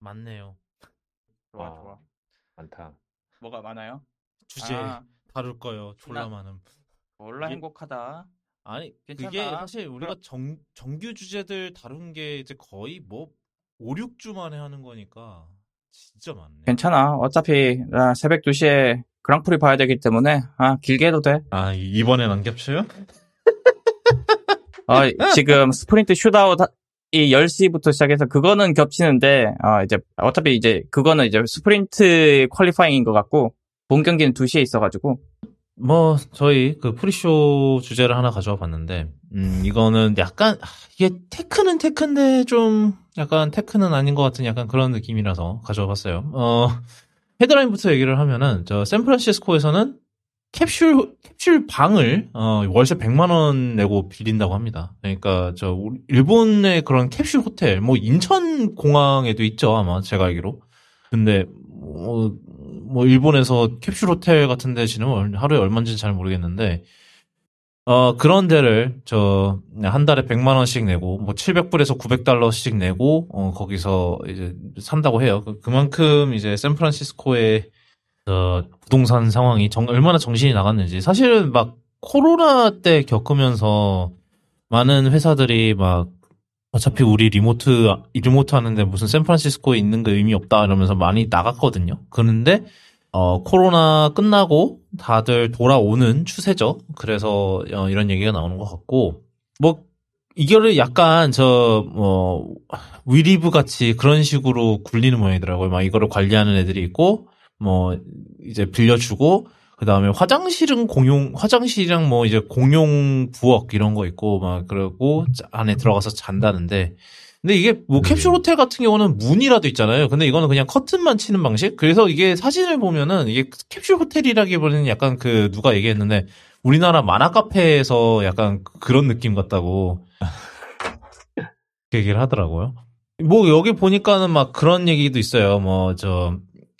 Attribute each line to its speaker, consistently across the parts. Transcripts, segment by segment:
Speaker 1: 많네요.
Speaker 2: 좋아
Speaker 3: 와.
Speaker 2: 좋아.
Speaker 3: 많다.
Speaker 2: 뭐가 많아요?
Speaker 1: 주제
Speaker 2: 아,
Speaker 1: 다룰 거요. 졸라
Speaker 2: 나-
Speaker 1: 많음.
Speaker 2: 몰라
Speaker 1: 이게-
Speaker 2: 행복하다.
Speaker 1: 아니
Speaker 2: 괜찮아.
Speaker 1: 그게 사실 우리가 정 정규 주제들 다룬 게 이제 거의 뭐 5, 6주 만에 하는 거니까 진짜 많네.
Speaker 2: 괜찮아. 어차피 나 새벽 2시에 그랑프리 봐야 되기 때문에 아 길게 해도 돼.
Speaker 1: 아 이- 이번엔 안 겹쳐요?
Speaker 2: 어, 지금 sprint shootout이 10시부터 시작해서 그거는 겹치는데 어, 이제 어차피 이제 그거는 이제 sprint qualifying인 것 같고 본 경기는 2시에 있어가지고
Speaker 1: 뭐 저희 그 pre-show 주제를 하나 가져와 봤는데 음 이거는 약간 아, 이게 tech는 tech인데 좀 약간 tech는 아닌 것 같은 약간 그런 느낌이라서 가져와 봤어요. 어 헤드라인부터 얘기를 하면은 저 샌프란시스코에서는 캡슐 캡슐 방을 어 월세 100만 원 내고 빌린다고 합니다. 그러니까 저 일본의 그런 캡슐 호텔 뭐 인천 공항에도 있죠 아마 제가 알기로. 근데 뭐, 뭐 일본에서 캡슐 호텔 같은 데 지는 하루에 얼마인지는 잘 모르겠는데 어 그런 데를 저 한 달에 100만 원씩 내고 뭐 700불에서 900달러씩 내고 어 거기서 이제 산다고 해요. 그- 그만큼 이제 샌프란시스코의 어, 부동산 상황이 정, 얼마나 정신이 나갔는지 사실은 막 코로나 때 겪으면서 많은 회사들이 막 어차피 우리 리모트 리모트 하는데 무슨 샌프란시스코에 있는 게 의미 없다 이러면서 많이 나갔거든요. 그런데 어 코로나 끝나고 다들 돌아오는 추세죠. 그래서 어, 이런 얘기가 나오는 것 같고 뭐 이거를 약간 저뭐 위리브 같이 그런 식으로 굴리는 모양이더라고요. 막 이거를 관리하는 애들이 있고 뭐 이제 빌려주고 그 다음에 화장실은 공용 화장실이랑 뭐 이제 공용 부엌 이런 거 있고 막 그러고 자- 안에 들어가서 잔다는데 근데 이게 뭐 캡슐 호텔 같은 경우는 문이라도 있잖아요. 근데 이거는 그냥 커튼만 치는 방식. 그래서 이게 사진을 보면은 이게 캡슐 호텔이라기보다는 약간 그 누가 얘기했는데 우리나라 만화 카페에서 약간 그런 느낌 같다고 그 얘기를 하더라고요. 뭐 여기 보니까는 막 그런 얘기도 있어요. 뭐 저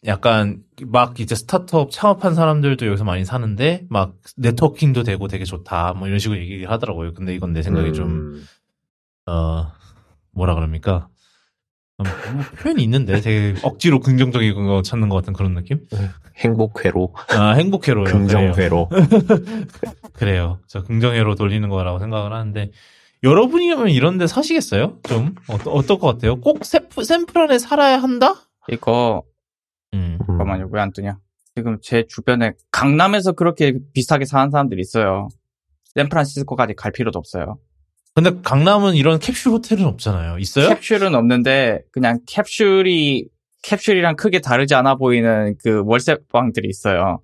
Speaker 1: 약간 막 이제 스타트업 창업한 사람들도 여기서 많이 사는데 막 네트워킹도 되고 되게 좋다. 뭐 이런 식으로 얘기를 하더라고요. 근데 이건 내 생각에 좀
Speaker 3: 음,
Speaker 1: 어, 뭐라 그럽니까? 음, 뭐 표현이 있는데 되게 억지로 긍정적인 거 찾는 것 같은 그런 느낌?
Speaker 3: 행복회로,
Speaker 1: 아, 행복회로요. 그래요.
Speaker 3: 긍정회로.
Speaker 1: 그래요. 저 긍정회로 돌리는 거라고 생각을 하는데, 여러분이면 이런데 사시겠어요? 좀? 어떠, 어떨 것 같아요? 꼭 샌프, 샌프란에 살아야 한다?
Speaker 2: 이거
Speaker 1: 음.
Speaker 2: 잠깐만요 왜 안 뜨냐? 지금 제 주변에 강남에서 그렇게 비슷하게 사는 사람들이 있어요. 샌프란시스코까지 갈 필요도 없어요.
Speaker 1: 근데 강남은 이런 캡슐 호텔은 없잖아요. 있어요?
Speaker 2: 캡슐은 없는데 그냥 캡슐이 캡슐이랑 크게 다르지 않아 보이는 그 월세 방들이 있어요.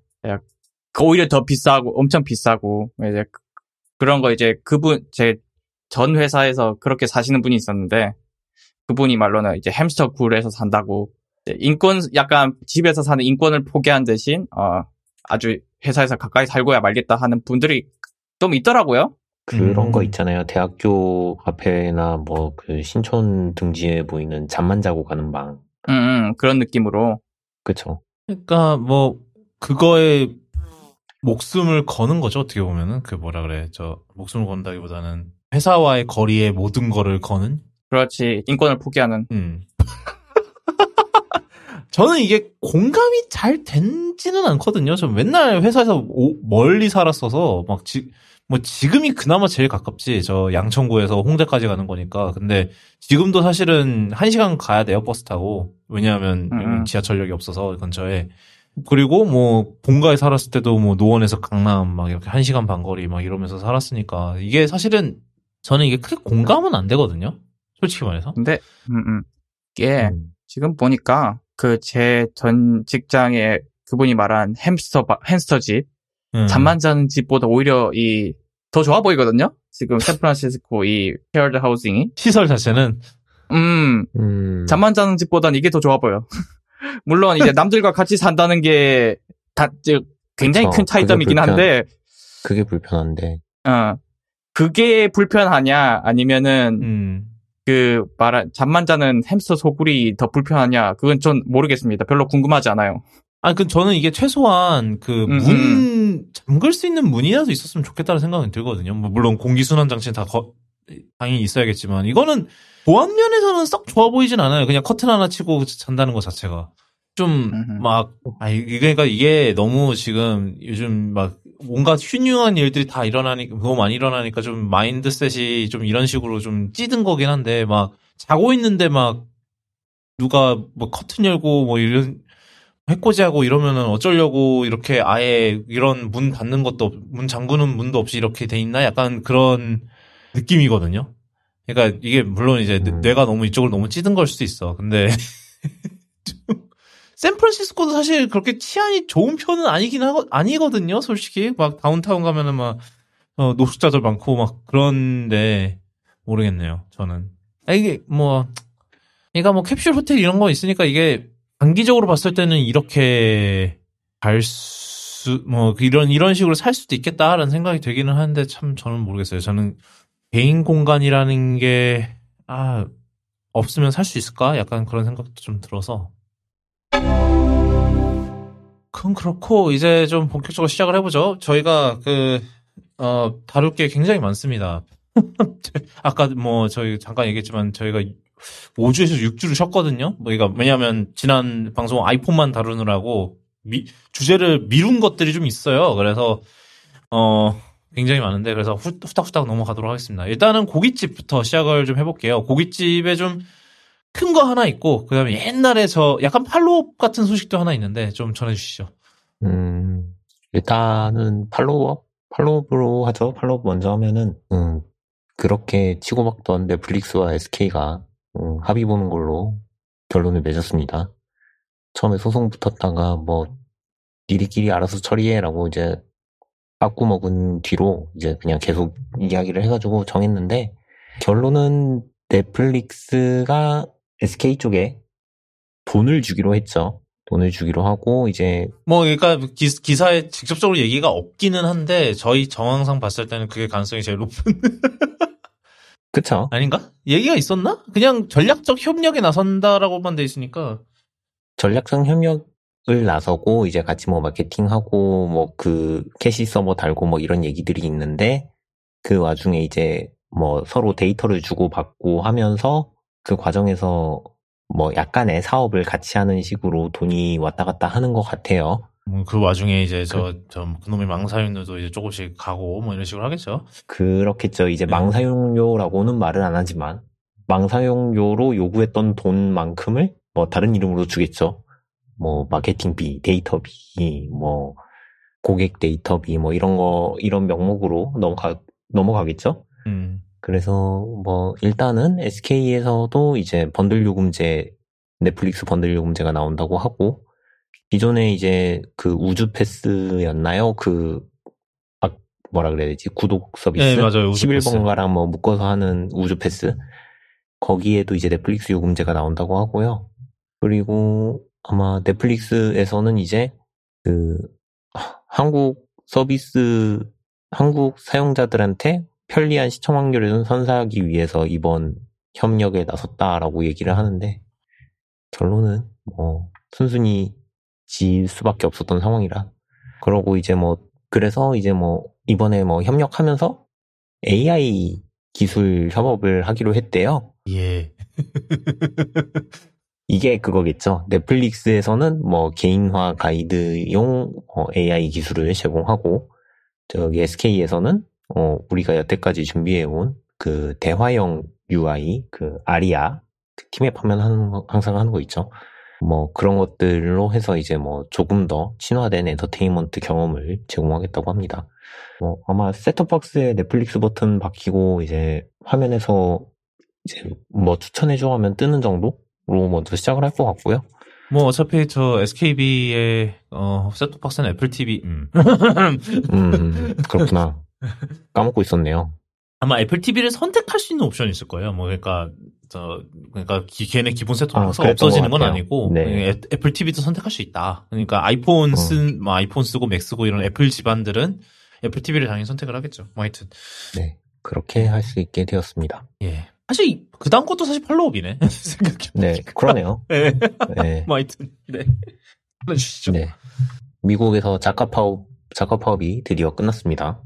Speaker 2: 그 오히려 더 비싸고 엄청 비싸고 이제 그- 그런 거 이제 그분 제 전 회사에서 그렇게 사시는 분이 있었는데 그분이 말로는 이제 햄스터 굴에서 산다고 인권 약간 집에서 사는 인권을 포기한 대신 어 아주 회사에서 가까이 살고야 말겠다 하는 분들이 좀 있더라고요.
Speaker 3: 그런
Speaker 1: 음.
Speaker 3: 거 있잖아요. 대학교 앞에나 뭐 그 신촌 등지에 보이는 잠만 자고 가는 방.
Speaker 2: 음, 음, 그런 느낌으로
Speaker 3: 그쵸.
Speaker 1: 그러니까 뭐 그거에 목숨을 거는 거죠 어떻게 보면은 그 뭐라 그래 저 목숨을 건다기보다는 회사와의 거리에 모든 거를 거는
Speaker 2: 그렇지 인권을 포기하는
Speaker 1: 음. 저는 이게 공감이 잘 되지는 않거든요. 저 맨날 회사에서 오- 멀리 살았어서 막 지, 뭐 지금이 그나마 제일 가깝지. 저 양천구에서 홍대까지 가는 거니까. 근데 지금도 사실은 한 시간 가야 돼요 버스 타고. 왜냐하면
Speaker 2: 음, 음.
Speaker 1: 지하철역이 없어서 근처에. 그리고 뭐 본가에 살았을 때도 뭐 노원에서 강남 막 이렇게 한 시간 반 거리 막 이러면서 살았으니까 이게 사실은 저는 이게 크게 공감은 안 되거든요. 솔직히 말해서.
Speaker 2: 근데 음, 음. 이게
Speaker 3: 음.
Speaker 2: 지금 보니까 그 제 전 직장에 그분이 말한 햄스터 바- 햄스터 집
Speaker 1: 음.
Speaker 2: 잠만 자는 집보다 오히려 이 더 좋아 보이거든요. 지금 샌프란시스코 이 shared housing이
Speaker 1: 시설 자체는
Speaker 2: 음
Speaker 3: 음.
Speaker 2: 잠만 자는 집보단 이게 더 좋아 보여. 물론 이제 남들과 같이 산다는 게 다 굉장히
Speaker 3: 그쵸.
Speaker 2: 큰 차이점이긴
Speaker 3: 불편-
Speaker 2: 한데
Speaker 3: 그게 불편한데.
Speaker 2: 어 그게 불편하냐 아니면은
Speaker 1: 음.
Speaker 2: 그 말한 잠만 자는 햄스터 소굴이 더 불편하냐 그건 전 모르겠습니다. 별로 궁금하지 않아요.
Speaker 1: 아, 그 저는 이게 최소한 그
Speaker 2: 음,
Speaker 1: 문 잠글 수 있는 문이라도 있었으면 좋겠다는 생각은 들거든요. 뭐 물론 공기 순환 장치는 다 거- 당연히 있어야겠지만 이거는 보안 면에서는 썩 좋아 보이진 않아요. 그냥 커튼 하나 치고 잔다는 것 자체가 좀. 막 아니 그러니까 이게 너무 지금 요즘 막 온갖 흉흉한 일들이 다 일어나니까 너무 많이 일어나니까 좀 마인드셋이 좀 이런 식으로 좀 찌든 거긴 한데 막 자고 있는데 막 누가 뭐 커튼 열고 뭐 이런 해코지하고 이러면은 어쩌려고 이렇게 아예 이런 문 닫는 것도 없- 문 잠그는 문도 없이 이렇게 돼 있나 약간 그런 느낌이거든요. 그러니까 이게 물론 이제 뇌-
Speaker 3: 음.
Speaker 1: 뇌가 너무 이쪽을 너무 찌든 걸 수도 있어. 근데 좀 샌프란시스코도 사실 그렇게 치안이 좋은 편은 아니긴 하거 아니거든요. 솔직히 막 다운타운 가면은 막 어, 노숙자들 많고 막 그런데 모르겠네요. 저는 아, 이게 뭐 그러니까 뭐 캡슐 호텔 이런 거 있으니까 이게 단기적으로 봤을 때는 이렇게 갈 수, 뭐, 이런, 이런 식으로 살 수도 있겠다라는 생각이 들기는 하는데 참 저는 모르겠어요. 저는 개인 공간이라는 게, 아, 없으면 살 수 있을까? 약간 그런 생각도 좀 들어서. 그건 그렇고, 이제 좀 본격적으로 시작을 해보죠. 저희가 그, 어, 다룰 게 굉장히 많습니다. 아까 뭐, 저희 잠깐 얘기했지만, 저희가 5주에서 6주를 쉬었거든요. 뭐, 그러니까 왜냐하면 지난 방송 아이폰만 다루느라고 미- 주제를 미룬 것들이 좀 있어요. 그래서 어 굉장히 많은데 그래서 후, 후딱후딱 넘어가도록 하겠습니다. 일단은 고깃집부터 시작을 좀 해볼게요. 고깃집에 좀 큰 거 하나 있고 그다음에 옛날에 저 약간 팔로업 같은 소식도 하나 있는데 좀 전해주시죠.
Speaker 3: 음, 일단은 팔로우업? 팔로우업으로 하죠. 팔로우업 먼저 하면은, 음, 그렇게 치고받던 넷플릭스와 SK가, 음, 합의 보는 걸로 결론을 맺었습니다. 처음에 소송 붙었다가 뭐, 니리끼리 알아서 처리해라고 이제, 빠꾸 먹은 뒤로 이제 그냥 계속 이야기를 해가지고 정했는데, 결론은 넷플릭스가 SK 쪽에 돈을 주기로 했죠. 돈을 주기로 하고, 이제
Speaker 1: 뭐 그러니까 기, 기사에 직접적으로 얘기가 없기는 한데 저희 정황상 봤을 때는 그게 가능성이 제일 높은
Speaker 3: 그쵸?
Speaker 1: 아닌가? 얘기가 있었나? 그냥 전략적 협력에 나선다라고만 돼 있으니까.
Speaker 3: 전략적 협력을 나서고 이제 같이 뭐 마케팅하고 뭐 그 cache 서버 달고 뭐 이런 얘기들이 있는데 그 와중에 이제 뭐 서로 데이터를 주고 받고 하면서 그 과정에서 뭐 약간의 사업을 같이 하는 식으로 돈이 왔다 갔다 하는 것 같아요.
Speaker 1: 뭐그 와중에 이제 저, 저 그놈의 망사용료도 이제 조금씩 가고 뭐 이런 식으로 하겠죠.
Speaker 3: 그렇겠죠. 이제
Speaker 1: 네.
Speaker 3: 망사용료라고는 말은 안 하지만 망사용료로 요구했던 돈만큼을 뭐 다른 이름으로 주겠죠. 뭐 마케팅비, 데이터비, 뭐 고객 데이터비 뭐 이런 거 이런 명목으로 넘어가 넘어가겠죠.
Speaker 1: 음.
Speaker 3: 그래서 뭐 일단은 SK에서도 이제 번들 요금제 넷플릭스 번들 요금제가 나온다고 하고 기존에 이제 그 우주 패스였나요? 그 아, 뭐라 그래야 되지? 구독 서비스
Speaker 1: 네, 맞아요. 우주 패스.
Speaker 3: 11번가랑 뭐 묶어서 하는 우주 패스 거기에도 이제 넷플릭스 요금제가 나온다고 하고요. 그리고 아마 넷플릭스에서는 이제 그 한국 서비스 한국 사용자들한테 편리한 시청 확률을 선사하기 위해서 이번 협력에 나섰다라고 얘기를 하는데 결론은 뭐 순순히 질 수밖에 없었던 상황이라 그러고 이제 뭐 그래서 이제 뭐 이번에 뭐 협력하면서 AI 기술 협업을 하기로 했대요.
Speaker 1: 예.
Speaker 3: 이게 그거겠죠. 넷플릭스에서는 뭐 개인화 가이드용 어, AI 기술을 제공하고 저기 SK에서는 어, 우리가 여태까지 준비해온 그 대화형 UI 그 아리아 그 팀앱 하면 하는 거, 항상 하는 거 있죠. 뭐 그런 것들로 해서 이제 뭐 조금 더 친화된 엔터테인먼트 경험을 제공하겠다고 합니다. 뭐 아마 셋톱박스에 넷플릭스 버튼 박히고 이제 화면에서 이제 뭐 추천해줘 하면 뜨는 정도로 먼저 시작을 할 것 같고요.
Speaker 1: 뭐 어차피 저 SKB의 어 셋톱박스는 애플 TV. 음.
Speaker 3: 음 그렇구나. 까먹고 있었네요.
Speaker 1: 아마 애플 TV를 선택할 수 있는 옵션이 있을 거예요. 뭐 그러니까 저 그러니까 기, 걔네 기본
Speaker 3: 아,
Speaker 1: 셋톱박스가
Speaker 3: 그랬던
Speaker 1: 없어지는
Speaker 3: 것
Speaker 1: 건. 아니고
Speaker 3: 네.
Speaker 1: 애, 애플 TV도 선택할 수 있다. 그러니까 아이폰
Speaker 3: 어.
Speaker 1: 쓴뭐 아이폰 쓰고 맥 쓰고 이런 애플 집안들은 애플 TV를 당연히 선택을 하겠죠. 뭐 하여튼
Speaker 3: 네 그렇게 할 수 있게 되었습니다.
Speaker 1: 예. 사실 그 다음 것도 사실 follow-up이네. 생각해.
Speaker 3: 네 그러네요.
Speaker 1: 네.
Speaker 3: 네.
Speaker 1: 뭐 하여튼 네. 알려주시죠.
Speaker 3: 네. 미국에서 작가 파업, 작가 파업이 드디어 끝났습니다.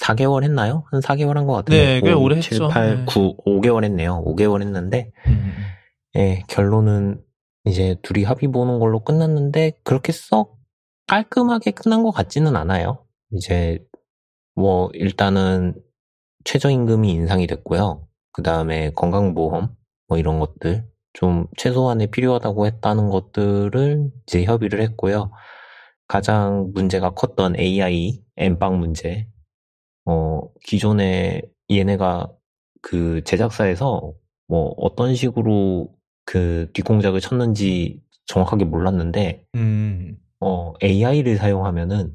Speaker 3: 4개월 했나요? 한 4개월 한 것 같은데.
Speaker 1: 네, 꽤
Speaker 3: 5,
Speaker 1: 오래
Speaker 3: 7,
Speaker 1: 했죠.
Speaker 3: 8,
Speaker 1: 네.
Speaker 3: 9, 5개월 했네요. 5개월 했는데,
Speaker 1: 음,
Speaker 3: 예, 결론은 이제 둘이 합의 보는 걸로 끝났는데, 그렇게 썩 깔끔하게 끝난 것 같지는 않아요. 이제, 뭐, 일단은 최저임금이 인상이 됐고요. 그 다음에 건강보험, 뭐 이런 것들, 좀 최소한의 필요하다고 했다는 것들을 이제 협의를 했고요. 가장 문제가 컸던 AI, 엠빵 문제. 어, 기존에 얘네가 그 제작사에서 뭐 어떤 식으로 그 뒷공작을 쳤는지 정확하게 몰랐는데,
Speaker 1: 음.
Speaker 3: 어, AI를 사용하면은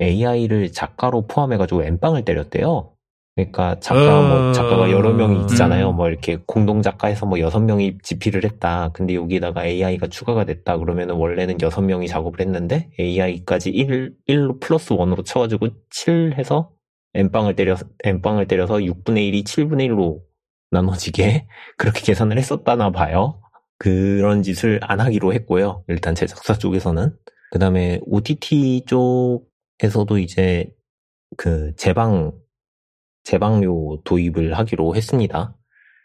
Speaker 3: AI를 작가로 포함해가지고 엠빵을 때렸대요. 그러니까 작가, 뭐,
Speaker 1: 어,
Speaker 3: 작가가 여러 명이 있잖아요.
Speaker 1: 음.
Speaker 3: 뭐 이렇게 공동 작가에서 뭐 여섯 명이 집필을 했다. 근데 여기다가 AI가 추가가 됐다. 그러면은 원래는 여섯 명이 작업을 했는데 AI까지 1, 1로 플러스 1으로 쳐가지고 7 해서 엠빵을 때려서, 엠빵을 때려서 6분의 1이 7분의 1로 나눠지게 그렇게 계산을 했었다나 봐요. 그런 짓을 안 하기로 했고요. 일단 제작사 쪽에서는. 그 다음에 OTT 쪽에서도 이제 그 제방, 제방료 도입을 하기로 했습니다.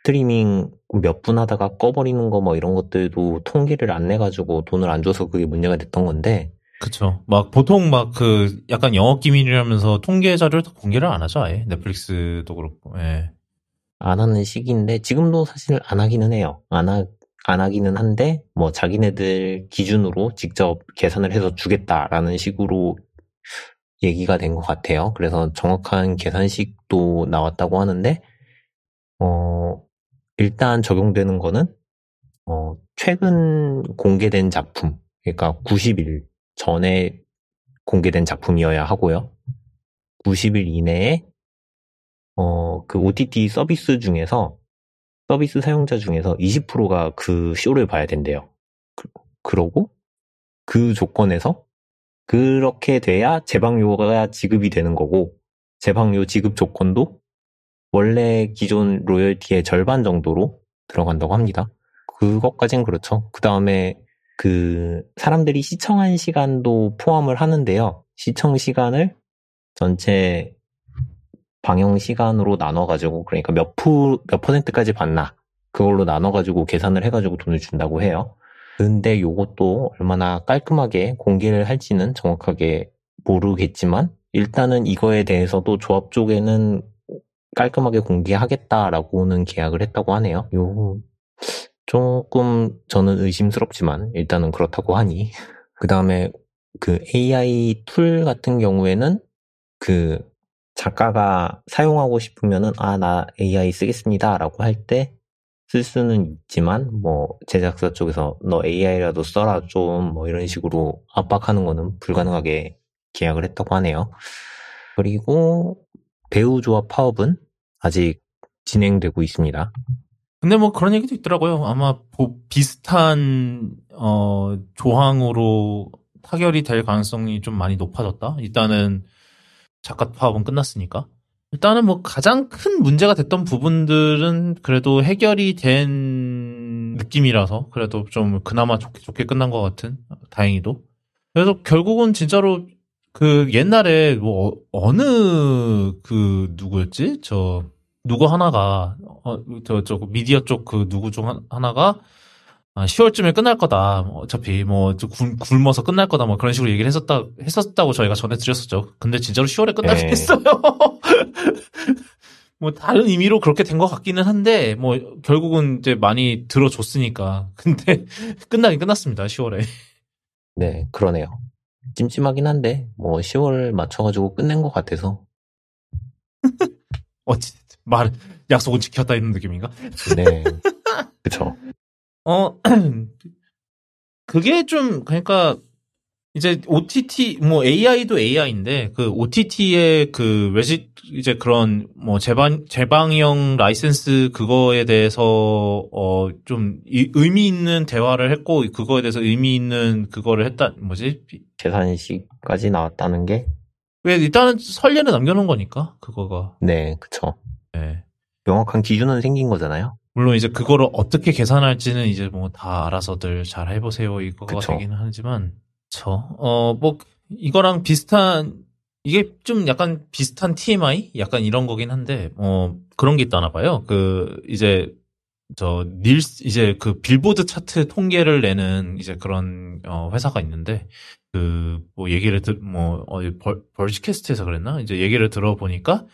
Speaker 3: 스트리밍 몇 분 하다가 꺼버리는 거 뭐 이런 것들도 통계를 안 내가지고 돈을 안 줘서 그게 문제가 됐던 건데,
Speaker 1: 그쵸. 막 보통 막 그 약간 영업 기밀이라면서 통계 자료를 다 공개를 안 하죠, 아예. 넷플릭스도 그렇고. 예.
Speaker 3: 안 하는 시기인데, 지금도 사실 안 하기는 해요. 안 하, 안 하기는 한데, 뭐 자기네들 기준으로 직접 계산을 해서 주겠다라는 식으로 얘기가 된 것 같아요. 그래서 정확한 계산식도 나왔다고 하는데, 어, 일단 적용되는 거는, 어, 최근 공개된 작품, 그러니까 90일 전에 공개된 작품이어야 하고요. 90일 이내에, 어, 그 OTT 서비스 중에서, 서비스 사용자 중에서 20%가 그 쇼를 봐야 된대요. 그, 그러고, 그 조건에서, 그렇게 돼야 재방료가 지급이 되는 거고, 재방료 지급 조건도 원래 기존 로열티의 절반 정도로 들어간다고 합니다. 그것까진 그렇죠. 그 다음에 그 사람들이 시청한 시간도 포함을 하는데요. 시청 시간을 전체 방영 시간으로 나눠가지고 그러니까 몇, 프, 몇 퍼센트까지 받나 그걸로 나눠가지고 계산을 해가지고 돈을 준다고 해요. 근데 요것도 얼마나 깔끔하게 공개를 할지는 정확하게 모르겠지만 일단은 이거에 대해서도 조합 쪽에는 깔끔하게 공개하겠다라고는 계약을 했다고 하네요. 요 조금 저는 의심스럽지만 일단은 그렇다고 하니 그 다음에 그 AI 툴 같은 경우에는 그 작가가 사용하고 싶으면은 아 나 AI 쓰겠습니다라고 할 때 쓸 수는 있지만 뭐 제작사 쪽에서 너 AI라도 써라 좀 뭐 이런 식으로 압박하는 거는 불가능하게 계약을 했다고 하네요. 그리고 배우 조합 파업은 아직 진행되고 있습니다.
Speaker 1: 근데 뭐 그런 얘기도 있더라고요. 아마 보- 비슷한 어 조항으로 타결이 될 가능성이 좀 많이 높아졌다. 일단은 작가 파업은 끝났으니까. 일단은 뭐 가장 큰 문제가 됐던 부분들은 그래도 해결이 된 느낌이라서 그래도 좀 그나마 좋게 좋게 끝난 것 같은 다행히도. 그래서 결국은 진짜로 그 옛날에 뭐 어- 어느 그 누구였지 저 누구 하나가 어저저 미디어 쪽 그 누구 중 한- 하나가 아, 10월쯤에 끝날 거다. 어차피 뭐좀 굶, 굶어서 끝날 거다. 뭐 그런 식으로 얘기를 했었다 했었다고 저희가 전해드렸었죠. 근데 진짜로 10월에 끝나긴
Speaker 3: 네.
Speaker 1: 했어요. 뭐 다른 의미로 그렇게 된 것 같기는 한데 뭐 결국은 이제 많이 들어줬으니까. 근데 끝나긴 끝났습니다. 10월에.
Speaker 3: 네, 그러네요. 찜찜하긴 한데, 뭐, 10월 맞춰가지고 끝낸 것 같아서,
Speaker 1: 어찌 말 약속은 지켰다 이런 느낌인가?
Speaker 3: 네. 그쵸.
Speaker 1: 어, 그게 좀, 그러니까, 이제 OTT, 뭐 AI도 AI인데, 그 OTT의 그 뭐지, 이제 그런 뭐 재방, 재방영 라이센스 그거에 대해서, 어, 좀 이- 의미 있는 대화를 했고, 그거에 대해서 의미 있는 그거를 했다, 뭐지?
Speaker 3: 계산식까지 나왔다는 게,
Speaker 1: 왜 일단은 설례는 남겨놓은 거니까, 그거가.
Speaker 3: 네, 그쵸.
Speaker 1: 예.
Speaker 3: 명확한 기준은 생긴 거잖아요.
Speaker 1: 물론 이제 그거를 어떻게 계산할지는 이제 뭐 다 알아서들 잘 해보세요 이거가
Speaker 3: 그쵸.
Speaker 1: 되기는 하지만 저어뭐 이거랑 비슷한 이게 좀 약간 비슷한 TMI? 약간 이런 거긴 한데, 어, 그런 게 있다나 봐요. 그, 이제, 저, 닐스, 이제 그 빌보드 차트 통계를 내는 이제 그런, 어, 회사가 있는데, 그, 뭐 얘기를 들, 뭐, 어, 벌, 벌지캐스트에서 그랬나? 이제 얘기를 들어보니까,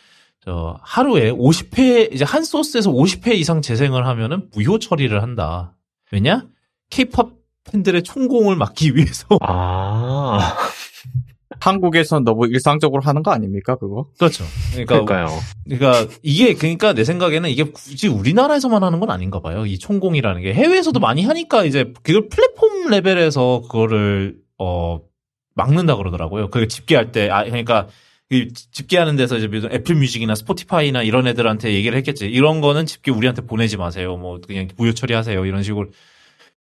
Speaker 1: 저, 하루에 50회, 이제 한 소스에서 50회 이상 재생을 하면은 무효 처리를 한다. 왜냐? 케이팝 팬들의 총공을 막기 위해서.
Speaker 3: 아,
Speaker 2: 한국에선 너무 일상적으로 하는 거 아닙니까, 그거?
Speaker 1: 그렇죠. 그러니까
Speaker 3: 그러니까요.
Speaker 1: 그러니까 이게 그러니까 내 생각에는 이게 굳이 우리나라에서만 하는 건 아닌가 봐요. 이 총공이라는 게 해외에서도 많이 하니까 이제 그걸 플랫폼 레벨에서 그거를 어 막는다 그러더라고요. 그 집계할 때 아 그러니까 이 집계하는 데서 이제 애플 뮤직이나 스포티파이나 이런 애들한테 얘기를 했겠지. 이런 거는 집계 우리한테 보내지 마세요. 뭐 그냥 무효 처리하세요. 이런 식으로.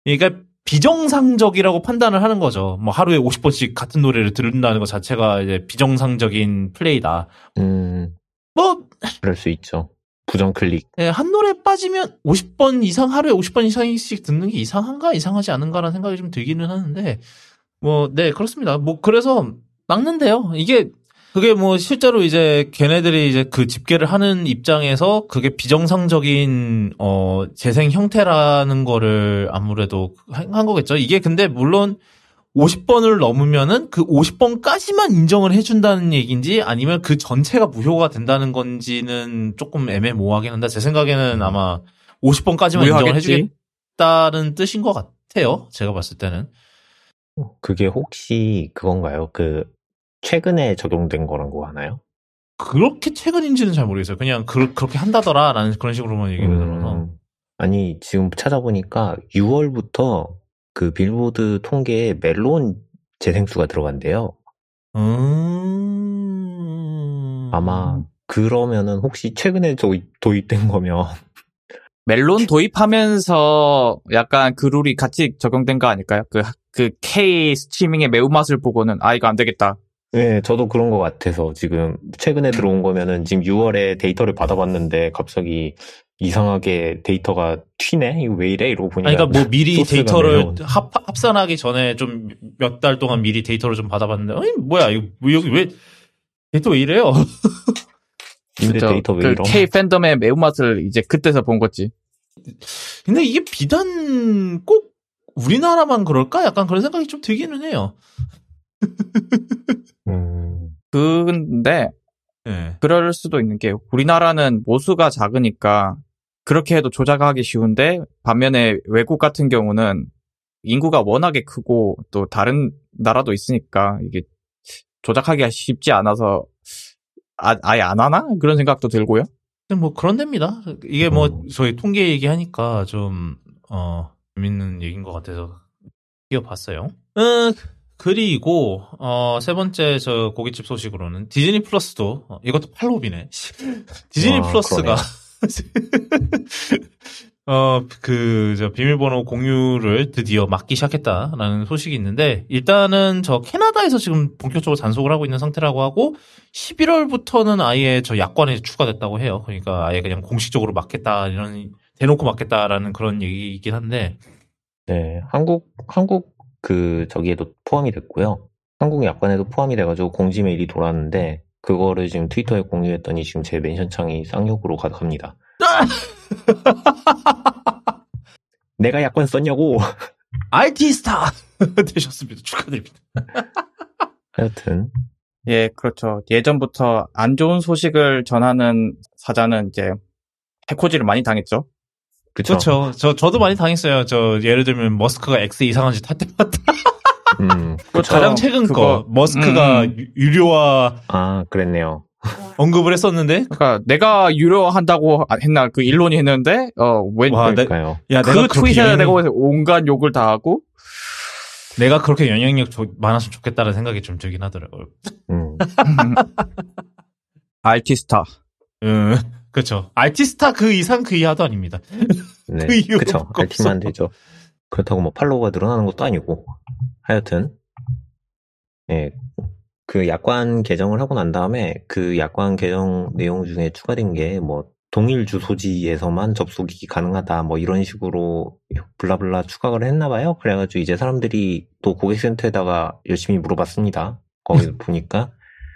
Speaker 1: 그러니까 비정상적이라고 판단을 하는 거죠. 뭐 하루에 50번씩 같은 노래를 들은다는 것 자체가 이제 비정상적인 플레이다.
Speaker 3: 음,
Speaker 1: 뭐
Speaker 3: 그럴 수 있죠. 부정 클릭.
Speaker 1: 예, 한 노래 빠지면 50번 이상 하루에 50번 이상씩 듣는 게 이상한가 이상하지 않은가라는 생각이 좀 들기는 하는데 뭐 네 그렇습니다. 뭐 그래서 막는데요. 이게 그게 뭐 실제로 이제 걔네들이 이제 그 집계를 하는 입장에서 그게 비정상적인 어 재생 형태라는 거를 아무래도 한한 거겠죠. 이게 근데 물론 50번을 넘으면은 그 50번까지만 인정을 해준다는 얘기인지 아니면 그 전체가 무효가 된다는 건지는 조금 애매모호하긴 한데 제 생각에는 아마 50번까지만 인정을
Speaker 2: 무효하겠지.
Speaker 1: 해주겠다는 뜻인 것 같아요. 제가 봤을 때는.
Speaker 3: 그게 혹시 그건가요? 그, 최근에 적용된 거라고 하나요?
Speaker 1: 그렇게 최근인지는 잘 모르겠어요. 그냥 그, 렇게 한다더라라는 그런 식으로만 얘기를 들어서.
Speaker 3: 음, 아니, 지금 찾아보니까 6월부터 그 빌보드 통계에 멜론 재생수가 들어간대요.
Speaker 1: 음.
Speaker 3: 아마 그러면은 혹시 최근에 도입, 도입된 거면
Speaker 2: 멜론 도입하면서 약간 그 룰이 같이 적용된 거 아닐까요? 그, 그 K 스트리밍의 매운맛을 보고는 아, 이거 안 되겠다.
Speaker 3: 네, 저도 그런 것 같아서 지금 최근에 들어온 거면은 지금 6월에 데이터를 받아봤는데 갑자기 이상하게 데이터가 튀네? 이거 왜 이래? 이러고 보니까
Speaker 1: 아니, 그러니까 뭐 미리 데이터를. 합, 합산하기 전에 좀 몇 달 동안 미리 데이터를 좀 받아봤는데, 아니, 뭐야, 이거, 뭐 여기 왜, 데이터 왜 이래요?
Speaker 3: 근데? 데이터 왜
Speaker 2: 그
Speaker 3: 이러?
Speaker 2: K 팬덤의 매운맛을 이제 그때서 본 거지.
Speaker 1: 근데 이게 비단 꼭 우리나라만 그럴까? 약간 그런 생각이 좀 들기는 해요.
Speaker 3: 음,
Speaker 2: 근데
Speaker 1: 예.
Speaker 2: 그럴 수도 있는 게 우리나라는 모수가 작으니까 그렇게 해도 조작하기 쉬운데 반면에 외국 같은 경우는 인구가 워낙에 크고 또 다른 나라도 있으니까 이게 조작하기가 쉽지 않아서 아, 아예 안 하나? 그런 생각도 들고요.
Speaker 1: 근데 뭐 그런 됩니다. 이게 뭐
Speaker 3: 음.
Speaker 1: 저희 통계 얘기하니까 좀, 어, 재밌는 얘기인 것 같아서 끼워봤어요. 음, 그리고, 어, 세 번째 저 고깃집 소식으로는 디즈니 플러스도, 어, 이것도 팔로비네. 디즈니
Speaker 3: 아,
Speaker 1: 플러스가, 어, 그, 저, 비밀번호 공유를 드디어 막기 시작했다라는 소식이 있는데, 일단은 저 캐나다에서 지금 본격적으로 단속을 하고 있는 상태라고 하고, 11월부터는 아예 저 약관에 추가됐다고 해요. 그러니까 아예 그냥 공식적으로 막겠다, 이런, 대놓고 막겠다라는 그런 얘기이긴 한데,
Speaker 3: 네, 한국, 한국 그 저기에도 포함이 됐고요. 한국 약관에도 포함이 돼가지고 공지 메일이 돌았는데 그거를 지금 트위터에 공유했더니 지금 제 멘션창이 쌍욕으로 가득합니다. 내가 약관 썼냐고!
Speaker 1: RT스타! 되셨습니다. 축하드립니다.
Speaker 3: 하여튼,
Speaker 2: 예, 그렇죠. 예전부터 안 좋은 소식을 전하는 사자는 이제 해코지를 많이 당했죠.
Speaker 3: 그쵸.
Speaker 1: 그렇죠. 저, 저도 많이 당했어요. 저, 예를 들면, 머스크가 X 이상한 짓 할 때마다.
Speaker 3: 음.
Speaker 1: 가장 최근
Speaker 2: 그거,
Speaker 1: 거, 머스크가
Speaker 2: 음.
Speaker 1: 유- 유료화
Speaker 3: 아, 그랬네요.
Speaker 1: 언급을 했었는데,
Speaker 2: 그러니까 내가 유료한다고 했나 그 일론이 했는데 어왜
Speaker 1: 와,
Speaker 2: 그
Speaker 1: 내-
Speaker 3: 그러니까요.
Speaker 1: 야,
Speaker 2: 그
Speaker 1: 내가 그렇게
Speaker 2: 트윗에
Speaker 1: 영향력,
Speaker 2: 내가 온갖 욕을 다 하고
Speaker 1: 내가 그렇게 영향력 조- 많았으면 좋겠다는 생각이 좀 들긴 하더라고요.
Speaker 3: 음,
Speaker 2: 알티스타.
Speaker 1: 음, 그렇죠. 아티스타 그 이상 그 이하도 아닙니다.
Speaker 3: 네.
Speaker 1: 그 이유가
Speaker 3: 그쵸.
Speaker 1: 뭐가
Speaker 3: 알티만. 되죠. 그렇다고 뭐 팔로워가 늘어나는 것도 아니고. 하여튼, 예. 그 약관 개정을 하고 난 다음에 그 약관 개정 내용 중에 추가된 게 뭐 동일 주소지에서만 접속이 가능하다 뭐 이런 식으로 블라블라 추가를 했나 봐요. 그래가지고 이제 사람들이 또 고객센터에다가 열심히 물어봤습니다. 거기 보니까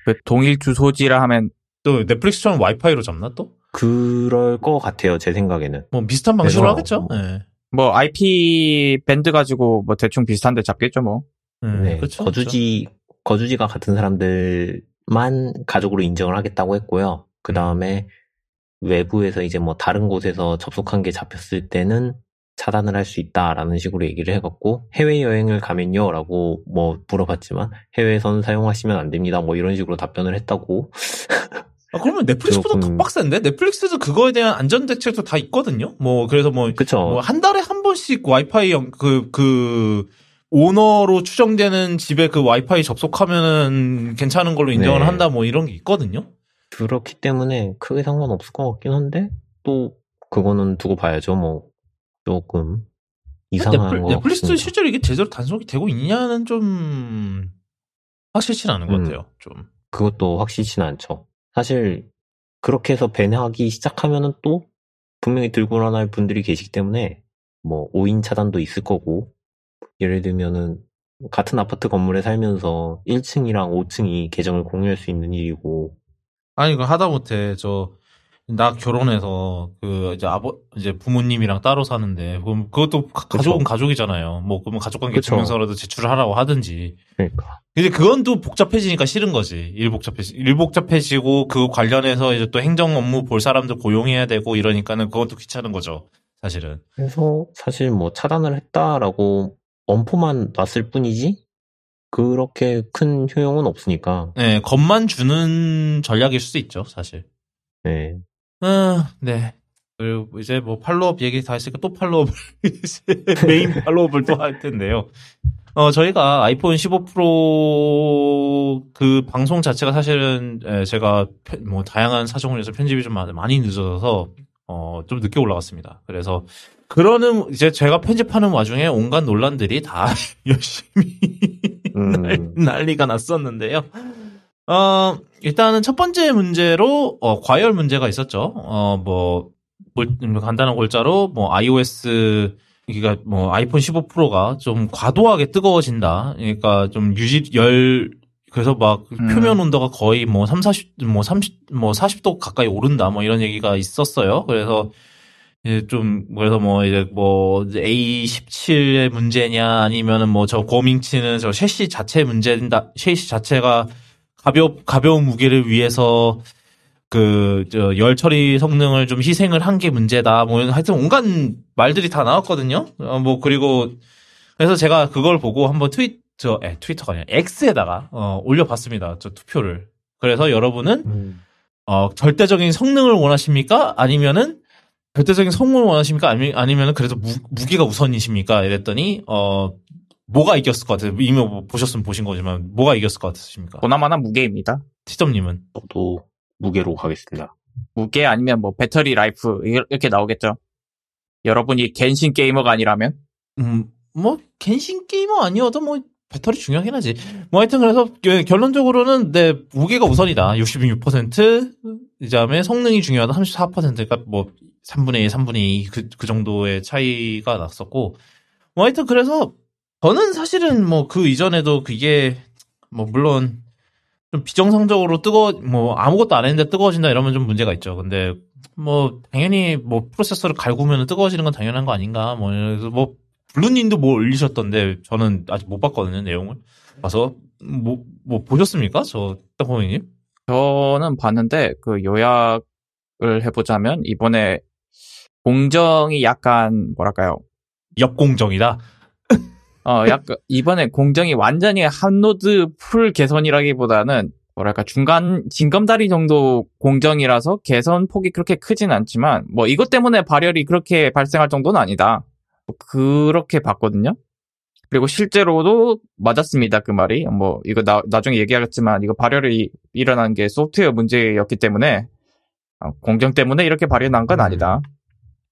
Speaker 2: 그 동일 주소지라 하면
Speaker 1: 또 넷플릭스처럼 와이파이로 잡나 또?
Speaker 3: 그럴 것 같아요, 제 생각에는.
Speaker 1: 뭐 비슷한 방식으로 하겠죠.
Speaker 3: 뭐-
Speaker 1: 네.
Speaker 2: 뭐 IP 밴드 가지고 뭐 대충 비슷한데 잡겠죠 뭐.
Speaker 1: 음,
Speaker 3: 네,
Speaker 1: 그렇죠.
Speaker 3: 거주지, 거주지가 같은 사람들만 가족으로 인정을 하겠다고 했고요. 그 다음에 외부에서 이제 뭐 다른 곳에서 접속한 게 잡혔을 때는 차단을 할 수 있다라는 식으로 얘기를 해갖고 해외 여행을 가면요 라고 뭐 물어봤지만 해외에선 사용하시면 안 됩니다 뭐 이런 식으로 답변을 했다고
Speaker 1: 아, 그러면 넷플릭스보다 더
Speaker 3: 조금-
Speaker 1: 빡센데? 넷플릭스도 그거에 대한 안전 대책도 다 있거든요. 뭐 그래서 뭐
Speaker 3: 그쵸
Speaker 1: 한 달에 한 번씩 와이파이 연- 그, 그, 오너로 추정되는 집에 그 와이파이 접속하면은 괜찮은 걸로 인정을
Speaker 3: 네.
Speaker 1: 한다 뭐 이런 게 있거든요.
Speaker 3: 그렇기 때문에 크게 상관없을 것 같긴 한데 또 그거는 두고 봐야죠 뭐 조금 이상한
Speaker 1: 넷플,
Speaker 3: 거
Speaker 1: 넷플릭스
Speaker 3: 같습니다.
Speaker 1: 실제로 이게 제대로 단속이 되고 있냐는 좀 확실치는 않은 것
Speaker 3: 음.
Speaker 1: 같아요. 좀.
Speaker 3: 그것도 확실치는 않죠. 사실 그렇게 해서 밴하기 시작하면은 또 분명히 들고 나날 분들이 계시기 때문에 뭐 5인 차단도 있을 거고 예를 들면은 같은 아파트 건물에 살면서 1층이랑 5층이 계정을 공유할 수 있는 일이고.
Speaker 1: 아니, 그 하다못해. 저, 나 결혼해서 그 이제 아버 이제 부모님이랑 따로 사는데 그럼 그것도 가- 가족은 가족이잖아요. 뭐 그러면 가족관계. 증명서라도 제출을 하라고 하든지.
Speaker 3: 그러니까
Speaker 1: 근데 그건 또 복잡해지니까 싫은 거지. 일 복잡해지, 일 복잡해지고 그 관련해서 이제 또 행정 업무 볼 사람들 고용해야 되고 이러니까는 그것도 귀찮은 거죠. 사실은.
Speaker 3: 그래서 사실 뭐 차단을 했다라고 엄포만 놨을 뿐이지 그렇게 큰 효용은 없으니까
Speaker 1: 네, 겁만 주는 전략일 수도 있죠, 사실.
Speaker 3: 네.
Speaker 1: 아, 네. 그리고 이제 뭐 팔로업 얘기 다 했으니까 또 팔로업을 메인 팔로업을 또 할 텐데요. 어 저희가 아이폰 15 프로 그 방송 자체가 사실은 에, 제가 편- 뭐 다양한 사정을 해서 편집이 좀 많- 많이 늦어서 어 좀 늦게 올라갔습니다. 그래서 그러는 이제 제가 편집하는 와중에 온갖 논란들이 다 열심히
Speaker 3: 음,
Speaker 1: 난리가 났었는데요. 어, 일단은 첫 번째 문제로, 어, 과열 문제가 있었죠. 어, 뭐, 골- 간단한 골자로, 뭐, iOS, 그러니까 뭐, 아이폰 15 프로가 좀 과도하게 뜨거워진다. 그러니까 좀 유지, 열, 그래서 막
Speaker 2: 음.
Speaker 1: 표면 온도가 거의 뭐 3, 40, 뭐 30, 뭐 40도 가까이 오른다. 뭐 이런 얘기가 있었어요. 그래서 이제 좀 그래서 뭐 이제 뭐 A17의 문제냐 아니면은 뭐 저 고밍치는 저 셰시 자체 문제다. 셰시 자체가 가벼 가벼운 무게를 위해서 그저열 처리 성능을 좀 희생을 한 게 문제다. 뭐 하여튼 온갖 말들이 다 나왔거든요. 어, 뭐 그리고 그래서 제가 그걸 보고 한번 트윗 저 에, 트위터가 아니라 X에다가 어, 올려봤습니다. 저 투표를. 그래서 여러분은
Speaker 3: 음.
Speaker 1: 어, 절대적인 성능을 원하십니까? 아니면은 절대적인 성능을 원하십니까? 아니, 아니면은 그래도 무, 무게가 우선이십니까? 이랬더니 어 뭐가 이겼을 것 같아요? 이미 뭐 보셨으면 보신 거지만 뭐가 이겼을 것 같으십니까?
Speaker 2: 보나마나 무게입니다.
Speaker 1: 티점님은
Speaker 3: 저도 무게로 가겠습니다.
Speaker 2: 무게 아니면 뭐 battery life 이렇게 나오겠죠. 여러분이 Genshin 게이머가 아니라면
Speaker 1: 음뭐 Genshin 게이머 아니어도 뭐 배터리 중요하긴 하지. 뭐 하여튼 그래서 겨- 결론적으로는 내 무게가 우선이다. 66% 이 다음에 성능이 중요하다. 34%가 뭐 3분의 1, 3분의 2 그, 그 정도의 차이가 났었고 뭐 하여튼 그래서 저는 사실은 뭐 그 이전에도 그게 뭐 물론 좀 비정상적으로 뜨거 뭐 아무것도 안 했는데 뜨거워진다 이러면 좀 문제가 있죠. 근데 뭐 당연히 뭐 프로세서를 갈구면 뜨거워지는 건 당연한 거 아닌가. 뭐 그래서 뭐 블루님도 뭐 올리셨던데 저는 아직 못 봤거든요 내용을. 봐서 뭐뭐 보셨습니까? 저 땅콩이님?
Speaker 2: 저는 봤는데 그 요약을 해보자면 이번에 공정이 약간 뭐랄까요
Speaker 1: 역공정이다.
Speaker 2: 어 약간 이번에 공정이 완전히 한 node full 개선이라기보다는 뭐랄까 중간 징검다리 정도 공정이라서 개선 폭이 그렇게 크진 않지만 뭐 이것 때문에 발열이 그렇게 발생할 정도는 아니다. 뭐 그렇게 봤거든요. 그리고 실제로도 맞았습니다 그 말이. 뭐 이거 나, 나중에 얘기하겠지만 이거 발열이 일어난 게 소프트웨어 문제였기 때문에 어, 공정 때문에 이렇게 발열이 난건
Speaker 1: 음.
Speaker 2: 아니다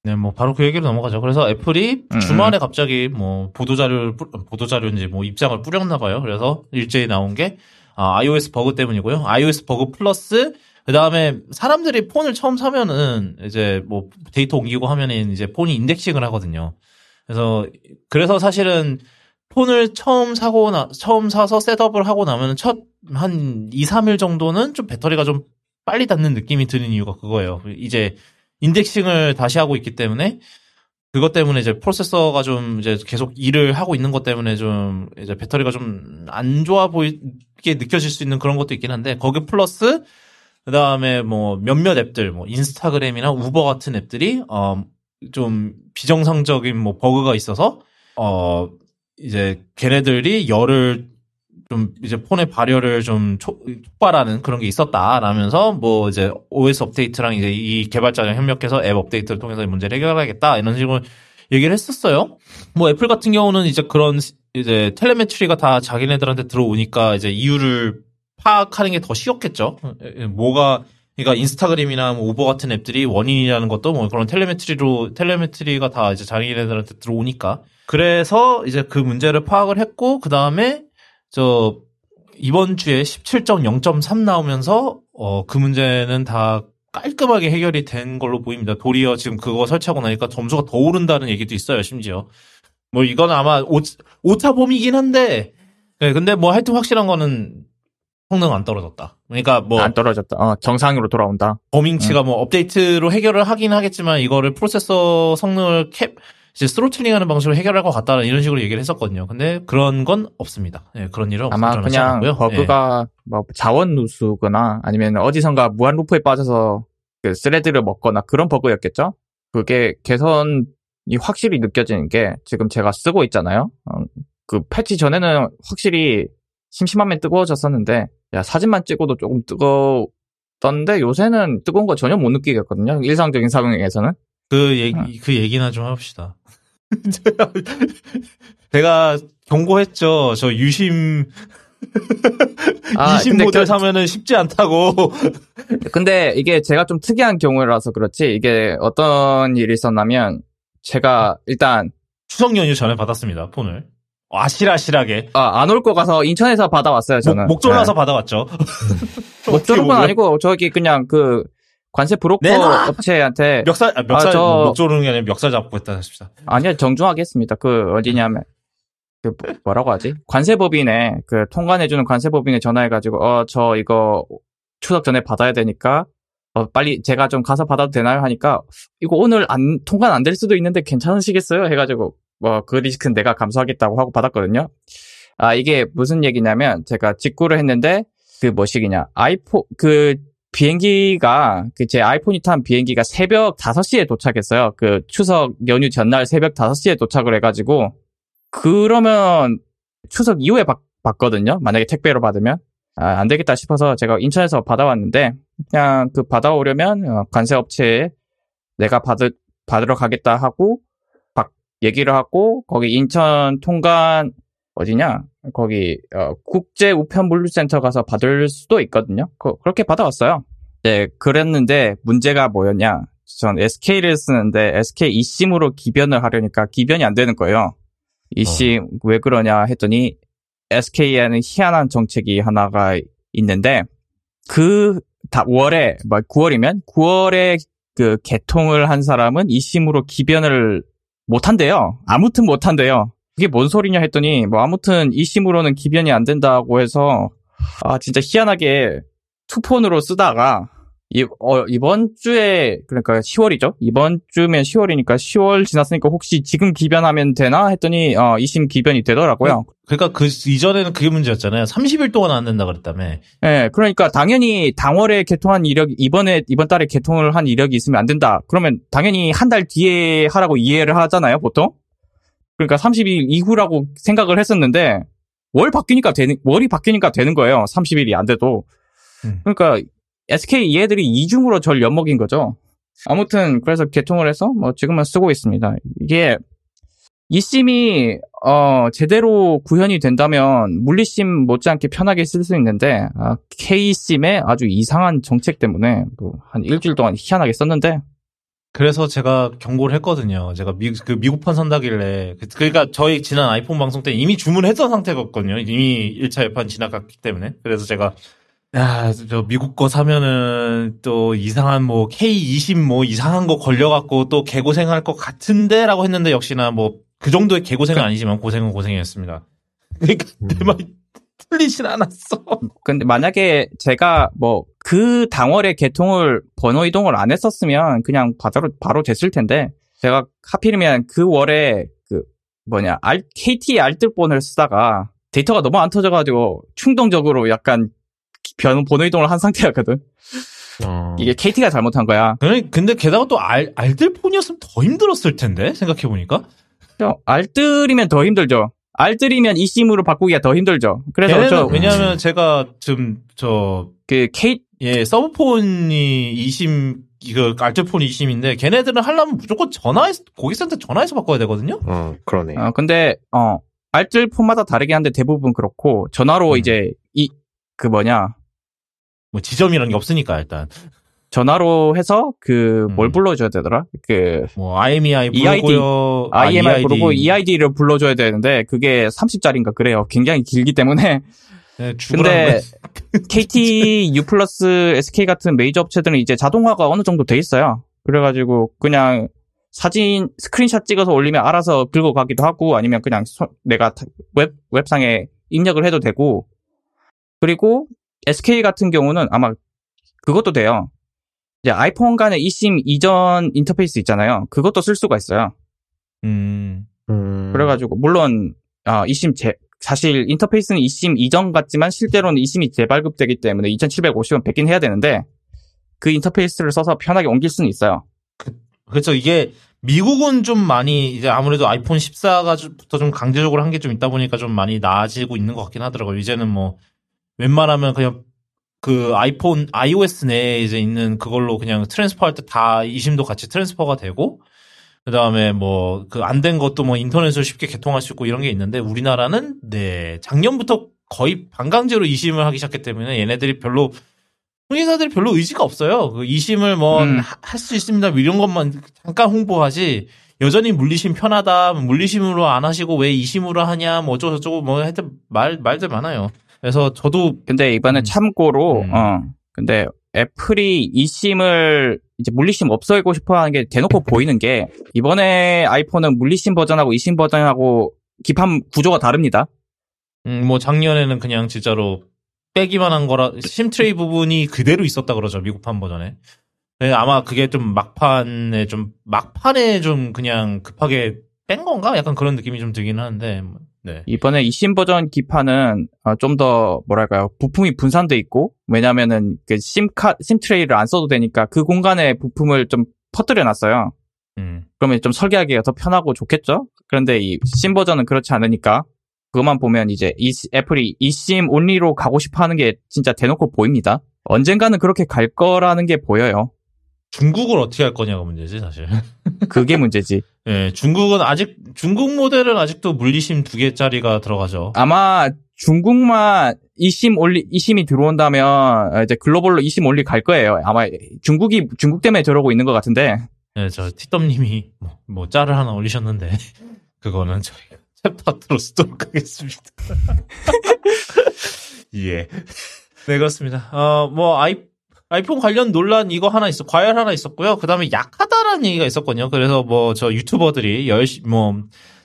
Speaker 1: 네, 뭐 바로 그 얘기로 넘어가죠. 그래서 애플이
Speaker 2: 음.
Speaker 1: 주말에 갑자기 뭐 보도 자료를 보도 자료인지 뭐 입장을 뿌렸나 봐요. 그래서 일제히 나온 게 아, iOS 버그 때문이고요. iOS 버그 플러스 그 다음에 사람들이 폰을 처음 사면은 이제 뭐 데이터 옮기고 하면은 이제 폰이 indexing을 하거든요. 그래서 그래서 사실은 폰을 처음 사고 나 처음 사서 셋업을 하고 나면은 첫한 2, 3일 정도는 좀 배터리가 좀 빨리 닿는 느낌이 드는 이유가 그거예요. 이제 인덱싱을 다시 하고 있기 때문에 그것 때문에 이제 프로세서가 좀 이제 계속 일을 하고 있는 것 때문에 좀 이제 배터리가 좀 안 좋아 보이게 느껴질 수 있는 그런 것도 있긴 한데 거기 플러스 그 다음에 뭐 몇몇 앱들 뭐 인스타그램이나 우버 같은 앱들이 어 좀 비정상적인 뭐 버그가 있어서 어 이제 걔네들이 열을 좀 이제 폰의 발열을 좀 촉발하는 그런 게 있었다라면서 뭐 이제 OS 업데이트랑 이제 이 개발자랑 협력해서 앱 업데이트를 통해서 문제를 해결하겠다 이런 식으로 얘기를 했었어요. 뭐 애플 같은 경우는 이제 그런 이제 telemetry가 다 자기네들한테 들어오니까 이제 이유를 파악하는 게 더 쉬웠겠죠. 뭐가 그러니까 인스타그램이나 뭐 우버 같은 앱들이 원인이라는 것도 뭐 그런 텔레메트리로 텔레메트리가 다 이제 자기네들한테 들어오니까 그래서 이제 그 문제를 파악을 했고 그 다음에 저 이번 주에 17.0.3 나오면서 어 그 문제는 다 깔끔하게 해결이 된 걸로 보입니다. 도리어 지금 그거 설치하고 나니까 점수가 더 오른다는 얘기도 있어요. 심지어 뭐 이건 아마 오, 오차 범위긴 한데 네, 근데 뭐 하여튼 확실한 거는 성능 안 떨어졌다. 그러니까 뭐
Speaker 2: 안 떨어졌다. 어, 정상으로 돌아온다.
Speaker 1: 버밍치가 음. 뭐 업데이트로 해결을 하긴 하겠지만 이거를 프로세서 성능을 캡 이제 throttling하는 방식으로 해결할 것 같다는 이런 식으로 얘기를 했었거든요. 근데 그런 건 없습니다. 네, 그런 일은
Speaker 2: 아마 그냥 않고요. 버그가 네. 뭐 자원 누수거나 아니면 어디선가 무한 루프에 빠져서 그 thread를 먹거나 그런 버그였겠죠. 그게 개선이 확실히 느껴지는 게 지금 제가 쓰고 있잖아요. 어, 그 패치 전에는 확실히 심심하면 뜨거워졌었는데 야 사진만 찍어도 조금 뜨거웠던데 요새는 뜨거운 거 전혀 못 느끼겠거든요. 일상적인 사용에서는.
Speaker 1: 그 얘기, 어. 그 얘기나 좀 합시다. 제가 경고했죠. 저 유심 아, 유심 모델 겨... 사면은 쉽지 않다고.
Speaker 2: 근데 이게 제가 좀 특이한 경우라서 그렇지 이게 어떤 일이 있었냐면 제가 일단
Speaker 1: 추석 연휴 전에 받았습니다 폰을. 아실아실하게.
Speaker 2: 아, 안 올 거 가서 인천에서 받아왔어요, 저는.
Speaker 1: 목, 졸라서 네. 받아왔죠.
Speaker 2: 목졸은 건 아니고, 저기 그냥 그, 관세 브로커 내놔! 업체한테
Speaker 1: 멱살 아, 멱살 아, 저... 목 조르는 게 아니라 멱살 잡고 했다 하십시다.
Speaker 2: 아니요 정중하게 했습니다. 그 어디냐면 그 뭐라고 하지? 관세법인에 그 통관해주는 관세법인에 전화해가지고 어 저 이거 추석 전에 받아야 되니까 어 빨리 제가 좀 가서 받아도 되나요 하니까 이거 오늘 안 통관 안 될 수도 있는데 괜찮으시겠어요? 해가지고 뭐 그 리스크는 내가 감수하겠다고 하고 받았거든요. 아 이게 무슨 얘기냐면 제가 직구를 했는데 그 뭐시기냐 아이폰 그 비행기가 그 제 아이폰이 탄 비행기가 새벽 5시에 도착했어요. 그 추석 연휴 전날 새벽 5시에 도착을 해가지고 그러면 추석 이후에 받, 받거든요. 만약에 택배로 받으면 아, 안 되겠다 싶어서 제가 인천에서 받아왔는데 그냥 그 받아오려면 어, 관세 업체에 내가 받을 받으러 가겠다 하고 박 얘기를 하고 거기 인천 통관 어디냐 거기 어, 국제 우편 물류센터 가서 받을 수도 있거든요. 그, 렇게 받아왔어요. 네, 그랬는데 문제가 뭐였냐? 전 SK를 쓰는데 SK eSIM으로 기변을 하려니까 기변이 안 되는 거예요. eSIM 어. 왜 그러냐 했더니 SK에는 희한한 정책이 하나가 있는데 그다 5월에 뭐 9월이면 9월에 그 개통을 한 사람은 eSIM으로 기변을 못 한대요. 아무튼 못 한대요. 그게 뭔 소리냐 했더니 뭐 아무튼 이 심으로는 기변이 안 된다고 해서 아 진짜 희한하게 투폰으로 쓰다가 이, 어, 이번 주에 그러니까 10월이죠. 이번 주면 10월이니까 10월 지났으니까 혹시 지금 기변하면 되나 했더니 어, 이심 기변이 되더라고요.
Speaker 1: 그러니까 그 이전에는 그게 문제였잖아요. 30일 동안 안 된다 그랬다며.
Speaker 2: 네, 그러니까 당연히 당월에 개통한 이력 이번에 이번 달에 개통을 한 이력이 있으면 안 된다. 그러면 당연히 한 달 뒤에 하라고 이해를 하잖아요, 보통. 그러니까 30일 이후라고 생각을 했었는데 월 바뀌니까 되는 월이 바뀌니까 되는 거예요. 30일이 안 돼도. 음. 그러니까 SK 얘들이 이중으로 절 엿먹인 거죠. 아무튼 그래서 개통을 해서 뭐 지금은 쓰고 있습니다. 이게 이 심이 어 제대로 구현이 된다면 물리 심 못지않게 편하게 쓸 수 있는데 아, K 심의 아주 이상한 정책 때문에 뭐 한 일주일 동안 희한하게 썼는데
Speaker 1: 그래서 제가 경고를 했거든요. 제가 미, 그 미국판 산다길래. 그, 그러니까 저희 지난 아이폰 방송 때 이미 주문했던 상태였거든요. 이미 1차 예판 지나갔기 때문에. 그래서 제가 야, 저 미국 거 사면은 또 이상한 뭐 K20 뭐 이상한 거 걸려갖고 또 개고생할 것 같은데라고 했는데 역시나 뭐 그 정도의 개고생은 그 아니지만 고생은 고생이었습니다. 그러니까 음. 내 말, 풀리진 않았어.
Speaker 2: 근데 만약에 제가 뭐 그 당월에 개통을 번호 이동을 안 했었으면 그냥 바로 바로 됐을 텐데 제가 하필이면 그 월에 그 뭐냐 알, KT 알뜰폰을 쓰다가 데이터가 너무 안 터져가지고 충동적으로 약간 변 번호 이동을 한 상태였거든.
Speaker 3: 어.
Speaker 2: 이게 KT가 잘못한 거야.
Speaker 1: 근데 게다가 또 알, 알뜰폰이었으면 더 힘들었을 텐데, 생각해 보니까.
Speaker 2: 알뜰이면 더 힘들죠. 알뜰이면 eSIM으로 바꾸기가 더 힘들죠. 그래서 저
Speaker 1: 왜냐면 제가 지금, 저,
Speaker 2: 그 K
Speaker 1: 예, 서브폰이 2심, 이거 알뜰폰이 2심인데, 걔네들은 하려면 무조건 전화해서, 고객센터 전화해서 바꿔야 되거든요?
Speaker 3: 어, 그러네.
Speaker 2: 어, 근데, 어, 알뜰 폰마다 다르긴 한데 대부분 그렇고, 전화로
Speaker 1: 음.
Speaker 2: 이제, 이, 그 뭐냐,
Speaker 1: 뭐 지점이라는 게 없으니까, 일단.
Speaker 2: 전화로 해서 그, 뭘
Speaker 1: 음.
Speaker 2: 불러줘야 되더라? 그,
Speaker 1: 뭐, IMEI
Speaker 2: EID.
Speaker 1: 부르고요. 아,
Speaker 2: IMR 부르고
Speaker 1: EID.
Speaker 2: EID를 불러줘야 되는데, 그게 30자리인가 그래요. 굉장히 길기 때문에.
Speaker 1: 네,
Speaker 2: 근데. KT, U 플러스, SK 같은 메이저 업체들은 이제 자동화가 어느 정도 돼 있어요. 그래가지고, 그냥, 사진, 스크린샷 찍어서 올리면 알아서 긁어 가기도 하고, 아니면 그냥 소- 내가 타- 웹, 웹상에 입력을 해도 되고, 그리고 SK 같은 경우는 아마 그것도 돼요. 이제 아이폰 간의 eSIM 이전 인터페이스 있잖아요. 그것도 쓸 수가 있어요.
Speaker 1: 음.
Speaker 3: 음.
Speaker 2: 그래가지고, 물론, 아, eSIM 제, 사실 인터페이스는 eSIM 이전 같지만 실제로는 eSIM이 재발급되기 때문에 2750원 내긴 해야 되는데, 그 인터페이스를 써서 편하게 옮길 수는 있어요.
Speaker 1: 그렇죠. 이게 미국은 좀 많이 이제 아무래도 아이폰 14가부터 좀 강제적으로 한 게 좀 있다 보니까 좀 많이 나아지고 있는 것 같긴 하더라고요. 이제는 뭐 웬만하면 그냥 그 아이폰 iOS 내에 이제 있는 그걸로 그냥 transfer 할 때 다 eSIM도 같이 transfer가 되고 그다음에 뭐 그 안 된 것도 뭐 인터넷으로 쉽게 개통할 수 있고 이런 게 있는데 우리나라는 네 작년부터 거의 반강제로 이심을 하기 시작했기 때문에 얘네들이 별로 통신사들이 별로 의지가 없어요. 그 이심을 뭐
Speaker 2: 음.
Speaker 1: 할수 있습니다. 뭐 이런 것만 잠깐 홍보하지. 여전히 물리심 편하다. 물리심으로 안 하시고 왜 이심으로 하냐. 뭐 어쩌고 저쩌고 뭐 하여튼 말 말들 많아요. 그래서 저도
Speaker 2: 근데 이번에
Speaker 1: 음.
Speaker 2: 참고로,
Speaker 1: 음.
Speaker 2: 어, 근데 애플이 eSIM을 이제 물리심 없애고 싶어 하는 게 대놓고 보이는 게, 이번에 아이폰은 물리심 버전하고 eSIM 버전하고 기판 구조가 다릅니다.
Speaker 1: 음, 뭐 작년에는 그냥 진짜로 빼기만 한 거라 심트레이 부분이 그대로 있었다 그러죠 미국판 버전에. 네, 아마 그게 좀 막판에 좀 막판에 좀 그냥 급하게 뺀 건가? 약간 그런 느낌이 좀 들긴 하는데. 네.
Speaker 2: 이번에 eSIM 버전 기판은 어, 좀더 뭐랄까요 부품이 분산돼 있고 왜냐면은 그 심카 심 트레이를 안 써도 되니까 그 공간에 부품을 좀 퍼뜨려 놨어요.
Speaker 1: 음.
Speaker 2: 그러면 좀 설계하기가 더 편하고 좋겠죠? 그런데 이심 버전은 그렇지 않으니까 그것만 보면 이제 이 애플이 eSIM 온리로 가고 싶어 하는 게 진짜 대놓고 보입니다. 언젠가는 그렇게 갈 거라는 게 보여요.
Speaker 1: 중국을 어떻게 할 거냐가 문제지 사실.
Speaker 2: 그게 문제지.
Speaker 1: 예, 중국은 아직 중국 모델은 아직도 물리심 두 개짜리가 들어가죠.
Speaker 2: 아마 중국만 eSIM 올리 eSIM이 들어온다면 이제 글로벌로 eSIM 올리 갈 거예요. 아마 중국이 중국 때문에 저러고 있는 것 같은데
Speaker 1: 네, 저 티덤님이 뭐, 뭐 짤을 하나 올리셨는데 그거는 저희가 챕터로 쓰도록 하겠습니다. 예. 네 그렇습니다. 어뭐 아이 아이폰 관련 논란 이거 하나 있어 과열 하나 있었고요. 그 다음에 약하다라는 얘기가 있었거든요. 그래서 뭐 저 유튜버들이 열심 뭐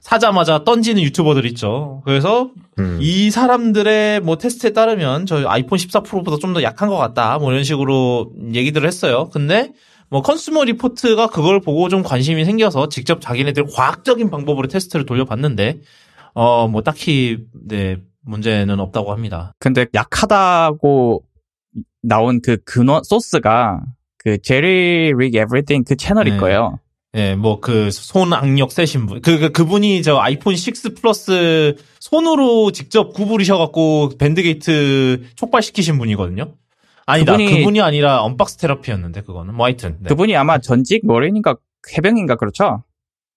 Speaker 1: 사자마자 던지는 유튜버들 있죠. 그래서
Speaker 3: 음.
Speaker 1: 이 사람들의 뭐 테스트에 따르면 저희 아이폰 14 프로보다 좀 더 약한 것 같다. 뭐 이런 식으로 얘기들을 했어요. 근데 뭐 Consumer Reports가 그걸 보고 좀 관심이 생겨서 직접 자기네들 과학적인 방법으로 테스트를 돌려봤는데 어 뭐 딱히 네 문제는 없다고 합니다.
Speaker 2: 근데 약하다고 나온 그 근원 소스가 그 JerryRigEverything 그 채널일
Speaker 1: 네.
Speaker 2: 거예요.
Speaker 1: 예, 뭐 그 손 악력 세신 분. 그, 그 그분이 저 아이폰 6 플러스 손으로 직접 구부리셔 갖고 Bendgate 촉발시키신 분이거든요. 아니다.
Speaker 2: 그분이-
Speaker 1: 그분이, 아니라 언박스 테라피였는데 그거는 뭐 하여튼. 네.
Speaker 2: 그분이 아마 전직 머린인가 해병인가 그렇죠?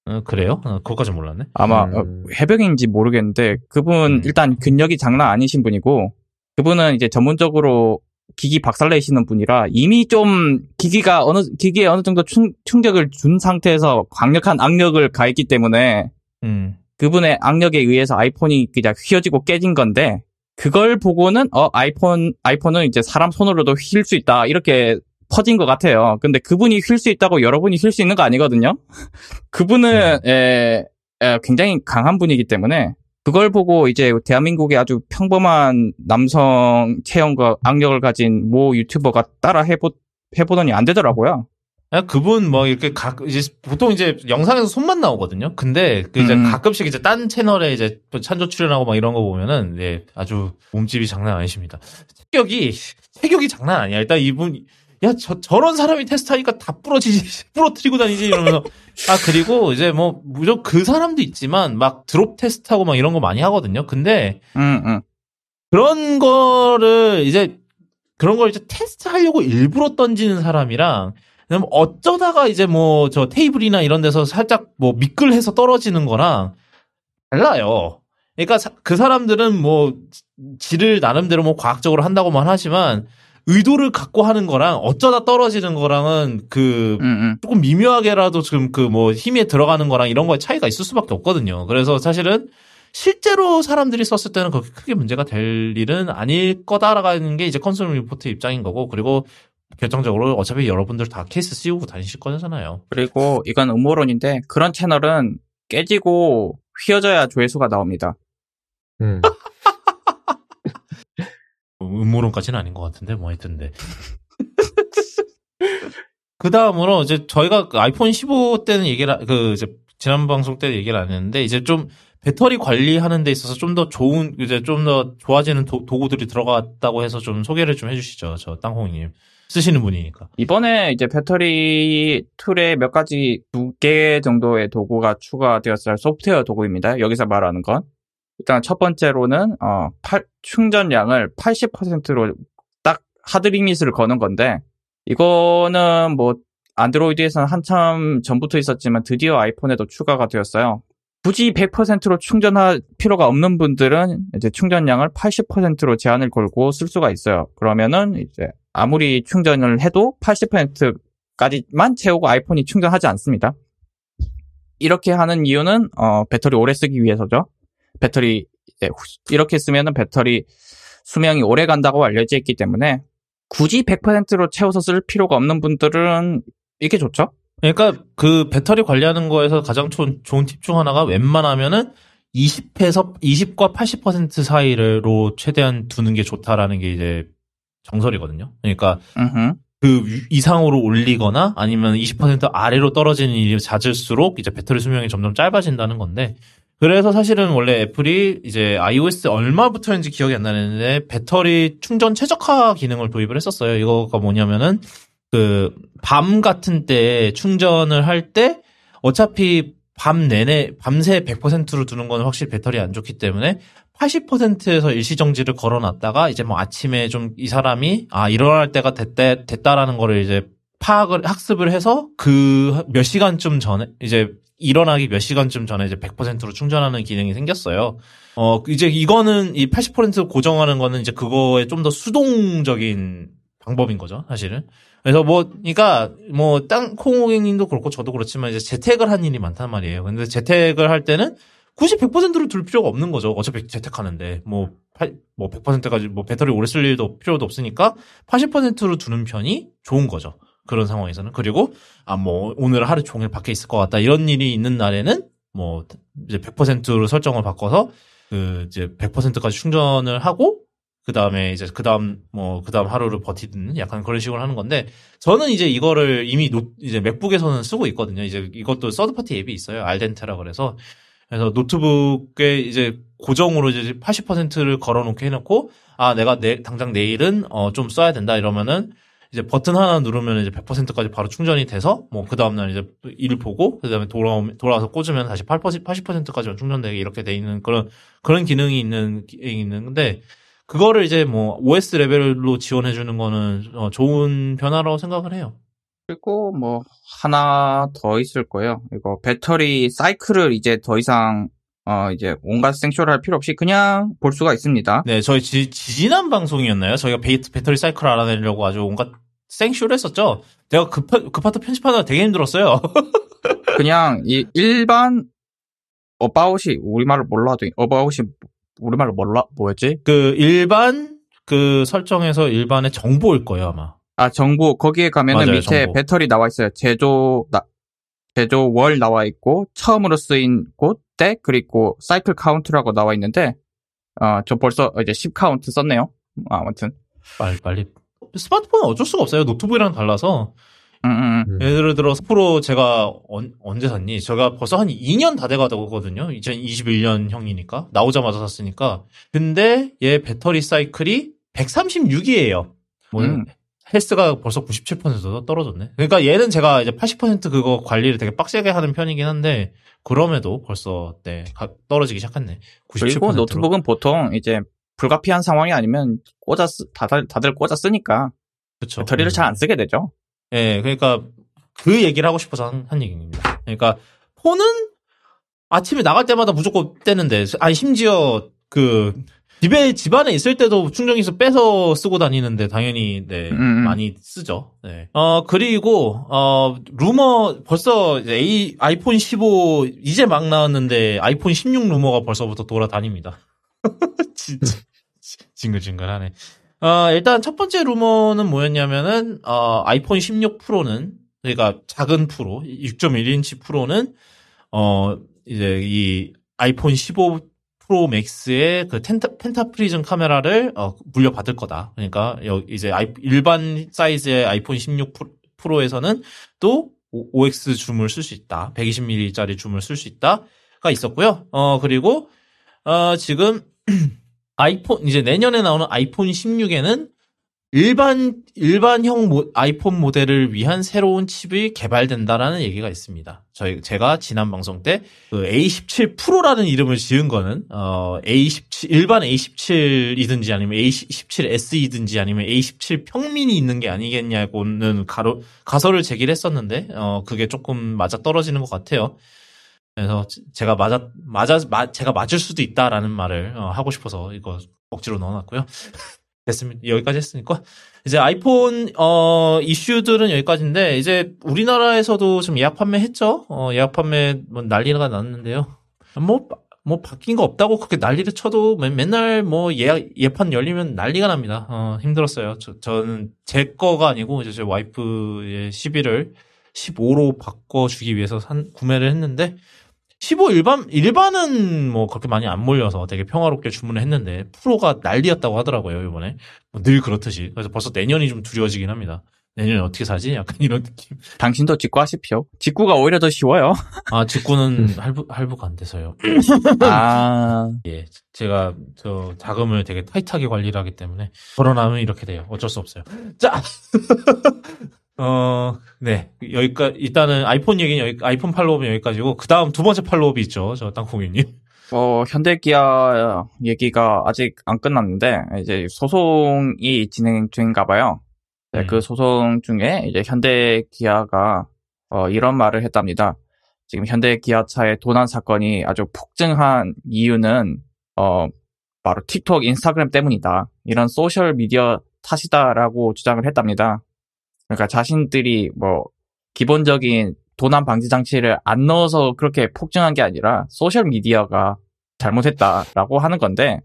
Speaker 1: 어, 그래요? 어, 그것까지 몰랐네.
Speaker 2: 아마
Speaker 3: 음.
Speaker 2: 어, 해병인지 모르겠는데 그분
Speaker 1: 음.
Speaker 2: 일단 근력이 장난 아니신 분이고 그분은 이제 전문적으로 기기 박살내시는 분이라 이미 좀 기기가 어느 기기에 어느 정도 충, 충격을 준 상태에서 강력한 악력을 가했기 때문에
Speaker 1: 음.
Speaker 2: 그분의 악력에 의해서 아이폰이 그냥 휘어지고 깨진 건데 그걸 보고는 어 아이폰 아이폰은 이제 사람 손으로도 휠 수 있다 이렇게 퍼진 것 같아요. 근데 그분이 휠 수 있다고 여러분이 휠 수 있는 거 아니거든요. 그분은 에, 에, 굉장히 강한 분이기 때문에 그걸 보고 이제 대한민국의 아주 평범한 남성 체형과 악력을 가진 모 유튜버가 따라 해보, 해보더니 안 되더라고요.
Speaker 1: 아, 그분 뭐 이렇게 각 이제 보통 이제 영상에서 손만 나오거든요. 근데 그 이제
Speaker 2: 음.
Speaker 1: 가끔씩 이제 딴 채널에 이제 또 찬조 출연하고 막 이런 거 보면은 예, 아주 몸집이 장난 아니십니다. 체격이 체격이 장난 아니야. 일단 이분 야 저 저런 사람이 테스트하니까 다 부러지지 부러뜨리고 다니지 이러면서 아 그리고 이제 뭐 무조건 그 사람도 있지만 막 드롭 테스트하고 막 이런 거 많이 하거든요. 근데
Speaker 2: 응, 응.
Speaker 1: 그런 거를 이제 그런 걸 이제 테스트 하려고 일부러 던지는 사람이랑 어쩌다가 이제 뭐 저 테이블이나 이런 데서 살짝 뭐 미끌해서 떨어지는 거랑 달라요. 그러니까 사- 그 사람들은 뭐 지를 나름대로 뭐 과학적으로 한다고만 하지만 의도를 갖고 하는 거랑 어쩌다 떨어지는 거랑은 그
Speaker 2: 응, 응.
Speaker 1: 조금 미묘하게라도 지금 그 뭐 힘에 들어가는 거랑 이런 거에 차이가 있을 수밖에 없거든요. 그래서 사실은 실제로 사람들이 썼을 때는 그렇게 크게 문제가 될 일은 아닐 거다라는 게 이제 컨설팅 리포트 입장인 거고 그리고 결정적으로 어차피 여러분들 다 케이스 씌우고 다니실 거잖아요.
Speaker 2: 그리고 이건 음모론인데 그런 채널은 깨지고 휘어져야 조회수가 나옵니다.
Speaker 3: 음.
Speaker 1: 음모론까지는 아닌 것 같은데 뭐 하여튼데. 그 다음으로 이제 저희가 그 아이폰 15 때는 얘기를 하- 그 이제 지난 방송 때 얘기를 안 했는데 이제 좀 배터리 관리하는 데 있어서 좀 더 좋은 이제 좀 더 좋아지는 도, 구들이 들어갔다고 해서 좀 소개를 좀 해주시죠 저 땅콩님 쓰시는 분이니까
Speaker 2: 이번에 이제 배터리 툴에 몇 가지 두 개 정도의 도구가 추가되었어요. 소프트웨어 도구입니다. 여기서 말하는 건. 일단 첫 번째로는 어, 팔- 충전량을 80%로 딱 하드 리밋을 거는 건데 이거는 뭐 안드로이드에서는 한참 전부터 있었지만 드디어 아이폰에도 추가가 되었어요. 굳이 100%로 충전할 필요가 없는 분들은 이제 충전량을 80%로 제한을 걸고 쓸 수가 있어요. 그러면은 이제 아무리 충전을 해도 80%까지만 채우고 아이폰이 충전하지 않습니다. 이렇게 하는 이유는 어, 배터리 오래 쓰기 위해서죠. 배터리 후- 이렇게 쓰면은 배터리 수명이 오래 간다고 알려져 있기 때문에 굳이 100%로 채워서 쓸 필요가 없는 분들은 이게 좋죠.
Speaker 1: 그러니까 그 배터리 관리하는 거에서 가장 좋은, 좋은 팁 중 하나가 웬만하면은 20에서 20과 80% 사이로 최대한 두는 게 좋다라는 게 이제 정설이거든요. 그러니까
Speaker 2: 음흠.
Speaker 1: 그 위- 이상으로 올리거나 아니면 20% 아래로 떨어지는 일이 잦을수록 이제 배터리 수명이 점점 짧아진다는 건데 그래서 사실은 원래 애플이 이제 iOS 얼마부터인지 기억이 안 나는데 배터리 충전 최적화 기능을 도입을 했었어요. 이거가 뭐냐면은 그 밤 같은 때 충전을 할 때 어차피 밤 내내 밤새 100%로 두는 건 확실히 배터리 안 좋기 때문에 80%에서 일시 정지를 걸어 놨다가 이제 뭐 아침에 좀 이 사람이 아 일어날 때가 됐다 됐다라는 거를 이제 파악을 학습을 해서 그 몇 시간쯤 전에 이제 일어나기 몇 시간쯤 전에 이제 100%로 충전하는 기능이 생겼어요. 어 이제 이거는 이 80% 고정하는 거는 이제 그거에 좀 더 수동적인 방법인 거죠, 사실은. 그래서 뭐, 그러니까 뭐 땅콩호객님도 그렇고 저도 그렇지만 이제 재택을 한 일이 많단 말이에요. 근데 재택을 할 때는 굳이 100%로 둘 필요가 없는 거죠. 어차피 재택하는데 뭐, 팔- 뭐 100%까지 뭐 배터리 오래 쓸 일도 필요도 없으니까 80%로 두는 편이 좋은 거죠. 그런 상황에서는 그리고 아 뭐 오늘 하루 종일 밖에 있을 것 같다 이런 일이 있는 날에는 뭐 이제 100%로 설정을 바꿔서 그 이제 100%까지 충전을 하고 그 다음에 이제 그 다음 뭐 그 다음 하루를 버티는 약간 그런 식으로 하는 건데 저는 이제 이거를 이미 노, 이제 맥북에서는 쓰고 있거든요. 이제 이것도 third party 앱이 있어요. AlDente라 그래서 그래서 노트북에 이제 고정으로 이제 80%를 걸어놓게 해놓고 아 내가 내 당장 내일은 어 좀 써야 된다 이러면은 이제 버튼 하나 누르면 이제 100%까지 바로 충전이 돼서 뭐 그 다음 날 이제 일 보고 그 다음에 돌아오면 돌아와서 꽂으면 다시 8% 80%까지만 충전되게 이렇게 돼 있는 그런 그런 기능이 있는 기능이 있는데 그거를 이제 뭐 OS 레벨로 지원해 주는 거는 어, 좋은 변화라고 생각을 해요.
Speaker 2: 그리고 뭐 하나 더 있을 거예요. 이거 배터리 사이클을 이제 더 이상 어 이제 온갖 생쇼를 할 필요 없이 그냥 볼 수가 있습니다.
Speaker 1: 네, 저희 지, 지난 방송이었나요? 저희가 베이, 배터리 사이클 알아내려고 아주 온갖 생쇼를 했었죠. 내가 그, 파- 그 파트 편집하느라 되게 힘들었어요.
Speaker 2: 그냥 이 일반 About이 우리말을 몰라도 About이 우리말로 몰라 뭐였지?
Speaker 1: 그 일반 그 설정에서 일반의 정보일 거예요 아마.
Speaker 2: 아 정보 거기에 가면은
Speaker 1: 맞아요,
Speaker 2: 밑에
Speaker 1: 정보.
Speaker 2: 배터리 나와 있어요. 제조 나, 제조 월 나와 있고 처음으로 쓰인 것도 그리고 cycle count라고 나와 있는데 어, 저 벌써 이제 10 카운트 썼네요. 아, 아무튼.
Speaker 1: 빨리 빨리 스마트폰은 어쩔 수가 없어요. 노트북이랑 달라서
Speaker 2: 음, 음, 음.
Speaker 3: 음.
Speaker 1: 예를 들어 프로 제가 언, 언제 샀니? 제가 벌써 한 2년 다 돼가거든요. 2021년 형이니까 나오자마자 샀으니까. 근데 얘 배터리 사이클이 136이에요. 뭐
Speaker 2: 음.
Speaker 1: 헬스가 벌써 97% 떨어졌네. 그러니까 얘는 제가 이제 80% 그거 관리를 되게 빡세게 하는 편이긴 한데 그럼에도 벌써 네 가- 떨어지기 시작했네. 97%로.
Speaker 2: 그리고 노트북은 보통 이제 불가피한 상황이 아니면 꽂아 쓰, 다들, 다들 꽂아 쓰니까
Speaker 1: 그쵸.
Speaker 2: 배터리를
Speaker 1: 음.
Speaker 2: 잘안 쓰게 되죠.
Speaker 1: 예, 그러니까 그 얘기를 하고 싶어서 한, 한 얘기입니다. 그러니까 폰은 아침에 나갈 때마다 무조건 떼는데, 아니 심지어 그 집에 집안에 있을 때도 충전기에서 빼서 쓰고 다니는데 당연히 네
Speaker 2: 음, 음.
Speaker 1: 많이 쓰죠. 네. 어 그리고 어 루머 벌써 이제 A, 아이폰 15 이제 막 나왔는데 아이폰 16 루머가 벌써부터 돌아다닙니다. 진짜 징글징글하네. 어, 일단 첫 번째 루머는 뭐였냐면은, 어, 아이폰 16 프로는, 그러니까 작은 프로, 6.1인치 프로는, 어, 이제 이 아이폰 15 프로 맥스의 그 텐타, penta prism 카메라를, 어, 물려받을 거다. 그러니까, 여, 이제 아이, 일반 사이즈의 아이폰 16 프로, 프로에서는 또 5X 줌을 쓸 수 있다. 120mm짜리 줌을 쓸 수 있다.가 있었고요. 어, 그리고, 어, 지금, 아이폰 이제 내년에 나오는 아이폰 16에는 일반 일반형 모- 아이폰 모델을 위한 새로운 칩이 개발된다라는 얘기가 있습니다. 저희 제가 지난 방송 때 그 A17 프로라는 이름을 지은 거는 어 A17 일반 A17이든지 아니면 A17S이든지 아니면 A17 평민이 있는 게 아니겠냐고는 가로 가설을 제기를 했었는데 어 그게 조금 맞아 떨어지는 것 같아요. 그래서 제가 맞아 맞아 마- 제가 맞을 수도 있다라는 말을 어, 하고 싶어서 이거 억지로 넣어놨고요. 됐습니다. 여기까지 했으니까 이제 아이폰 어 이슈들은 여기까지인데 이제 우리나라에서도 좀 예약 판매했죠. 어 예약 판매 뭐 난리가 났는데요. 뭐뭐 바뀐 거 없다고 그렇게 난리를 쳐도 맨, 맨날 뭐 예약 예판 열리면 난리가 납니다. 어 힘들었어요. 저, 저는 제 거가 아니고 이제 제 와이프의 시비를 15로 바꿔 주기 위해서 산, 구매를 했는데 15 일반 일반은 뭐 그렇게 많이 안 몰려서 되게 평화롭게 주문을 했는데 프로가 난리였다고 하더라고요 이번에 뭐 늘 그렇듯이 그래서 벌써 내년이 좀 두려워지긴 합니다. 내년에 어떻게 사지? 약간 이런 느낌.
Speaker 2: 당신도 직구 하십시오. 직구가 오히려 더 쉬워요.
Speaker 1: 아 직구는 할부 할부가 안 돼서요.
Speaker 2: 아,
Speaker 1: 예, 제가 저 자금을 되게 타이트하게 관리를 하기 때문에 걸어나면 이렇게 돼요. 어쩔 수 없어요. 자, 어, 네 여기까지 일단은 아이폰 얘기는 여기 아이폰 팔로우는 여기까지고 그 다음 두 번째 팔로우이 있죠, 저 땅콩이님.
Speaker 2: 어, 현대기아 얘기가 아직 안 끝났는데, 이제 소송이 진행 중인가 봐요. 네,
Speaker 1: 음.
Speaker 2: 그 소송 중에 이제 현대기아가 어, 이런 말을 했답니다. 지금 현대기아차의 도난 사건이 아주 폭증한 이유는 어, 바로 틱톡, 인스타그램 때문이다. 이런 소셜 미디어 탓이다라고 주장을 했답니다. 그러니까 자신들이 뭐 기본적인 도난 방지 장치를 안 넣어서 그렇게 폭증한 게 아니라 소셜 미디어가 잘못했다라고 하는 건데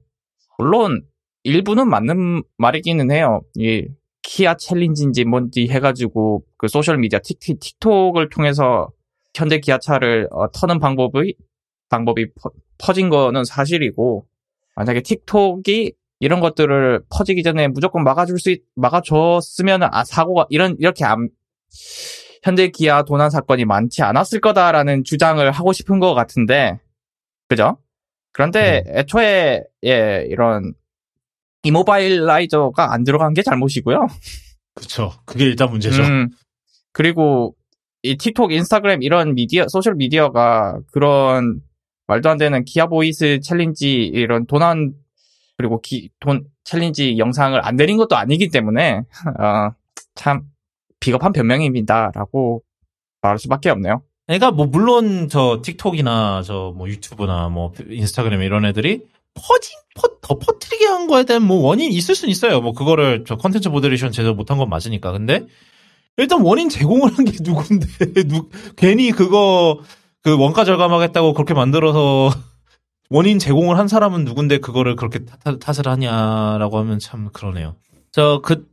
Speaker 2: 물론 일부는 맞는 말이기는 해요. 이 Kia Challenge인지 뭔지 해가지고 그 소셜 미디어 틱, 틱톡을 통해서 현대 기아차를 어, 터는 방법이 방법이 퍼, 퍼진 거는 사실이고 만약에 틱톡이 이런 것들을 퍼지기 전에 무조건 막아줄 수 있, 막아줬으면 아 사고가 이런 이렇게 안 현대 기아 도난 사건이 많지 않았을 거다라는 주장을 하고 싶은 것 같은데 그죠? 그런데 애초에 예 이런 immobilizer가 안 들어간 게 잘못이고요.
Speaker 1: 그쵸. 그게 일단 문제죠.
Speaker 2: 음, 그리고 이 틱톡, 인스타그램 이런 미디어, 소셜 미디어가 그런 말도 안 되는 Kia Boys Challenge 이런 도난 그리고 기, 돈 challenge 영상을 안 내린 것도 아니기 때문에 어, 참 비겁한 변명입니다라고 말할 수밖에 없네요.
Speaker 1: 그러니까 뭐 물론 저 틱톡이나 저 뭐 유튜브나 뭐 인스타그램 이런 애들이 퍼진 퍼, 더 퍼뜨리게 한 거에 대한 뭐 원인 있을 수는 있어요. 뭐 그거를 저 컨텐츠 moderation 제대로 못한 건 맞으니까. 근데 일단 원인 제공을 한 게 누군데 누, 괜히 그거 그 원가 절감하겠다고 그렇게 만들어서 원인 제공을 한 사람은 누군데 그거를 그렇게 탓, 탓을 하냐라고 하면 참 그러네요. 저 그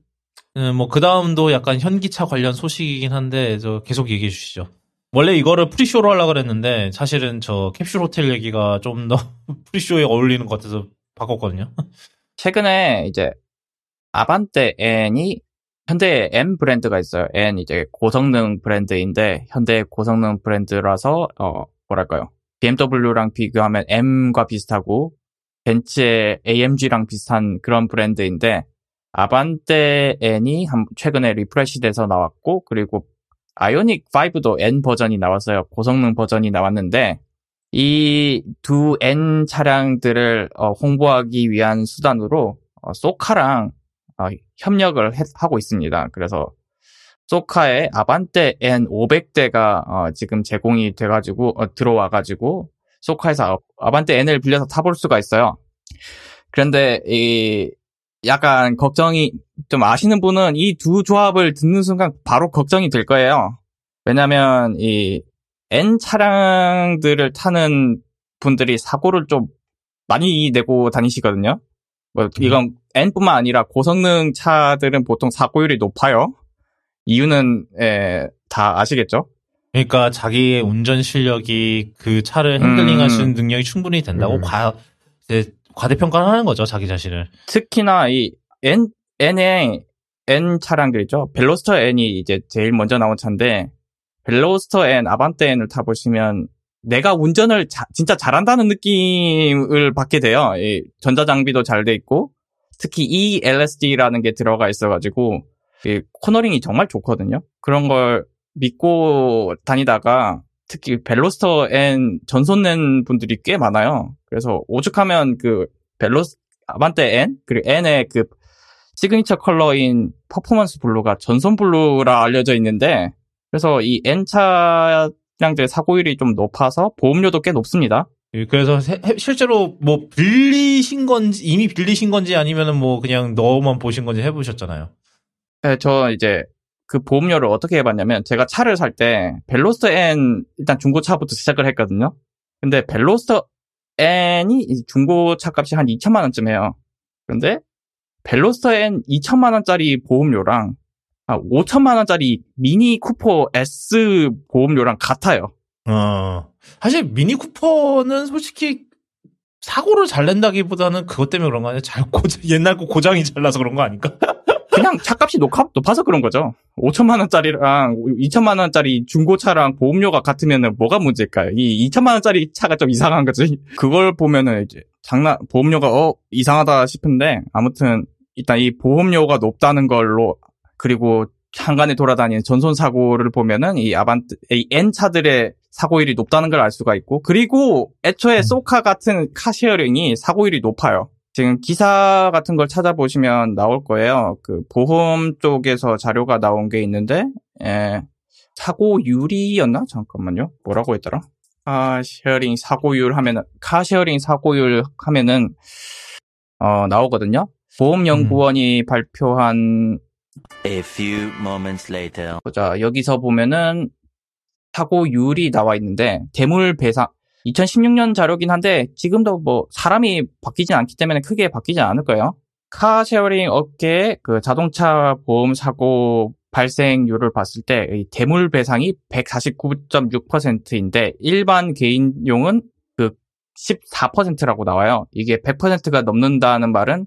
Speaker 1: 뭐그 다음도 약간 현기차 관련 소식이긴 한데 저 계속 얘기해 주시죠. 원래 이거를 pre-show로 하려고 그랬는데 사실은 저 캡슐 호텔 얘기가 좀 더 pre-show에 어울리는 것 같아서 바꿨거든요.
Speaker 2: 최근에 이제 아반떼 N이 현대에 N 브랜드가 있어요. N 이제 고성능 브랜드인데 현대 고성능 브랜드라서 어 뭐랄까요? BMW랑 비교하면 M과 비슷하고 벤츠의 AMG랑 비슷한 그런 브랜드인데 아반떼 N이 한- 최근에 리프레시돼서 나왔고 그리고 아이오닉 5도 N 버전이 나왔어요. 고성능 버전이 나왔는데 이 두 N 차량들을 어, 홍보하기 위한 수단으로 어, 소카랑 어, 협력을 해- 하고 있습니다. 그래서 소카의 아반떼 N500대가 지금 제공이 돼가지고 어, 들어와가지고 소카에서 아- 아반떼 N을 빌려서 타볼 수가 있어요. 그런데 이 약간 걱정이 좀 아시는 분은 이 두 조합을 듣는 순간 바로 걱정이 될 거예요. 왜냐하면 이 N 차량들을 타는 분들이 사고를 좀 많이 내고 다니시거든요. 뭐 이건 N뿐만 아니라 고성능 차들은 보통 사고율이 높아요. 이유는 에, 다 아시겠죠?
Speaker 1: 그러니까 자기의 운전 실력이 그 차를 핸들링 할수 있는
Speaker 2: 음.
Speaker 1: 능력이 충분히 된다고
Speaker 3: 음.
Speaker 1: 과, 이제 과대평가를 하는 거죠, 자기 자신을.
Speaker 2: 특히나 이 N N의 N 차량들 있죠. 벨로스터 N이 이제 제일 먼저 나온 차인데 벨로스터 N, 아반떼 N을 타보시면 내가 운전을 자- 진짜 잘한다는 느낌을 받게 돼요. 이 전자장비도 잘 돼 있고 특히 E ELSD라는 게 들어가 있어가지고 이 코너링이 정말 좋거든요. 그런 걸 믿고 다니다가 특히 벨로스터 N 전손 낸 분들이 꽤 많아요. 그래서 오죽하면 그 벨로스 아반떼 N 그리고 N의 그 시그니처 컬러인 퍼포먼스 블루가 전손 블루라 알려져 있는데 그래서 이 N 차량들의 사고율이 좀 높아서 보험료도 꽤 높습니다.
Speaker 1: 예, 그래서 실제로 뭐 빌리신 건지 이미 빌리신 건지 아니면은 뭐 그냥 너만 보신 건지 해보셨잖아요.
Speaker 2: 네, 저 이제 그 보험료를 어떻게 해봤냐면 제가 차를 살 때 벨로스터 N 일단 중고차부터 시작을 했거든요. 근데 벨로스터 N이 이 중고차 값이 한 2천만 원쯤 해요. 그런데 벨로스터 N 2천만 원짜리 보험료랑 아, 5천만 원짜리 미니 쿠퍼 S 보험료랑 같아요.
Speaker 1: 어, 사실 미니 쿠퍼는 솔직히 사고를 잘 낸다기보다는 그것 때문에 그런 거 아니야? 잘 고, 옛날 거 고장이 잘 나서 그런 거 아닐까?
Speaker 2: 그냥 차값이 높아, 높아서 그런 거죠. 5천만 원짜리랑 2천만 원짜리 중고차랑 보험료가 같으면은 뭐가 문제일까요? 이 2천만 원짜리 차가 좀 이상한 거지. 그걸 보면은 이제 장난 보험료가 어 이상하다 싶은데 아무튼 일단 이 보험료가 높다는 걸로 그리고 항간에 돌아다니는 전손 사고를 보면은 이 아반떼 이 N 차들의 사고율이 높다는 걸 알 수가 있고 그리고 애초에 소카 같은 카쉐어링이 사고율이 높아요. 지금 기사 같은 걸 찾아보시면 나올 거예요. 그 보험 쪽에서 자료가 나온 게 있는데, 에, 사고율이었나? 잠깐만요. 뭐라고 했더라? 카쉐어링 사고율 하면은, 카쉐어링 사고율 하면은, 어, 나오거든요. 보험연구원이 발표한,
Speaker 4: A few moments later.
Speaker 2: 보자, 여기서 보면은, 사고율이 나와 있는데, 대물 배상, 2016년 자료긴 한데 지금도 뭐 사람이 바뀌진 않기 때문에 크게 바뀌지 않을 거예요. 카쉐어링 업계의 그 자동차 보험 사고 발생률을 봤을 때이 대물 배상이 149.6%인데 일반 개인용은 그 14%라고 나와요. 이게 100%가 넘는다는 말은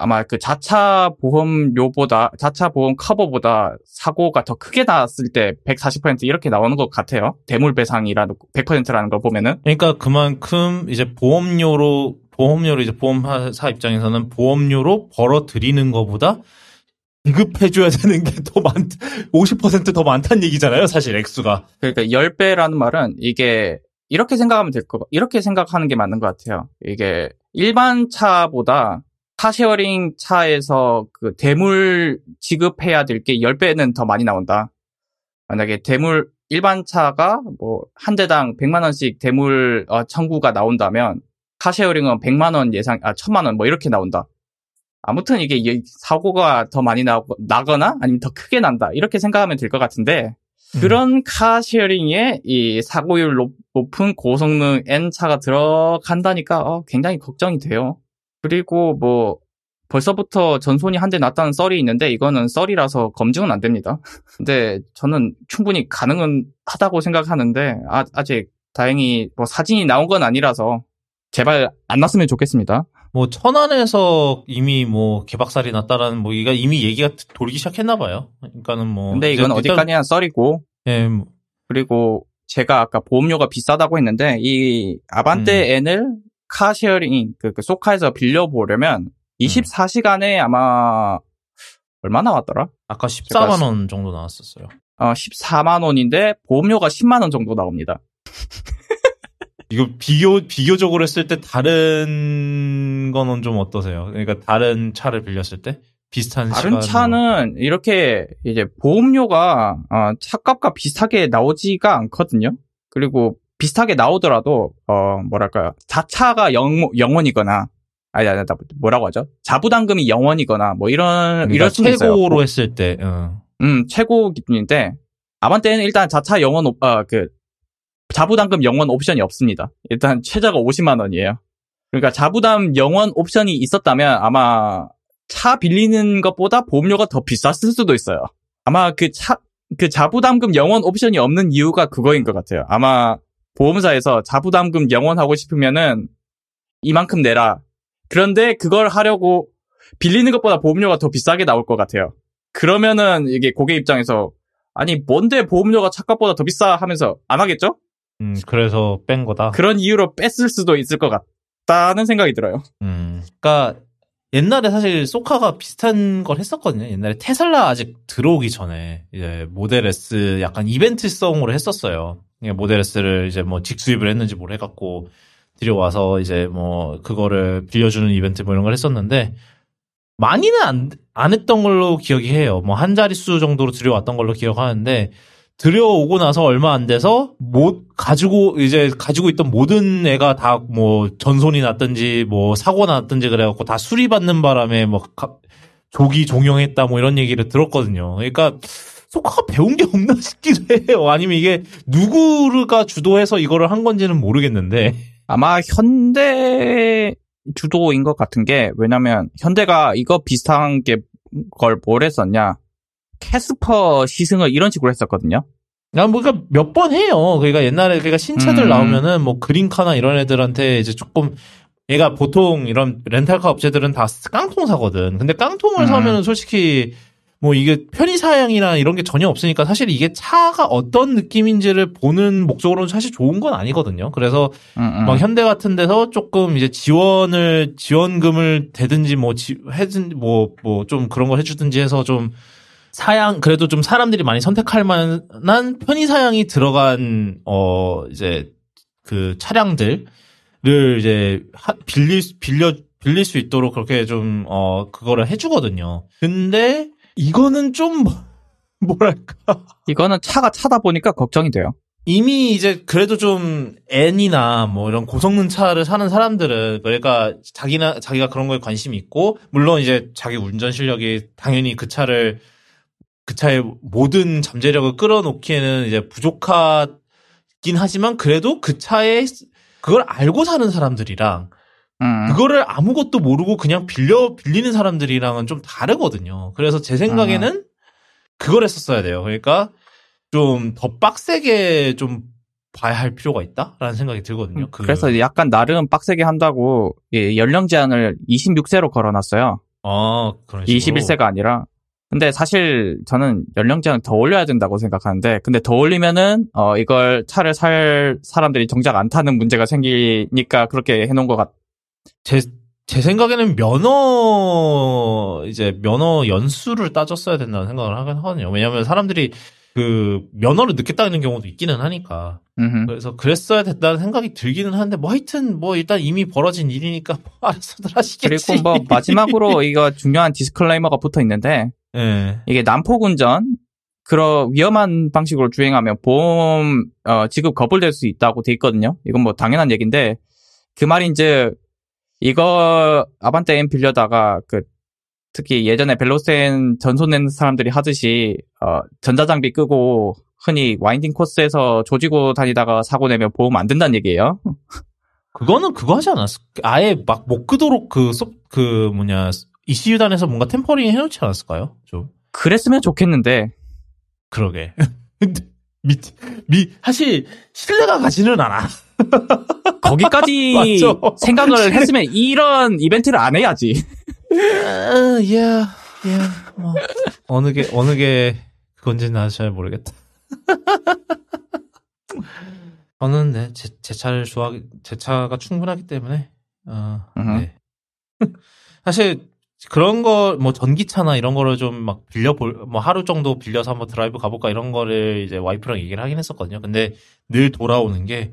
Speaker 2: 아마 그 자차 보험료보다 자차 보험 커버보다 사고가 더 크게 나왔을 때 140% 이렇게 나오는 것 같아요. 대물 배상이라는 100%라는 걸 보면은
Speaker 1: 그러니까 그만큼 이제 보험료로 보험료로 이제 보험사 입장에서는 보험료로 벌어 들이는 것보다 지급해줘야 되는 게 더 많, 50%더 많다는 얘기잖아요, 사실 액수가.
Speaker 2: 그러니까 10배라는 말은 이게 이렇게 생각하면 될 거, 이렇게 생각하는 게 맞는 것 같아요. 이게 일반 차보다 카쉐어링 차에서 그 대물 지급해야 될 게 10배는 더 많이 나온다. 만약에 대물, 일반 차가 뭐 한 대당 100만 원씩 대물 어, 청구가 나온다면 카쉐어링은 100만 원 예상, 아, 1000만 원 뭐 이렇게 나온다. 아무튼 이게 이 사고가 더 많이 나고, 나거나 아니면 더 크게 난다. 이렇게 생각하면 될 것 같은데 그런 카쉐어링에 이 사고율 높, 은 고성능 N차가 들어간다니까 어, 굉장히 걱정이 돼요. 그리고 뭐 벌써부터 전손이 한 대 났다는 썰이 있는데 이거는 썰이라서 검증은 안 됩니다. 근데 저는 충분히 가능은 하다고 생각하는데 아, 아직 다행히 뭐 사진이 나온 건 아니라서 제발 안 났으면 좋겠습니다.
Speaker 1: 뭐 천안에서 이미 뭐 개박살이 났다라는 뭐 이가 이미 얘기가 돌기 시작했나 봐요. 그러니까는 뭐
Speaker 2: 근데 이건 어디까지나 썰이고
Speaker 1: 예, 뭐,
Speaker 2: 그리고 제가 아까 보험료가 비싸다고 했는데 이 아반떼 N을 카쉐어링 그, 그 소카에서 빌려 보려면 24시간에 아마 얼마 나왔더라?
Speaker 1: 아까 14만 원 정도 나왔었어요.
Speaker 2: 어 14만 원인데 보험료가 10만 원 정도 나옵니다.
Speaker 1: 이거 비교 비교적으로 했을 때 다른 거는 좀 어떠세요? 그러니까 다른 차를 빌렸을 때 비슷한
Speaker 2: 다른 차는 이렇게 이제 보험료가 어, 차값과 비슷하게 나오지가 않거든요. 그리고 비슷하게 나오더라도 어 뭐랄까요 자차가 영 영원이거나 아니 아니 나 뭐라고 하죠? 자부담금이 영원이거나 뭐 이런
Speaker 1: 그러니까
Speaker 2: 이럴 수 있어요.
Speaker 1: 최고로 했을 때 어.
Speaker 2: 음 최고 기준인데 아반떼는 일단 자차 영원 옵- 어, 그 자부담금 영원 옵션이 없습니다. 일단 최저가 50만 원이에요. 그러니까 자부담 영원 옵션이 있었다면 아마 차 빌리는 것보다 보험료가 더 비쌌을 수도 있어요. 아마 그 차, 그 자부담금 영원 옵션이 없는 이유가 그거인 것 같아요. 아마 보험사에서 자부담금 영원 하고 싶으면은 이만큼 내라. 그런데 그걸 하려고 빌리는 것보다 보험료가 더 비싸게 나올 것 같아요. 그러면은 이게 고객 입장에서 아니 뭔데 보험료가 차값보다 더 비싸 하면서 안 하겠죠?
Speaker 1: 음, 그래서 뺀 거다.
Speaker 2: 그런 이유로 뺐을 수도 있을 것 같다는 생각이 들어요.
Speaker 1: 음. 그러니까 옛날에 사실 소카가 비슷한 걸 했었거든요. 옛날에 테슬라 아직 들어오기 전에 이제 모델 S 약간 이벤트성으로 했었어요. 그러니까 모델 S를 이제 뭐 직수입을 했는지 뭘 해갖고 들여와서 이제 뭐 그거를 빌려주는 이벤트 뭐 이런 걸 했었는데 많이는 안, 안 했던 걸로 기억이 해요. 뭐 한 자릿수 정도로 들여왔던 걸로 기억하는데 들여오고 나서 얼마 안 돼서 못 가지고 이제 가지고 있던 모든 애가 다 뭐 전손이 났든지 뭐 사고 났든지 그래갖고 다 수리받는 바람에 뭐 가- 조기 종용했다 뭐 이런 얘기를 들었거든요. 그러니까 소카가 배운 게 없나 싶기도 해요. 아니면 이게 누구가 주도해서 이거를 한 건지는 모르겠는데.
Speaker 2: 아마 현대 주도인 것 같은 게 왜냐면 현대가 이거 비슷한 게 걸 뭘 했었냐 캐스퍼 시승을 이런 식으로 했었거든요.
Speaker 1: 야, 뭐, 그니까 몇 번 해요. 그러니까 옛날에, 그러니까 신차들
Speaker 2: 음.
Speaker 1: 나오면은 뭐 그린카나 이런 애들한테 이제 조금, 얘가 보통 이런 렌탈카 업체들은 다 깡통 사거든. 근데 깡통을
Speaker 2: 음.
Speaker 1: 사면은 솔직히 뭐 이게 편의 사양이나 이런 게 전혀 없으니까 사실 이게 차가 어떤 느낌인지를 보는 목적으로는 사실 좋은 건 아니거든요. 그래서
Speaker 2: 음, 음.
Speaker 1: 막 현대 같은 데서 조금 이제 지원을 지원금을 대든지 뭐 지, 해든 뭐 뭐 좀 그런 걸 해주든지 해서 좀 사양 그래도 좀 사람들이 많이 선택할 만한 편의 사양이 들어간 어 이제 그 차량들을 이제 하- 빌릴 수- 빌려 빌릴 수 있도록 그렇게 좀 어 그거를 해주거든요. 근데 이거는 좀 뭐랄까
Speaker 2: 이거는 차가 차다 보니까 걱정이 돼요.
Speaker 1: 이미 이제 그래도 좀 N이나 뭐 이런 고성능 차를 사는 사람들은 그러니까 자기나 자기가 그런 거에 관심이 있고 물론 이제 자기 운전 실력이 당연히 그 차를 그 차의 모든 잠재력을 끌어놓기에는 이제 부족하긴 하지만 그래도 그 차에 그걸 알고 사는 사람들이랑
Speaker 2: 음.
Speaker 1: 그거를 아무것도 모르고 그냥 빌려 빌리는 사람들이랑은 좀 다르거든요. 그래서 제 생각에는 그걸 했었어야 돼요. 그러니까 좀 더 빡세게 좀 봐야 할 필요가 있다라는 생각이 들거든요. 그-
Speaker 2: 음, 그래서 약간 나름 빡세게 한다고 예, 연령 제한을 26세로 걸어놨어요.
Speaker 1: 아 그런 식으로
Speaker 2: 21세가 아니라. 근데 사실 저는 연령 제한을 더 올려야 된다고 생각하는데, 근데 더 올리면은 어 이걸 차를 살 사람들이 정작 안 타는 문제가 생기니까 그렇게 해놓은 것 같.
Speaker 1: 제, 제 생각에는 면허, 이제 면허 연수를 따졌어야 된다는 생각을 하긴 하거든요. 왜냐면 사람들이 그 면허를 늦게 따는 경우도 있기는 하니까.
Speaker 2: 음흠.
Speaker 1: 그래서 그랬어야 됐다는 생각이 들기는 하는데, 뭐 하여튼 뭐 일단 이미 벌어진 일이니까 뭐 알아서들 하시겠지.
Speaker 2: 그리고 뭐 마지막으로 이거 중요한 디스클레이머가 붙어 있는데
Speaker 1: 예.
Speaker 2: 이게 난폭 운전 그런 위험한 방식으로 주행하면 보험 어, 지급 거부될 수 있다고 돼 있거든요. 이건 뭐 당연한 얘기인데 그 말인즉 이거 아반떼 M 빌려다가 그 특히 예전에 벨로센 전손 낸 사람들이 하듯이 어, 전자장비 끄고 흔히 와인딩 코스에서 조지고 다니다가 사고 내면 보험 안 된다는 얘기예요.
Speaker 1: 그거는 그거 하지 않았어? 아예 막 못 끄도록 그, 소, 그 뭐냐, ECU단에서 뭔가 템퍼링 해놓지 않았을까요? 좀
Speaker 2: 그랬으면 좋겠는데
Speaker 1: 그러게. 미, 미 사실 신뢰가 가지는 않아.
Speaker 2: 거기까지
Speaker 1: 맞죠.
Speaker 2: 생각을 했으면 이런 이벤트를 안 해야지.
Speaker 1: 야, 뭐 어느 게 어느 게 그건지는 나도 잘 모르겠다. 저는 네, 제, 제 차를 좋아하기, 제 차가 충분하기 때문에, 어. 네. 사실 그런 거, 뭐 전기차나 이런 거를 좀 막 빌려 볼, 뭐 하루 정도 빌려서 한번 드라이브 가볼까 이런 거를 이제 와이프랑 얘기를 하긴 했었거든요. 근데 늘 돌아오는 게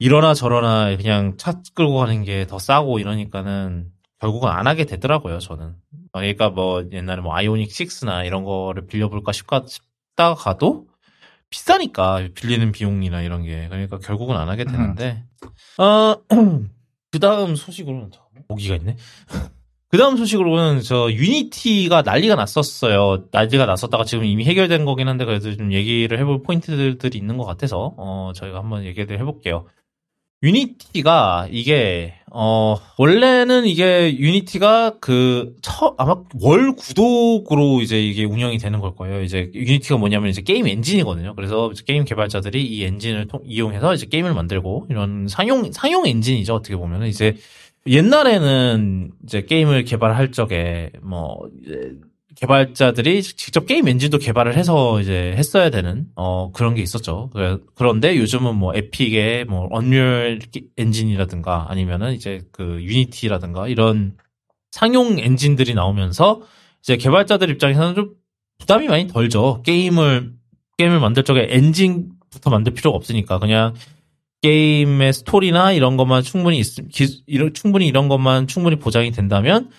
Speaker 1: 이러나 저러나 그냥 차 끌고 가는 게 더 싸고 이러니까는 결국은 안 하게 되더라고요, 저는. 어, 그러니까 뭐 옛날에 뭐 아이오닉 6나 이런 거를 빌려볼까 싶가, 싶다가 가도 비싸니까 빌리는 비용이나 이런 게 그러니까 결국은 안 하게 되는데 어, 그 다음 소식으로는 저 모기가 있네. 그 다음 소식으로는 저 유니티가 난리가 났었어요. 난리가 났었다가 지금 이미 해결된 거긴 한데 그래도 좀 얘기를 해볼 포인트들이 있는 것 같아서 어 저희가 한번 얘기를 해볼게요. 유니티가 이게 어 원래는 이게 유니티가 그 처, 아마 월 구독으로 이제 이게 운영이 되는 걸 거예요. 이제 유니티가 뭐냐면 이제 게임 엔진이거든요. 그래서 게임 개발자들이 이 엔진을 통- 이용해서 이제 게임을 만들고 이런 상용 상용 엔진이죠. 어떻게 보면은 이제 옛날에는 이제 게임을 개발할 적에 뭐 개발자들이 직접 게임 엔진도 개발을 해서 이제 했어야 되는 어 그런 게 있었죠. 그런데 요즘은 뭐 에픽의 뭐 언리얼 엔진이라든가 아니면은 이제 그 유니티라든가 이런 상용 엔진들이 나오면서 이제 개발자들 입장에서는 좀 부담이 많이 덜죠. 게임을 게임을 만들 적에 엔진부터 만들 필요가 없으니까 그냥 게임의 스토리나 이런 것만 충분히 있, 기, 이런, 충분히 이런 것만 충분히 보장이 된다면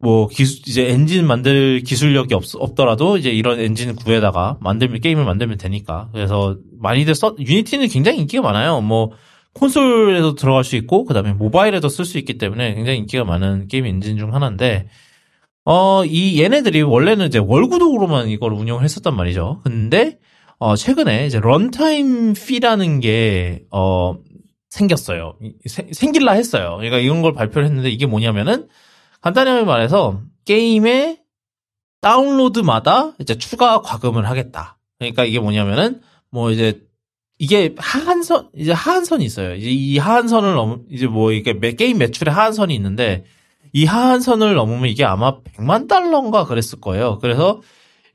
Speaker 1: 뭐 기술 이제 엔진 만들 기술력이 없, 없더라도 이제 이런 엔진 구에다가 만들면 게임을 만들면 되니까 그래서 많이들 써 유니티는 굉장히 인기가 많아요. 뭐 콘솔에도 들어갈 수 있고 그다음에 모바일에도 쓸 수 있기 때문에 굉장히 인기가 많은 게임 엔진 중 하나인데 어 이 얘네들이 원래는 이제 월구독으로만 이걸 운영을 했었단 말이죠. 근데 어 최근에 이제 런타임 피라는 게어 생겼어요. 이- 생- 생길라 했어요. 그러니까 이런 걸 발표를 했는데 이게 뭐냐면은 간단하게 말해서 게임의 다운로드마다 이제 추가 과금을 하겠다. 그러니까 이게 뭐냐면은 뭐 이제 이게 하한선 이제 하한선이 있어요. 이제 이 하한선을 넘 이제 뭐 이게 매- 게임 매출의 하한선이 있는데 이 하한선을 넘으면 이게 아마 100만 달러인가 그랬을 거예요. 그래서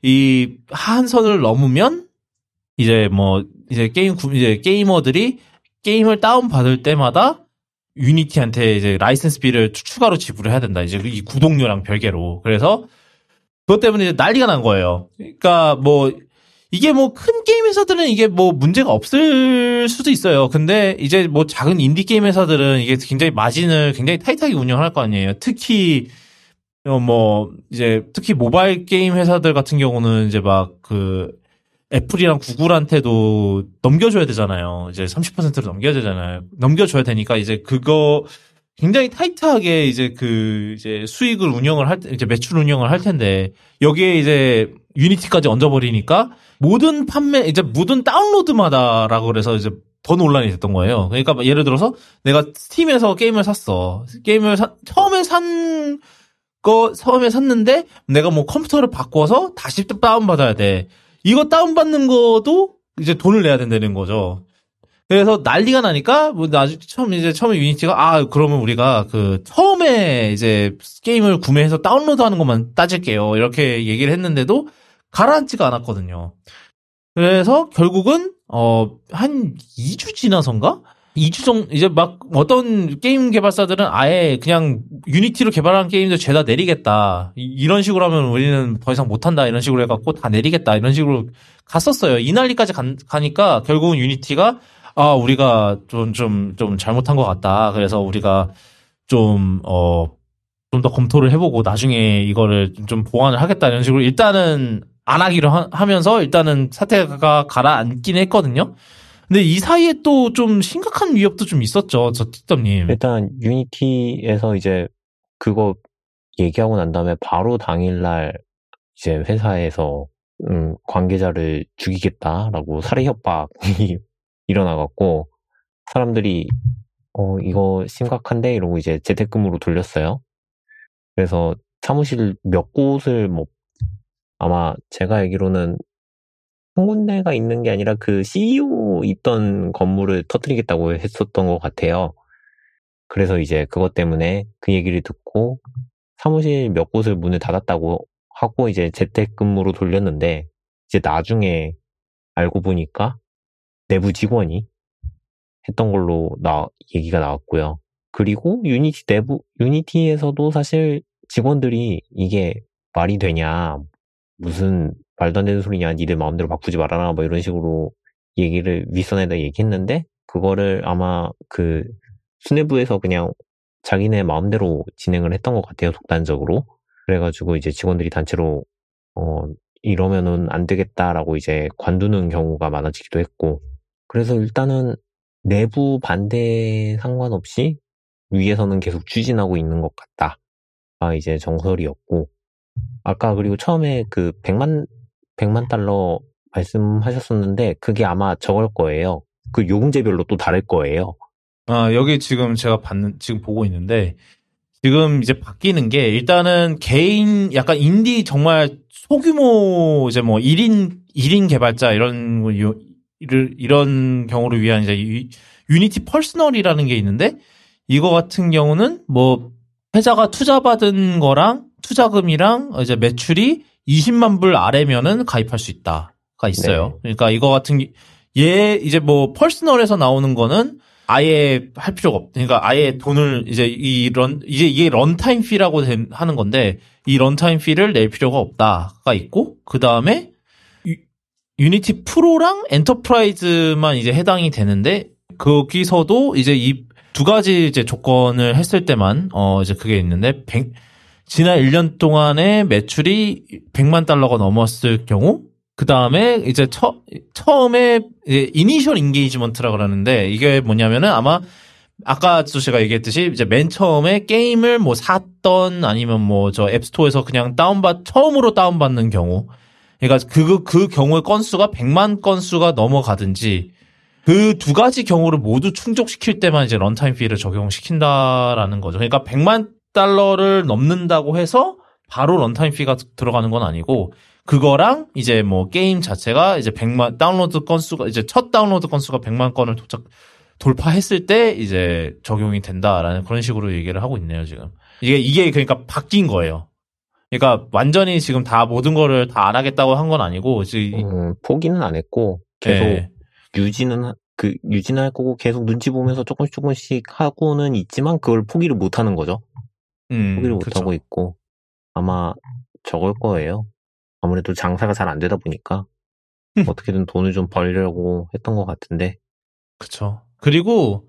Speaker 1: 이 하한선을 넘으면 이제 뭐 이제 게임 구- 이제 게이머들이 게임을 다운 받을 때마다 유니티한테 이제 라이센스비를 추- 추가로 지불을 해야 된다. 이제 이 구독료랑 별개로. 그래서 그것 때문에 난리가 난 거예요. 그러니까 뭐 이게 뭐 큰 게임 회사들은 이게 뭐 문제가 없을 수도 있어요. 근데 이제 뭐 작은 인디 게임 회사들은 이게 굉장히 마진을 굉장히 타이트하게 운영할 거 아니에요. 특히 어뭐 이제 특히 모바일 게임 회사들 같은 경우는 이제 막 그 애플이랑 구글한테도 넘겨줘야 되잖아요. 이제 30%를 넘겨야 되잖아요. 넘겨줘야 되니까 이제 그거 굉장히 타이트하게 이제 그 이제 수익을 운영을 할 때, 이제 매출 운영을 할 텐데 여기에 이제 유니티까지 얹어버리니까 모든 판매 이제 모든 다운로드마다라고 그래서 이제 더 논란이 됐던 거예요. 그러니까 막 예를 들어서 내가 스팀에서 게임을 샀어. 게임을 사- 처음에 산 거 처음에 샀는데 내가 뭐 컴퓨터를 바꿔서 다시 또 다운 받아야 돼. 이거 다운받는 것도 이제 돈을 내야 된다는 거죠. 그래서 난리가 나니까 뭐 나중 처음 이제 처음에 유니티가 아 그러면 우리가 그 처음에 이제 게임을 구매해서 다운로드하는 것만 따질게요 이렇게 얘기를 했는데도 가라앉지가 않았거든요. 그래서 결국은 어 한 2주 지나선가 2주 정도 이제 막 어떤 게임 개발사들은 아예 그냥 유니티로 개발한 게임도 죄다 내리겠다 이- 이런 식으로 하면 우리는 더 이상 못한다 이런 식으로 해갖고 다 내리겠다 이런 식으로 갔었어요. 이 난리까지 간- 가니까 결국은 유니티가 아, 우리가 좀, 좀, 좀 잘못한 것 같다. 그래서 우리가 좀, 어, 좀 더 검토를 해보고 나중에 이거를 좀 보완을 하겠다. 이런 식으로 일단은 안 하기로 하, 면서 일단은 사태가 가라앉긴 했거든요. 근데 이 사이에 또 좀 심각한 위협도 좀 있었죠. 저 틱덤님.
Speaker 3: 일단 유니티에서 이제 그거 얘기하고 난 다음에 바로 당일날 이제 회사에서 음, 관계자를 죽이겠다라고 살해 협박이 일어나갖고 사람들이 어 이거 심각한데 이러고 이제 재택근무로 돌렸어요. 그래서 사무실 몇 곳을 뭐 아마 제가 알기로는 한 군데가 있는 게 아니라 그 CEO 있던 건물을 터뜨리겠다고 했었던 것 같아요. 그래서 이제 그것 때문에 그 얘기를 듣고 사무실 몇 곳을 문을 닫았다고 하고 이제 재택근무로 돌렸는데 이제 나중에 알고 보니까 내부 직원이 했던 걸로 나 얘기가 나왔고요. 그리고 유니티 내부 유니티에서도 사실 직원들이 이게 말이 되냐 무슨 말도 안 되는 소리냐 니들 마음대로 바꾸지 말아라 뭐 이런 식으로 얘기를 윗선에다 얘기했는데 그거를 아마 그 수뇌부에서 그냥 자기네 마음대로 진행을 했던 것 같아요 독단적으로 그래가지고 이제 직원들이 단체로 어 이러면은 안 되겠다라고 이제 관두는 경우가 많아지기도 했고 그래서 일단은 내부 반대 상관없이 위에서는 계속 추진하고 있는 것 같다. 아, 이제 정설이었고. 아까 그리고 처음에 그 100만, 100만 달러 말씀하셨었는데 그게 아마 저걸 거예요. 그 요금제별로 또 다를 거예요.
Speaker 1: 아, 여기 지금 제가 받는, 지금 보고 있는데, 지금 이제 바뀌는 게, 일단은 개인, 약간 인디 정말 소규모, 이제 뭐 1인, 1인 개발자, 이런, 이런 경우를 위한 이제 유- 유니티 퍼스널이라는 게 있는데, 이거 같은 경우는 뭐, 회사가 투자받은 거랑, 투자금이랑 이제 매출이 20만 불 아래면은 가입할 수 있다가 있어요.
Speaker 3: 네.
Speaker 1: 그러니까 이거 같은, 게- 얘, 이제 뭐, 퍼스널에서 나오는 거는, 아예 할 필요가 없. 그러니까 아예 돈을 이제 이런 이제 이게 runtime fee라고 된- 하는 건데 이 runtime fee를 낼 필요가 없다가 있고 그 다음에 Unity Pro랑 Enterprise만 이제 해당이 되는데 거기서도 이제 이 두 가지 이제 조건을 했을 때만 어 이제 그게 있는데 100 지난 1년 동안의 매출이 100만 달러가 넘었을 경우 그 다음에 이제 처, 처음에 이제 initial engagement라 그러는데 이게 뭐냐면은 아마 아까도 제가 얘기했듯이 이제 맨 처음에 게임을 뭐 샀던 아니면 뭐 저 App Store에서 그냥 다운받 처음으로 다운받는 경우 그러니까 그, 그 경우의 건수가 100만 건수가 넘어가든지 그 두 가지 경우를 모두 충족시킬 때만 이제 runtime fee를 적용시킨다라는 거죠. 그러니까 100만 달러를 넘는다고 해서 바로 runtime fee가 들어가는 건 아니고 그거랑 이제 뭐 게임 자체가 이제 100만 다운로드 건수가 이제 첫 다운로드 건수가 100만 건을 도착 돌파했을 때 이제 적용이 된다라는 그런 식으로 얘기를 하고 있네요, 지금. 이게 이게 그러니까 바뀐 거예요. 그러니까 완전히 지금 다 모든 거를 다 안 하겠다고 한 건 아니고 지금
Speaker 3: 음, 포기는 안 했고 계속
Speaker 1: 예.
Speaker 3: 유지는 하- 그 유지는 할 거고 계속 눈치 보면서 조금씩 조금씩 하고는 있지만 그걸 포기를 못 하는 거죠.
Speaker 1: 음,
Speaker 3: 포기를 못. 하고 있고 아마 저걸 거예요. 아무래도 장사가 잘 안 되다 보니까
Speaker 1: 음.
Speaker 3: 어떻게든 돈을 좀 벌려고 했던 것 같은데
Speaker 1: 그쵸. 그리고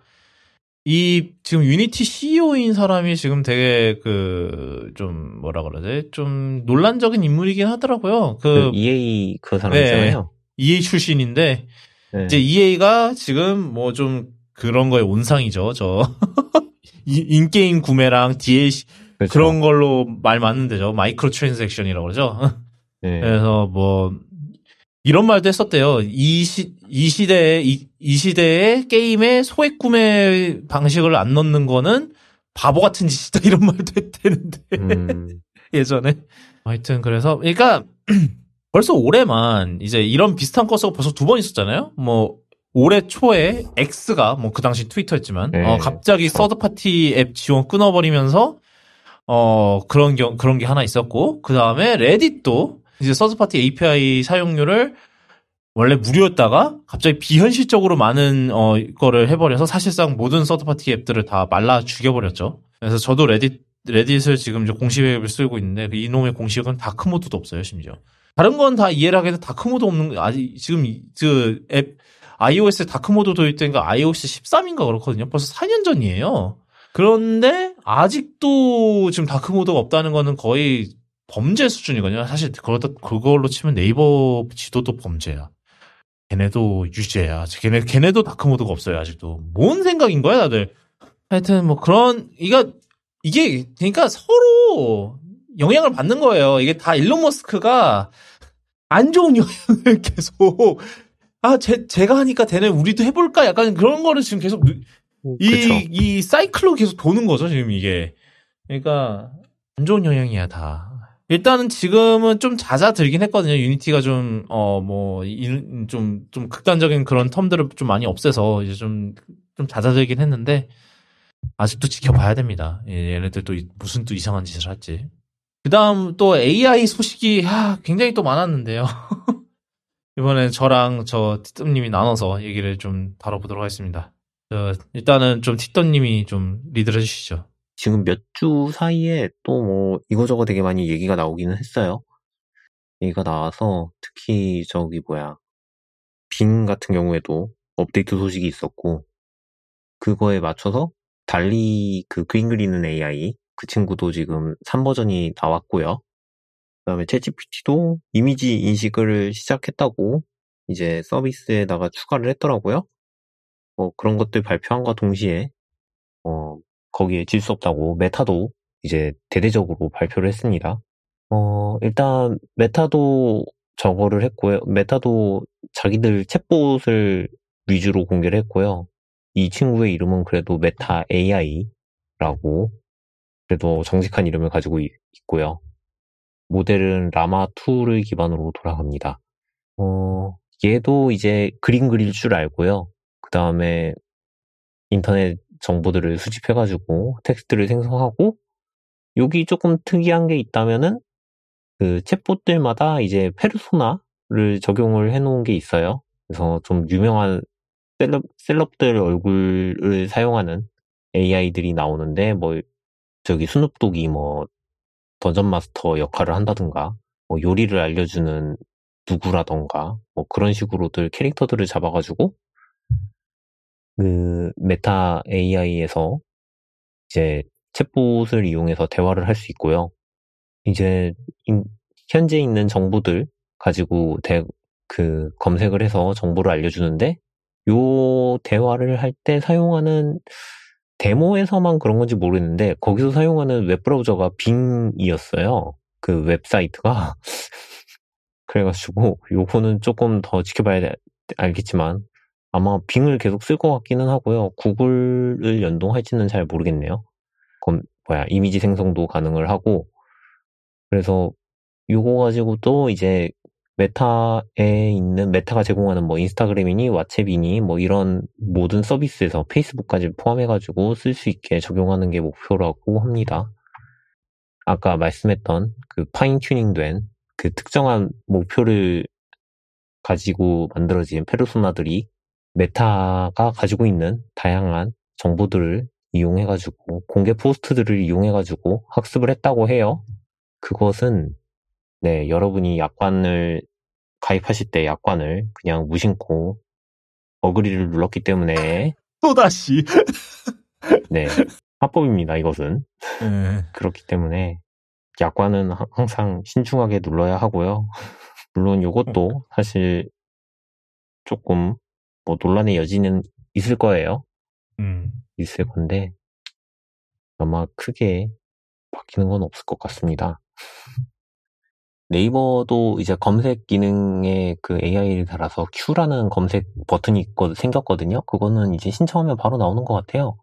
Speaker 1: 이 지금 유니티 CEO인 사람이 지금 되게 그 좀 뭐라 그러지? 좀 논란적인 인물이긴 하더라고요.
Speaker 3: 그
Speaker 1: 그
Speaker 3: EA 그 사람
Speaker 1: 네.
Speaker 3: 있잖아요.
Speaker 1: EA 출신인데
Speaker 3: 네.
Speaker 1: 이제 EA가 지금 뭐 좀 그런 거에 온상이죠. 저 이- in-game 구매랑 DLC
Speaker 3: 그렇죠.
Speaker 1: 그런 걸로 말 많은 데죠. microtransaction이라고 그러죠.
Speaker 3: 네.
Speaker 1: 그래서 뭐 이런 말도 했었대요. 이 시, 이 시대에 이, 이 시대에 게임에 소액 구매 방식을 안 넣는 거는 바보 같은 짓이다 이런 말도 했대는데
Speaker 3: 음,
Speaker 1: 예전에 하여튼 그래서 그러니까 벌써 올해만 이제 이런 비슷한 건수가 벌써 두 번 있었잖아요. 뭐 올해 초에 X가 뭐 그 당시 Twitter였지만
Speaker 3: 네,
Speaker 1: 어, 갑자기. third party 앱 지원 끊어버리면서 어 그런 경 그런 게 하나 있었고 그 다음에 레딧도 이제 third party API 사용료를 원래 무료였다가 갑자기 비현실적으로 많은 어 거를 해버려서 사실상 모든 third party 앱들을 다 말라 죽여버렸죠. 그래서 저도 Reddit Reddit을 지금 이제 공식 앱을 쓰고 있는데 그 이놈의 공식은 dark mode도 없어요 심지어. 다른 건 다 이해를 하겠는데 dark mode 없는 거 아직 지금 이- 그앱 iOS에 dark mode 도입된 거 iOS 13인가 그렇거든요. 벌써 4년 전이에요. 그런데 아직도 지금 dark mode가 없다는 거는 거의 범죄 수준이거든요. 사실 그러다 그걸로 치면 네이버 지도도 범죄야. 걔네도 유죄야. 걔네 걔네도 dark mode가 없어요 아직도. 뭔 생각인 거야 다들. 하여튼 뭐 그런 이거 이게 그러니까 서로 영향을 받는 거예요. 이게 다 일론 머스크가 안 좋은 영향을 계속 아, 제, 제가 하니까 되네. 우리도 해볼까? 약간 그런 거를 지금 계속, 누- 이,
Speaker 3: 그쵸.
Speaker 1: 이 사이클로 계속 도는 거죠, 지금 이게. 그러니까, 안 좋은 영향이야 다. 일단은 지금은 좀 잦아들긴 했거든요. 유니티가 좀, 어, 뭐, 좀, 좀 극단적인 그런 텀들을 좀 많이 없애서 이제 좀, 좀 잦아들긴 했는데, 아직도 지켜봐야 됩니다. 예, 얘네들 또 이- 무슨 또 이상한 짓을 할지. 그 다음 또 AI 소식이, 하, 굉장히 또 많았는데요. 이번엔 저랑 저 티뜸님이 나눠서 얘기를 좀 다뤄보도록 하겠습니다. 저, 일단은 좀 티뜸님이 좀 리드를 해주시죠.
Speaker 3: 지금 몇 주 사이에 또 뭐 이거저거 되게 많이 얘기가 나오기는 했어요. 얘기가 나와서 특히 저기 뭐야 빙 같은 경우에도 업데이트 소식이 있었고 그거에 맞춰서 달리 그 그림 그리는 AI 그 친구도 지금 3버전이 나왔고요. 그다음에 챗GPT도 이미지 인식을 시작했다고 이제 서비스에다가 추가를 했더라고요. 뭐 그런 것들 발표한과 동시에 어 거기에 질 수 없다고 메타도 이제 대대적으로 발표를 했습니다. 어, 일단 Meta도 저거를 했고요. Meta도 자기들 챗봇을 위주로 공개를 했고요. 이 친구의 이름은 그래도 Meta AI라고 그래도 정직한 이름을 가지고 있- 있고요. 모델은 Llama2를 기반으로 돌아갑니다. 어, 얘도 이제 그림 그릴 줄 알고요. 그 다음에 인터넷 정보들을 수집해가지고 텍스트를 생성하고 여기 조금 특이한 게 있다면은 그 챗봇들마다 이제 페르소나를 적용을 해놓은 게 있어요. 그래서 좀 유명한 celeb, celeb들 얼굴을 사용하는 AI들이 나오는데 뭐 저기 Snoop Dogg이 뭐 dungeon master 역할을 한다든가 뭐 요리를 알려주는 누구라던가 뭐 그런 식으로들 캐릭터들을 잡아가지고 그 Meta AI에서 이제 챗봇을 이용해서 대화를 할 수 있고요. 이제 인- 현재 있는 정보들 가지고 대, 그 검색을 해서 정보를 알려주는데 요 대화를 할 때 사용하는 데모에서만 그런 건지 모르겠는데 거기서 사용하는 웹브라우저가 Bing이었어요. 그 웹사이트가 그래가지고 요거는 조금 더 지켜봐야 돼- 알겠지만 아마 Bing을 계속 쓸 것 같기는 하고요. Google을 연동할지는 잘 모르겠네요. 그럼 뭐야 이미지 생성도 가능을 하고 그래서 요거 가지고 또 이제 Meta에 있는 Meta가 제공하는 뭐 Instagram이니 WhatsApp이니 뭐 이런 모든 서비스에서 Facebook까지 포함해가지고 쓸 수 있게 적용하는 게 목표라고 합니다. 아까 말씀했던 그 fine tuning된 그 특정한 목표를 가지고 만들어진 페르소나들이 Meta가 가지고 있는 다양한 정보들을 이용해가지고 공개 post들을 이용해가지고 학습을 했다고 해요. 그것은 네 여러분이 약관을 가입하실 때 약관을 그냥 무심코 agree를 눌렀기 때문에
Speaker 1: 또다시.
Speaker 3: 네 합법입니다 이것은
Speaker 1: 예.
Speaker 3: 그렇기 때문에 약관은 하- 항상 신중하게 눌러야 하고요. 물론 이것도 사실 조금 뭐 논란의 여지는 있을 거예요.
Speaker 1: 음.
Speaker 3: 있을 건데 아마 크게 바뀌는 건 없을 것 같습니다. 네이버도 이제 검색 기능에 그 AI를 달아서 Q라는 검색 버튼이 있거, 생겼거든요. 그거는 이제 신청하면 바로 나오는 것 같아요.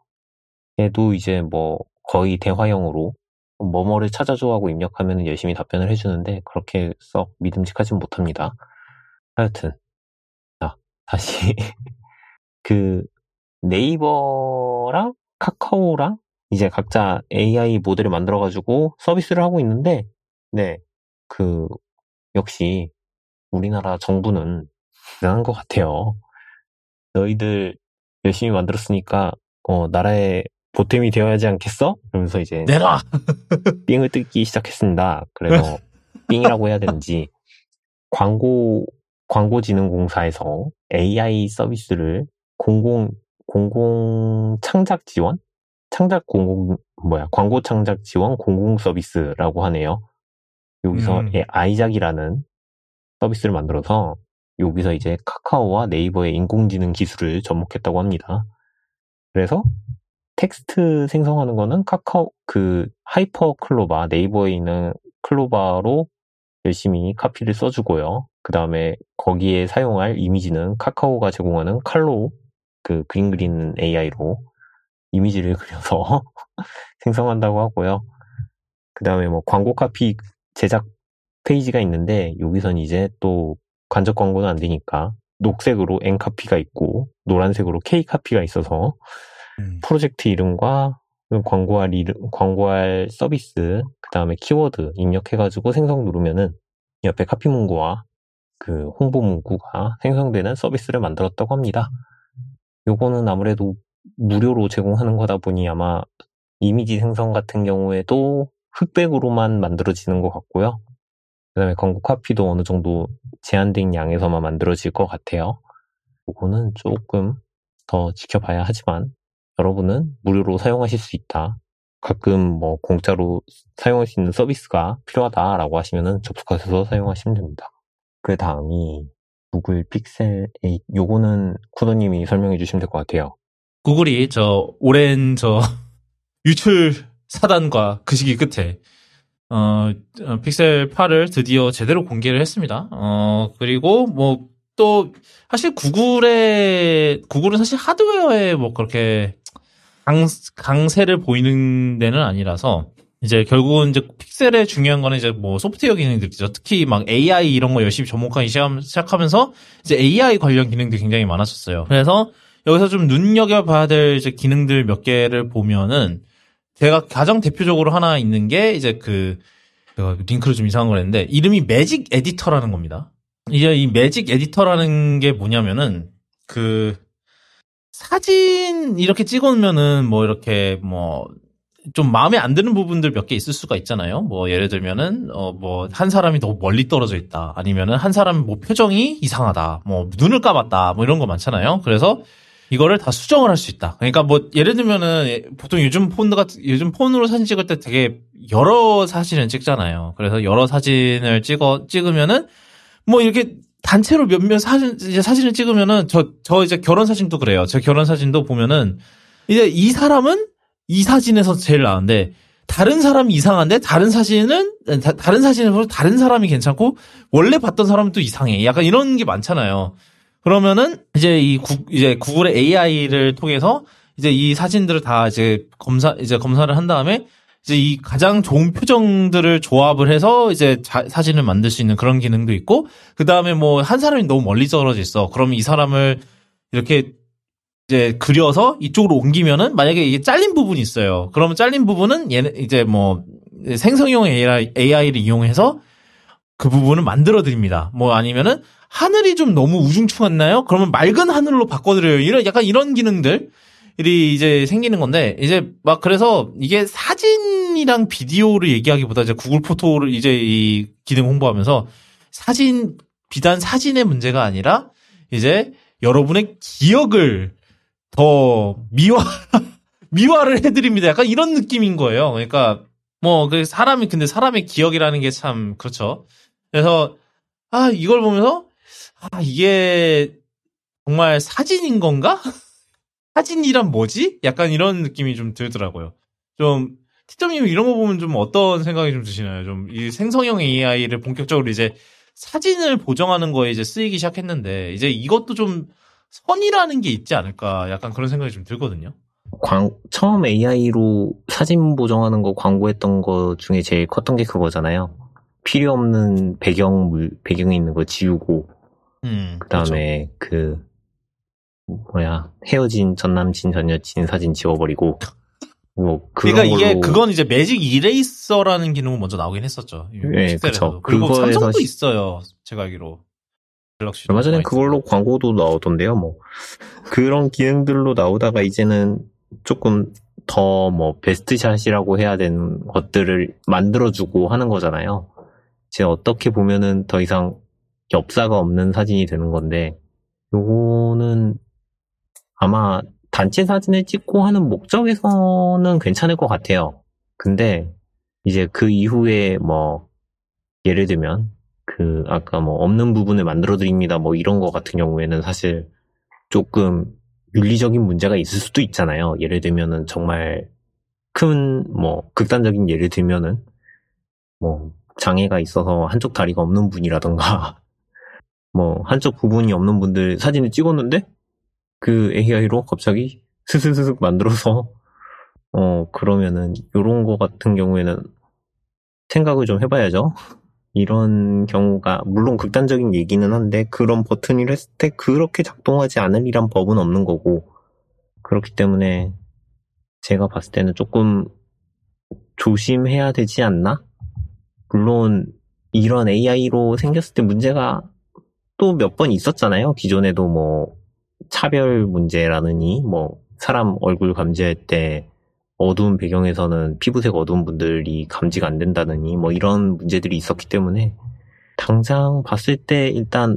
Speaker 3: 얘도 이제 뭐 거의 대화형으로 뭐뭐를 찾아줘 하고 입력하면 열심히 답변을 해주는데 그렇게 썩 믿음직하진 못합니다. 하여튼 자 다시 그 네이버랑 카카오랑 이제 각자 AI 모델을 만들어가지고 서비스를 하고 있는데, 네, 그, 역시 우리나라 정부는 대단한 것 같아요. 너희들 열심히 만들었으니까, 어, 나라의 보탬이 되어야 하지 않겠어? 그러면서 이제
Speaker 1: 내놔!
Speaker 3: 삥을 뜯기 시작했습니다. 그래서 삥이라고 해야 되는지 광고 광고진흥공사에서 AI 서비스를 공공 공공 창작 지원 창작 공공 뭐야 광고 창작 지원 공공 서비스라고 하네요. 여기서
Speaker 1: 음.
Speaker 3: 예, 아이작이라는 서비스를 만들어서 여기서 이제 카카오와 네이버의 인공지능 기술을 접목했다고 합니다. 그래서 텍스트 생성하는 거는 카카오 그 HyperCLOVA 네이버에 있는 CLOVA로 열심히 카피를 써주고요. 그 다음에 거기에 사용할 이미지는 카카오가 제공하는 칼로 그 그림 그리는 AI로 이미지를 그려서 생성한다고 하고요. 그그 다음에 뭐 광고 카피 제작 페이지가 있는데 여기선 이제 또 간접 광고는 안 되니까 녹색으로 N 카피가 있고 노란색으로 K 카피가 있어서
Speaker 1: 음.
Speaker 3: 프로젝트 이름과 광고할 이름, 광고할 서비스, 그 다음에 키워드 입력해가지고 생성 누르면은 옆에 카피 문구와 그 홍보 문구가 생성되는 서비스를 만들었다고 합니다. 요거는 아무래도 무료로 제공하는 거다 보니 아마 이미지 생성 같은 경우에도 흑백으로만 만들어지는 것 같고요. 그 다음에 광고 카피도 어느 정도 제한된 양에서만 만들어질 것 같아요. 요거는 조금 더 지켜봐야 하지만 여러분은 무료로 사용하실 수 있다. 가끔 뭐 공짜로 사용할 수 있는 서비스가 필요하다라고 하시면은 접속하셔서 사용하시면 됩니다. 그 다음이 구글 픽셀 8. 요거는 쿠더님이 설명해 주시면 될 것 같아요.
Speaker 1: 구글이 저 오랜 저 유출 사단과 그 시기 끝에 어, 어, 픽셀 8을 드디어 제대로 공개를 했습니다. 어, 그리고 뭐 또 사실 구글의 구글은 사실 하드웨어에 뭐 그렇게 강, 강세를 보이는 데는 아니라서 이제 결국은 이제 픽셀의 중요한 거는 이제 뭐 소프트웨어 기능들이죠. 특히 막 AI 이런 거 열심히 접목하기 시작- 시작하면서 이제 AI 관련 기능들이 굉장히 많았었어요. 그래서 여기서 좀 눈여겨봐야 될 이제 기능들 몇 개를 보면은 제가 가장 대표적으로 하나 있는 게 이제 그 링크를 좀 이상한 걸 했는데 이름이 매직 에디터라는 겁니다. 이제 이 매직 에디터라는 게 뭐냐면은 그 사진 이렇게 찍으면은 뭐 이렇게 뭐 좀 마음에 안 드는 부분들 몇 개 있을 수가 있잖아요. 뭐 예를 들면은 어 뭐 한 사람이 너무 멀리 떨어져 있다. 아니면은 한 사람 뭐 표정이 이상하다. 뭐 눈을 감았다. 뭐 이런 거 많잖아요. 그래서 이거를 다 수정을 할 수 있다. 그러니까 뭐 예를 들면은 예, 보통 요즘 폰 같은 요즘 폰으로 사진 찍을 때 되게 여러 사진을 찍잖아요. 그래서 여러 사진을 찍어 찍으면은 뭐 이렇게 단체로 몇몇 사진 이제 사진을 찍으면은 저저 이제 결혼 사진도 그래요. 제 결혼 사진도 보면은 이제 이 사람은 이 사진에서 제일 나은데 다른 사람이 이상한데 다른 사진은 다, 다른 사진에서 다른 사람이 괜찮고 원래 봤던 사람은 또 이상해. 약간 이런 게 많잖아요. 그러면은 이제 이 구, 이제 구글의 AI를 통해서 이제 이 사진들을 다 이제 검사 이제 검사를 한 다음에 이제 이 가장 좋은 표정들을 조합을 해서 이제 자- 사진을 만들 수 있는 그런 기능도 있고 그 다음에 뭐 한 사람이 너무 멀리 떨어져 있어. 그러면 이 사람을 이렇게 이제 그려서 이쪽으로 옮기면은 만약에 이게 잘린 부분이 있어요. 그러면 잘린 부분은 얘는 이제 뭐 생성형 AI, AI를 이용해서 그 부분을 만들어 드립니다. 뭐 아니면은 하늘이 좀 너무 우중충했나요? 그러면 맑은 하늘로 바꿔드려요. 이런 약간 이런 기능들이 이제 생기는 건데 이제 막 그래서 이게 사진이랑 비디오를 얘기하기보다 이제 구글 포토를 이제 이 기능 홍보하면서 사진 비단 사진의 문제가 아니라 이제 여러분의 기억을 더 미화 미화를 해드립니다. 약간 이런 느낌인 거예요. 그러니까 뭐 그 사람이 근데 사람의 기억이라는 게 참 그렇죠. 그래서 아 이걸 보면서 아 이게 정말 사진인 건가? 사진이란 뭐지? 약간 이런 느낌이 좀 들더라고요. 좀 티점님 이런 거 보면 좀 어떤 생각이 좀 드시나요? 좀 이 생성형 AI를 본격적으로 이제 사진을 보정하는 거에 이제 쓰이기 시작했는데 이제 이것도 좀 선이라는 게 있지 않을까 약간 그런 생각이 좀 들거든요.
Speaker 3: 광, 처음 AI로 사진 보정하는 거 광고했던 거 중에 제일 컸던 게 그거잖아요. 필요 없는 배경, 물, 배경에 있는 거 지우고,
Speaker 1: 음.
Speaker 3: 그 다음에 그, 뭐야, 헤어진 전 남친, 전 여친 사진 지워버리고, 뭐, 그런
Speaker 1: 그러니까 이게
Speaker 3: 걸로-
Speaker 1: 그건 이제 매직 이레이서라는 기능은 먼저 나오긴 했었죠.
Speaker 3: 네. 그쵸.
Speaker 1: 그리고 삼성도
Speaker 3: 시-
Speaker 1: 있어요. 제가 알기로.
Speaker 3: 얼마 전에 그걸로 광고도 나오던데요, 뭐. 그런 기능들로 나오다가 이제는 조금 더 뭐 베스트샷이라고 해야 되는 것들을 만들어주고 하는 거잖아요. 이제 어떻게 보면은 더 이상 엽사가 없는 사진이 되는 건데, 요거는 아마 단체 사진을 찍고 하는 목적에서는 괜찮을 것 같아요. 근데 이제 그 이후에 뭐 예를 들면 그 아까 뭐 없는 부분을 만들어 드립니다 뭐 이런 거 같은 경우에는 사실 조금 윤리적인 문제가 있을 수도 있잖아요. 예를 들면은 정말 큰 뭐 극단적인 예를 들면은 뭐 장애가 있어서 한쪽 다리가 없는 분이라던가 뭐 한쪽 부분이 없는 분들 사진을 찍었는데 그 AI로 갑자기 스스스슥 만들어서 어 그러면은 요런 거 같은 경우에는 생각을 좀 해봐야죠. 이런 경우가 물론 극단적인 얘기는 한데 그런 버튼을 했을 때 그렇게 작동하지 않으리란 법은 없는 거고 그렇기 때문에 제가 봤을 때는 조금 조심해야 되지 않나? 물론 이런 AI로 생겼을 때 문제가 또 몇 번 있었잖아요. 기존에도 뭐 차별 문제라느니 뭐 사람 얼굴 감지할 때 어두운 배경에서는 피부색 어두운 분들이 감지가 안 된다느니 뭐 이런 문제들이 있었기 때문에 당장 봤을 때 일단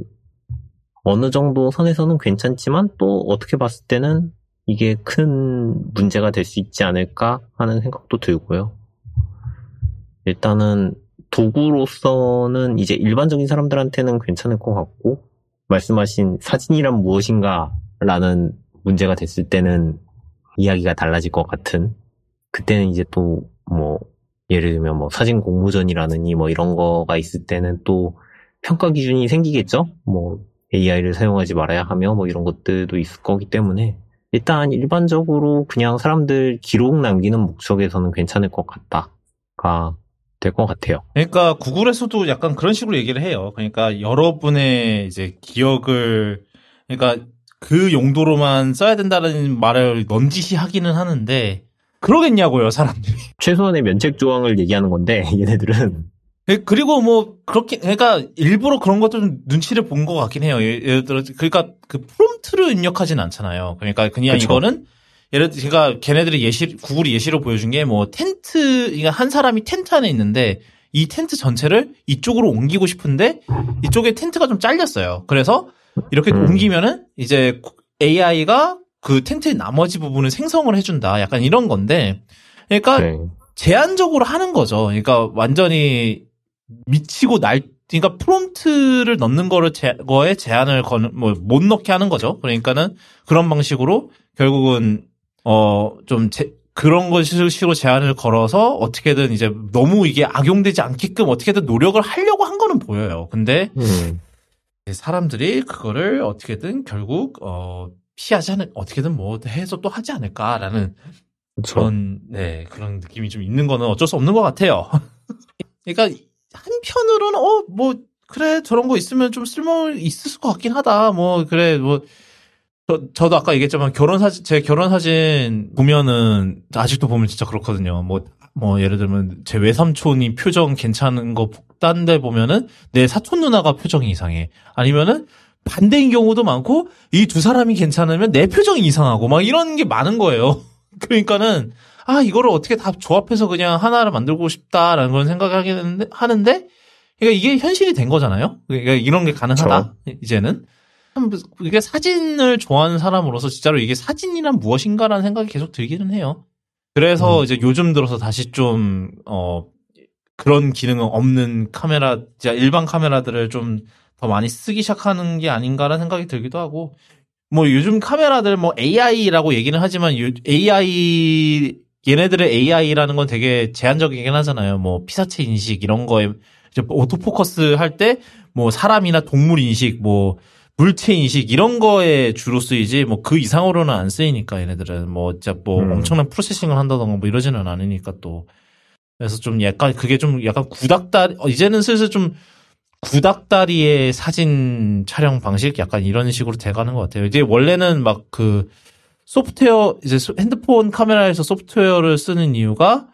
Speaker 3: 어느 정도 선에서는 괜찮지만 또 어떻게 봤을 때는 이게 큰 문제가 될 수 있지 않을까 하는 생각도 들고요. 일단은 도구로서는 이제 일반적인 사람들한테는 괜찮을 것 같고 말씀하신 사진이란 무엇인가 라는 문제가 됐을 때는 이야기가 달라질 것 같은 그때는 이제 또 뭐 예를 들면 뭐 사진 공모전이라느니 뭐 이런 거가 있을 때는 또 평가 기준이 생기겠죠? 뭐 AI를 사용하지 말아야 하며 뭐 이런 것들도 있을 거기 때문에 일단 일반적으로 그냥 사람들 기록 남기는 목적에서는 괜찮을 것 같다가 될 것 같아요.
Speaker 1: 그러니까 구글에서도 약간 그런 식으로 얘기를 해요. 그러니까 여러분의 이제 기억을 그러니까 그 용도로만 써야 된다는 말을 넌지시 하기는 하는데 그러겠냐고요, 사람들이.
Speaker 3: 최소한의 면책 조항을 얘기하는 건데 얘네들은
Speaker 1: 예, 그리고 뭐 그렇게 그러니까 일부러 그런 것도 좀 눈치를 본 것 같긴 해요. 예- 예를 들어 그러니까 그 프롬프트를 입력하진 않잖아요. 그러니까 그냥
Speaker 3: 그쵸.
Speaker 1: 이거는 예를 들어 제가 걔네들이 예시 구글이 예시로 보여준 게 뭐 텐트 그러니까 한 사람이 텐트 안에 있는데 이 텐트 전체를 이쪽으로 옮기고 싶은데 이쪽에 텐트가 좀 잘렸어요. 그래서 이렇게
Speaker 3: 음.
Speaker 1: 옮기면은 이제 AI가 그 텐트의 나머지 부분을 생성을 해준다. 약간 이런 건데 그러니까
Speaker 3: 네.
Speaker 1: 제한적으로 하는 거죠. 그러니까 완전히 미치고 날, 그러니까 프롬프트를 넣는 거를 제, 거에 제한을 거는, 뭐, 못 넣게 하는 거죠. 그러니까는 그런 방식으로 결국은, 어, 좀 제, 그런 것식으로 제한을 걸어서 어떻게든 이제 너무 이게 악용되지 않게끔 어떻게든 노력을 하려고 한 거는 보여요. 근데
Speaker 3: 음,
Speaker 1: 사람들이 그거를 어떻게든 결국, 어, 피하지 않을, 어떻게든 뭐 해서 또 하지 않을까라는
Speaker 3: 그쵸.
Speaker 1: 그런 네 그런 느낌이 좀 있는 거는 어쩔 수 없는 것 같아요. 그러니까 한편으로는 어 뭐 그래 저런 거 있으면 좀 쓸모 있을 것 같긴 하다. 뭐 그래 뭐 저, 저도 아까 얘기했지만 결혼 사진 제 결혼 사진 보면은 아직도 보면 진짜 그렇거든요. 뭐뭐 예를 들면 제 외삼촌이 표정 괜찮은 거 딴데 보면은 내 사촌 누나가 표정이 이상해. 아니면은 반대인 경우도 많고 이 두 사람이 괜찮으면 내 표정이 이상하고 막 이런 게 많은 거예요. 그러니까는 아 이거를 어떻게 다 조합해서 그냥 하나를 만들고 싶다라는 생각을 하긴 하는데, 그러니까 이게 현실이 된 거잖아요. 그러니까 이런 게 가능하다 이제는 참 이게 사진을 좋아하는 사람으로서 진짜로 이게 사진이란 무엇인가라는 생각이 계속 들기는 해요. 그래서
Speaker 3: 음.
Speaker 1: 이제 요즘 들어서 다시 좀 어 그런 기능은 없는 카메라, 진짜 일반 카메라들을 좀 더 많이 쓰기 시작하는 게 아닌가라는 생각이 들기도 하고, 뭐 요즘 카메라들 뭐 AI라고 얘기는 하지만 요- AI 얘네들의 AI라는 건 되게 제한적이긴 하잖아요. 뭐 피사체 인식 이런 거에 오토포커스 할 때 뭐 사람이나 동물 인식 뭐 물체 인식 이런 거에 주로 쓰이지 뭐 그 이상으로는 안 쓰이니까 얘네들은 뭐 진짜 뭐
Speaker 3: 음.
Speaker 1: 엄청난 프로세싱을 한다던가 뭐 이러지는 않으니까 또 그래서 좀 약간 그게 좀 약간 구닥다리 어, 이제는 슬슬 좀 구닥다리의 사진 촬영 방식 약간 이런 식으로 돼가는 것 같아요. 이제 원래는 막 그 소프트웨어 이제 소- 핸드폰 카메라에서 소프트웨어를 쓰는 이유가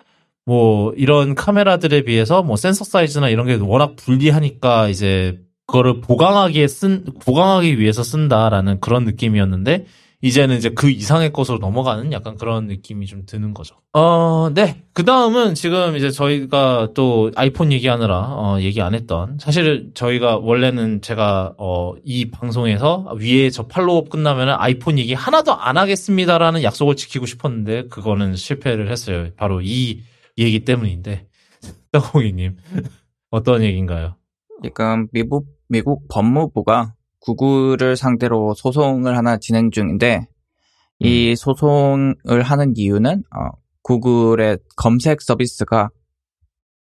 Speaker 1: 뭐 이런 카메라들에 비해서 뭐 센서 사이즈나 이런 게 워낙 불리하니까 이제 그거를 보강하기에 쓴 보강하기 위해서 쓴다라는 그런 느낌이었는데 이제는 이제 그 이상의 것으로 넘어가는 약간 그런 느낌이 좀 드는 거죠. 어, 네. 그 다음은 지금 이제 저희가 또 아이폰 얘기하느라, 어, 얘기 안 했던, 사실 저희가 원래는 제가, 어, 이 방송에서 위에 저 팔로우업 끝나면은 아이폰 얘기 하나도 안 하겠습니다라는 약속을 지키고 싶었는데, 그거는 실패를 했어요. 바로 이 얘기 때문인데. 떡공이님, 어떤 얘기인가요?
Speaker 2: 지금 미국, 미국 법무부가 구글을 상대로 소송을 하나 진행 중인데, 이 소송을 하는 이유는, 어, 구글의 검색 서비스가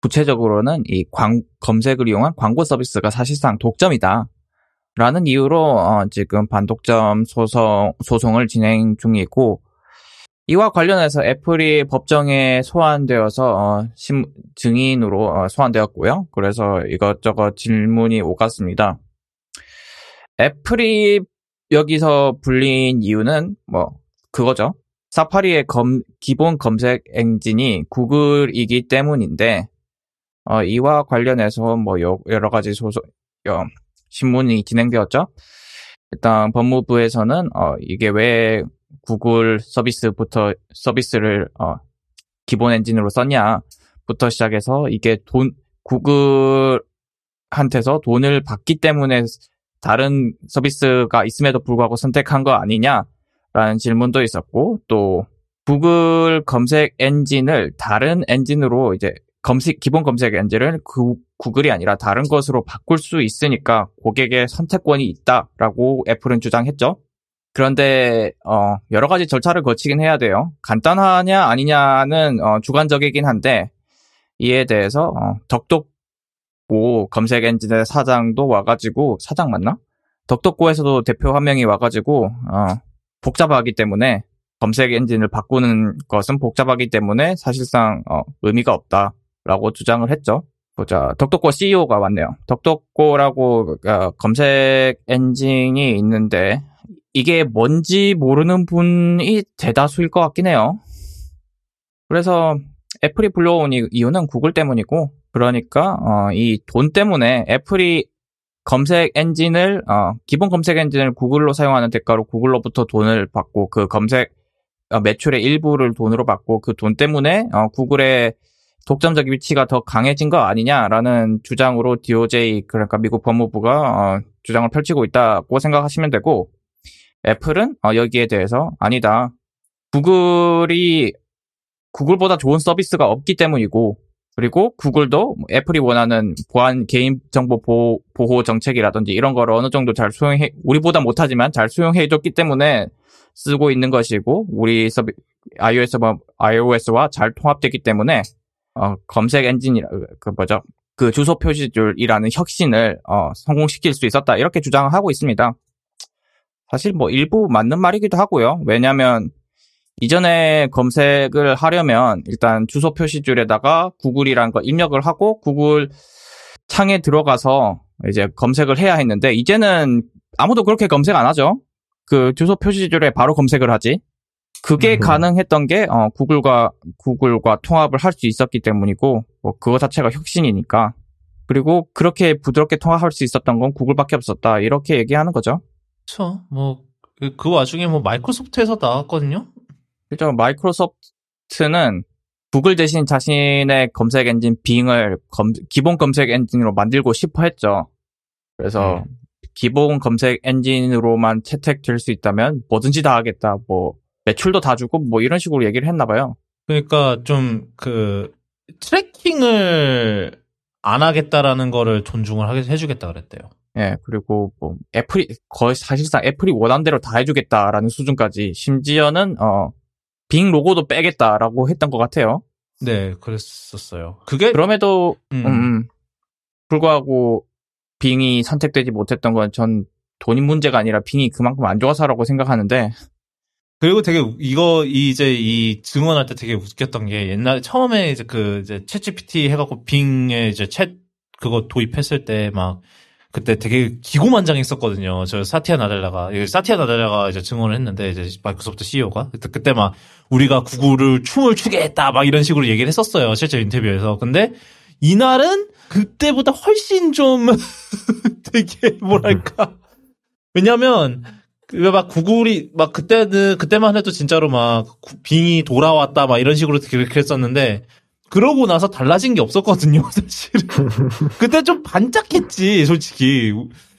Speaker 2: 구체적으로는 이 광, 검색을 이용한 광고 서비스가 사실상 독점이다. 라는 이유로, 어, 지금 반독점 소송, 소송을 진행 중이고, 이와 관련해서 애플이 법정에 소환되어서 어, 심- 증인으로 어, 소환되었고요. 그래서 이것저것 질문이 오갔습니다. 애플이 여기서 불린 이유는 뭐 그거죠. 사파리의 검- 기본 검색 엔진이 구글이기 때문인데 어, 이와 관련해서 뭐 여, 러 가지 소소 어, 신문이 진행되었죠. 일단 법무부에서는 어, 이게 왜 구글 서비스부터 서비스를 어, 기본 엔진으로 썼냐부터 시작해서 이게 돈 구글한테서 돈을 받기 때문에 다른 서비스가 있음에도 불구하고 선택한 거 아니냐라는 질문도 있었고 또 구글 검색 엔진을 다른 엔진으로 이제 검색 기본 검색 엔진을 구, 구글이 아니라 다른 것으로 바꿀 수 있으니까 고객의 선택권이 있다라고 애플은 주장했죠. 그런데 어, 여러 가지 절차를 거치긴 해야 돼요. 간단하냐 아니냐는 어, 주관적이긴 한데 이에 대해서 어, 덕덕고 검색 엔진의 사장도 와가지고 사장 맞나? 덕덕고에서도 대표 한 명이 와가지고 어, 복잡하기 때문에 검색 엔진을 바꾸는 것은 복잡하기 때문에 사실상 어, 의미가 없다라고 주장을 했죠. 보자. 덕덕고 CEO가 왔네요. 덕덕고라고 어, 검색 엔진이 있는데 이게 뭔지 모르는 분이 대다수일 것 같긴 해요. 그래서 애플이 불러온 이- 이유는 구글 때문이고 그러니까 어, 이 돈 때문에 애플이 검색 엔진을 어, 기본 검색 엔진을 구글로 사용하는 대가로 구글로부터 돈을 받고 그 검색 어, 매출의 일부를 돈으로 받고 그 돈 때문에 어, 구글의 독점적 위치가 더 강해진 거 아니냐라는 주장으로 DOJ 그러니까 미국 법무부가 어, 주장을 펼치고 있다고 생각하시면 되고 애플은 어, 여기에 대해서 아니다. 구글이 구글보다 좋은 서비스가 없기 때문이고 그리고 구글도 애플이 원하는 보안 개인 정보 보호, 보호 정책이라든지 이런 거를 어느 정도 잘 수용해 우리보다 못하지만 잘 수용해 줬기 때문에 쓰고 있는 것이고 우리 서비 iOS와 iOS와 잘 통합되기 때문에 어, 검색 엔진이라 그 뭐죠 그 주소 표시줄이라는 혁신을 어, 성공시킬 수 있었다 이렇게 주장을 하고 있습니다. 사실 뭐 일부 맞는 말이기도 하고요. 왜냐하면 이전에 검색을 하려면 일단 주소 표시줄에다가 구글이라는 거 입력을 하고 구글 창에 들어가서 이제 검색을 해야 했는데 이제는 아무도 그렇게 검색 안 하죠. 그 주소 표시줄에 바로 검색을 하지. 그게
Speaker 3: 음.
Speaker 2: 가능했던 게 어, 구글과 구글과 통합을 할 수 있었기 때문이고 뭐 그거 자체가 혁신이니까. 그리고 그렇게 부드럽게 통합할 수 있었던 건 구글밖에 없었다. 이렇게 얘기하는 거죠.
Speaker 1: 그쵸. 뭐, 그, 그 와중에 뭐 Microsoft에서 나왔거든요?
Speaker 2: 그죠. Microsoft는 Google 대신 자신의 검색 엔진 Bing을 검- 기본 검색 엔진으로 만들고 싶어 했죠. 그래서
Speaker 1: 음.
Speaker 2: 기본 검색 엔진으로만 채택될 수 있다면 뭐든지 다 하겠다. 뭐 매출도 다 주고 뭐 이런 식으로 얘기를 했나 봐요.
Speaker 1: 그러니까 좀 그 tracking을 안 하겠다라는 거를 존중을 하게 해주겠다 그랬대요.
Speaker 2: 예, 그리고 뭐 애플이 거의 사실상 애플이 원하는 대로 다 해주겠다라는 수준까지 심지어는 어, 빙 로고도 빼겠다라고 했던 것 같아요.
Speaker 1: 네, 그랬었어요. 그게
Speaker 2: 그럼에도
Speaker 1: 음,
Speaker 2: 음, 음. 불구하고 빙이 선택되지 못했던 건 전 돈이 문제가 아니라 빙이 그만큼 안 좋아서라고 생각하는데
Speaker 1: 그리고 되게 우- 이거 이제 이 증언할 때 되게 웃겼던 게 옛날 처음에 이제 그 이제 챗GPT 해갖고 빙에 이제 챗 그거 도입했을 때 막 그때 되게 기고만장했었거든요. 저 사티아 나델라가 이 사티아 나델라가 이제 증언을 했는데 이제 마이크로소프트 CEO가 그때 그때 막 우리가 구글을 춤을 추게 했다 막 이런 식으로 얘기를 했었어요. 실제 인터뷰에서. 근데 이날은 그때보다 훨씬 좀 되게 뭐랄까 왜냐면 그막 구글이 막 그때는 그때만 해도 진짜로 막 구- 빙이 돌아왔다 막 이런 식으로 되게 그랬었는데 그러고 나서 달라진 게 없었거든요 사실은. 그때 좀 반짝했지 솔직히.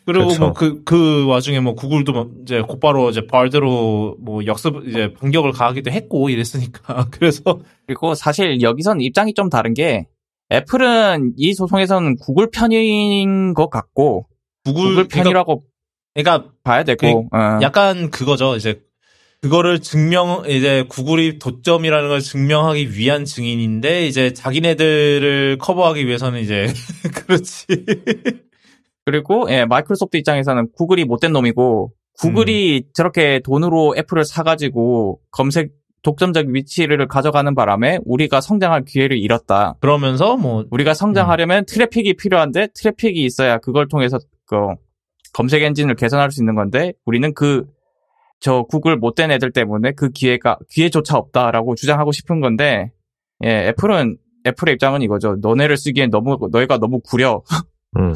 Speaker 1: 그리고
Speaker 3: 그렇죠.
Speaker 1: 뭐그그 와중에 뭐 구글도 뭐 이제 곧바로 이제 벌대로 뭐 역습 이제 공격을 가하기도 했고 이랬으니까. 그래서
Speaker 2: 그리고 사실 여기선 입장이 좀 다른 게 애플은 이 소송에서는 구글 편인 것 같고
Speaker 1: 구글,
Speaker 2: 구글 편이라고
Speaker 1: 그러니까
Speaker 2: 봐야 되고 어.
Speaker 1: 약간 그거죠. 이제 그거를 증명 이제 구글이 독점이라는 걸 증명하기 위한 증인인데 이제 자기네들을 커버하기 위해서는 이제 그렇지.
Speaker 2: 그리고 예, 마이크로소프트 입장에서는 구글이 못된 놈이고 구글이 저렇게 돈으로 애플을 사가지고 검색 독점적 위치를 가져가는 바람에 우리가 성장할 기회를 잃었다.
Speaker 1: 그러면서 뭐
Speaker 2: 우리가 성장하려면 트래픽이 필요한데 트래픽이 있어야 그걸 통해서 그 검색 엔진을 개선할 수 있는 건데 우리는 그 저 구글 못된 애들 때문에 그 기회가 기회조차 없다라고 주장하고 싶은 건데 예 애플은 애플의 입장은 이거죠. 너네를 쓰기엔 너무 너희가 너무 구려.
Speaker 3: 음.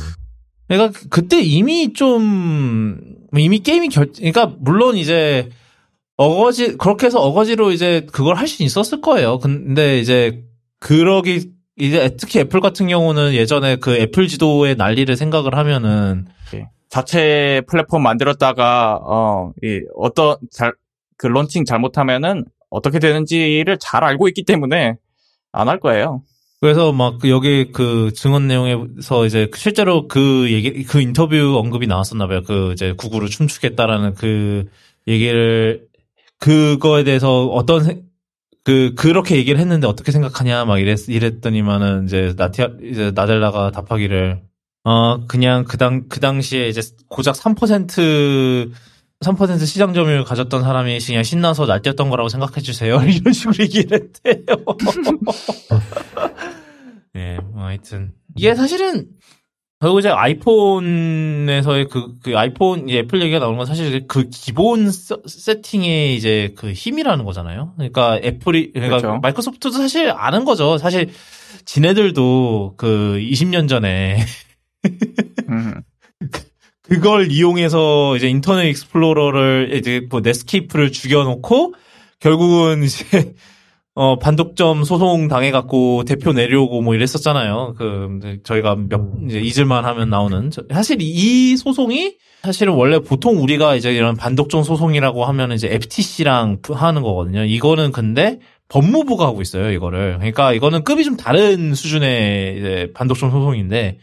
Speaker 1: 그러니까 그때 이미 좀 이미 게임이 결 그러니까 물론 이제 어거지 그렇게 해서 어거지로 이제 그걸 할 수 있었을 거예요. 근데 이제 그러기 이제 특히 애플 같은 경우는 예전에 그 애플 지도의 난리를 생각을 하면은
Speaker 2: 자체 플랫폼 만들었다가 어 이 어떤 잘그 론칭 잘못하면은 어떻게 되는지를 잘 알고 있기 때문에 안 할 거예요.
Speaker 1: 그래서 막그 여기 그 증언 내용에서 이제 실제로 그 얘기 그 인터뷰 언급이 나왔었나 봐요. 그 이제 구글을 춤추겠다라는 그 얘기를 그거에 대해서 어떤 생- 그 그렇게 얘기를 했는데 어떻게 생각하냐 막 이랬 이랬더니만은 이제 나티아 이제 나델라가 답하기를 어 그냥 그 당 그 당시에 이제 고작 3% 3% 시장 점유율 가졌던 사람이 그냥 신나서 날뛰었던 거라고 생각해 주세요. 이런 식으로 얘기를 했대요. 예, 뭐 하여튼 이게 사실은 그리고 이제 아이폰에서의 그, 그 아이폰 이 애플 얘기가 나오는 건 사실 그 기본 서- 세팅의 이제 그 힘이라는 거잖아요. 그러니까 애플이 그러니까
Speaker 2: 그렇죠.
Speaker 1: 마이크로소프트도 사실 아는 거죠. 사실 지네들도 그 20년 전에
Speaker 2: 음.
Speaker 1: 그걸 이용해서 이제 인터넷 익스플로러를 이제 뭐 넷스케이프를 죽여놓고 결국은 이제 어 반독점 소송 당해갖고 대표 내려오고 뭐 이랬었잖아요. 그 저희가 몇 이제 잊을만 하면 나오는 저- 사실 이 소송이 사실은 원래 보통 우리가 이제 이런 반독점 소송이라고 하면 이제 FTC랑 하는 거거든요. 이거는 근데 법무부가 하고 있어요. 이거를 그러니까 이거는 급이 좀 다른 수준의 이제 반독점 소송인데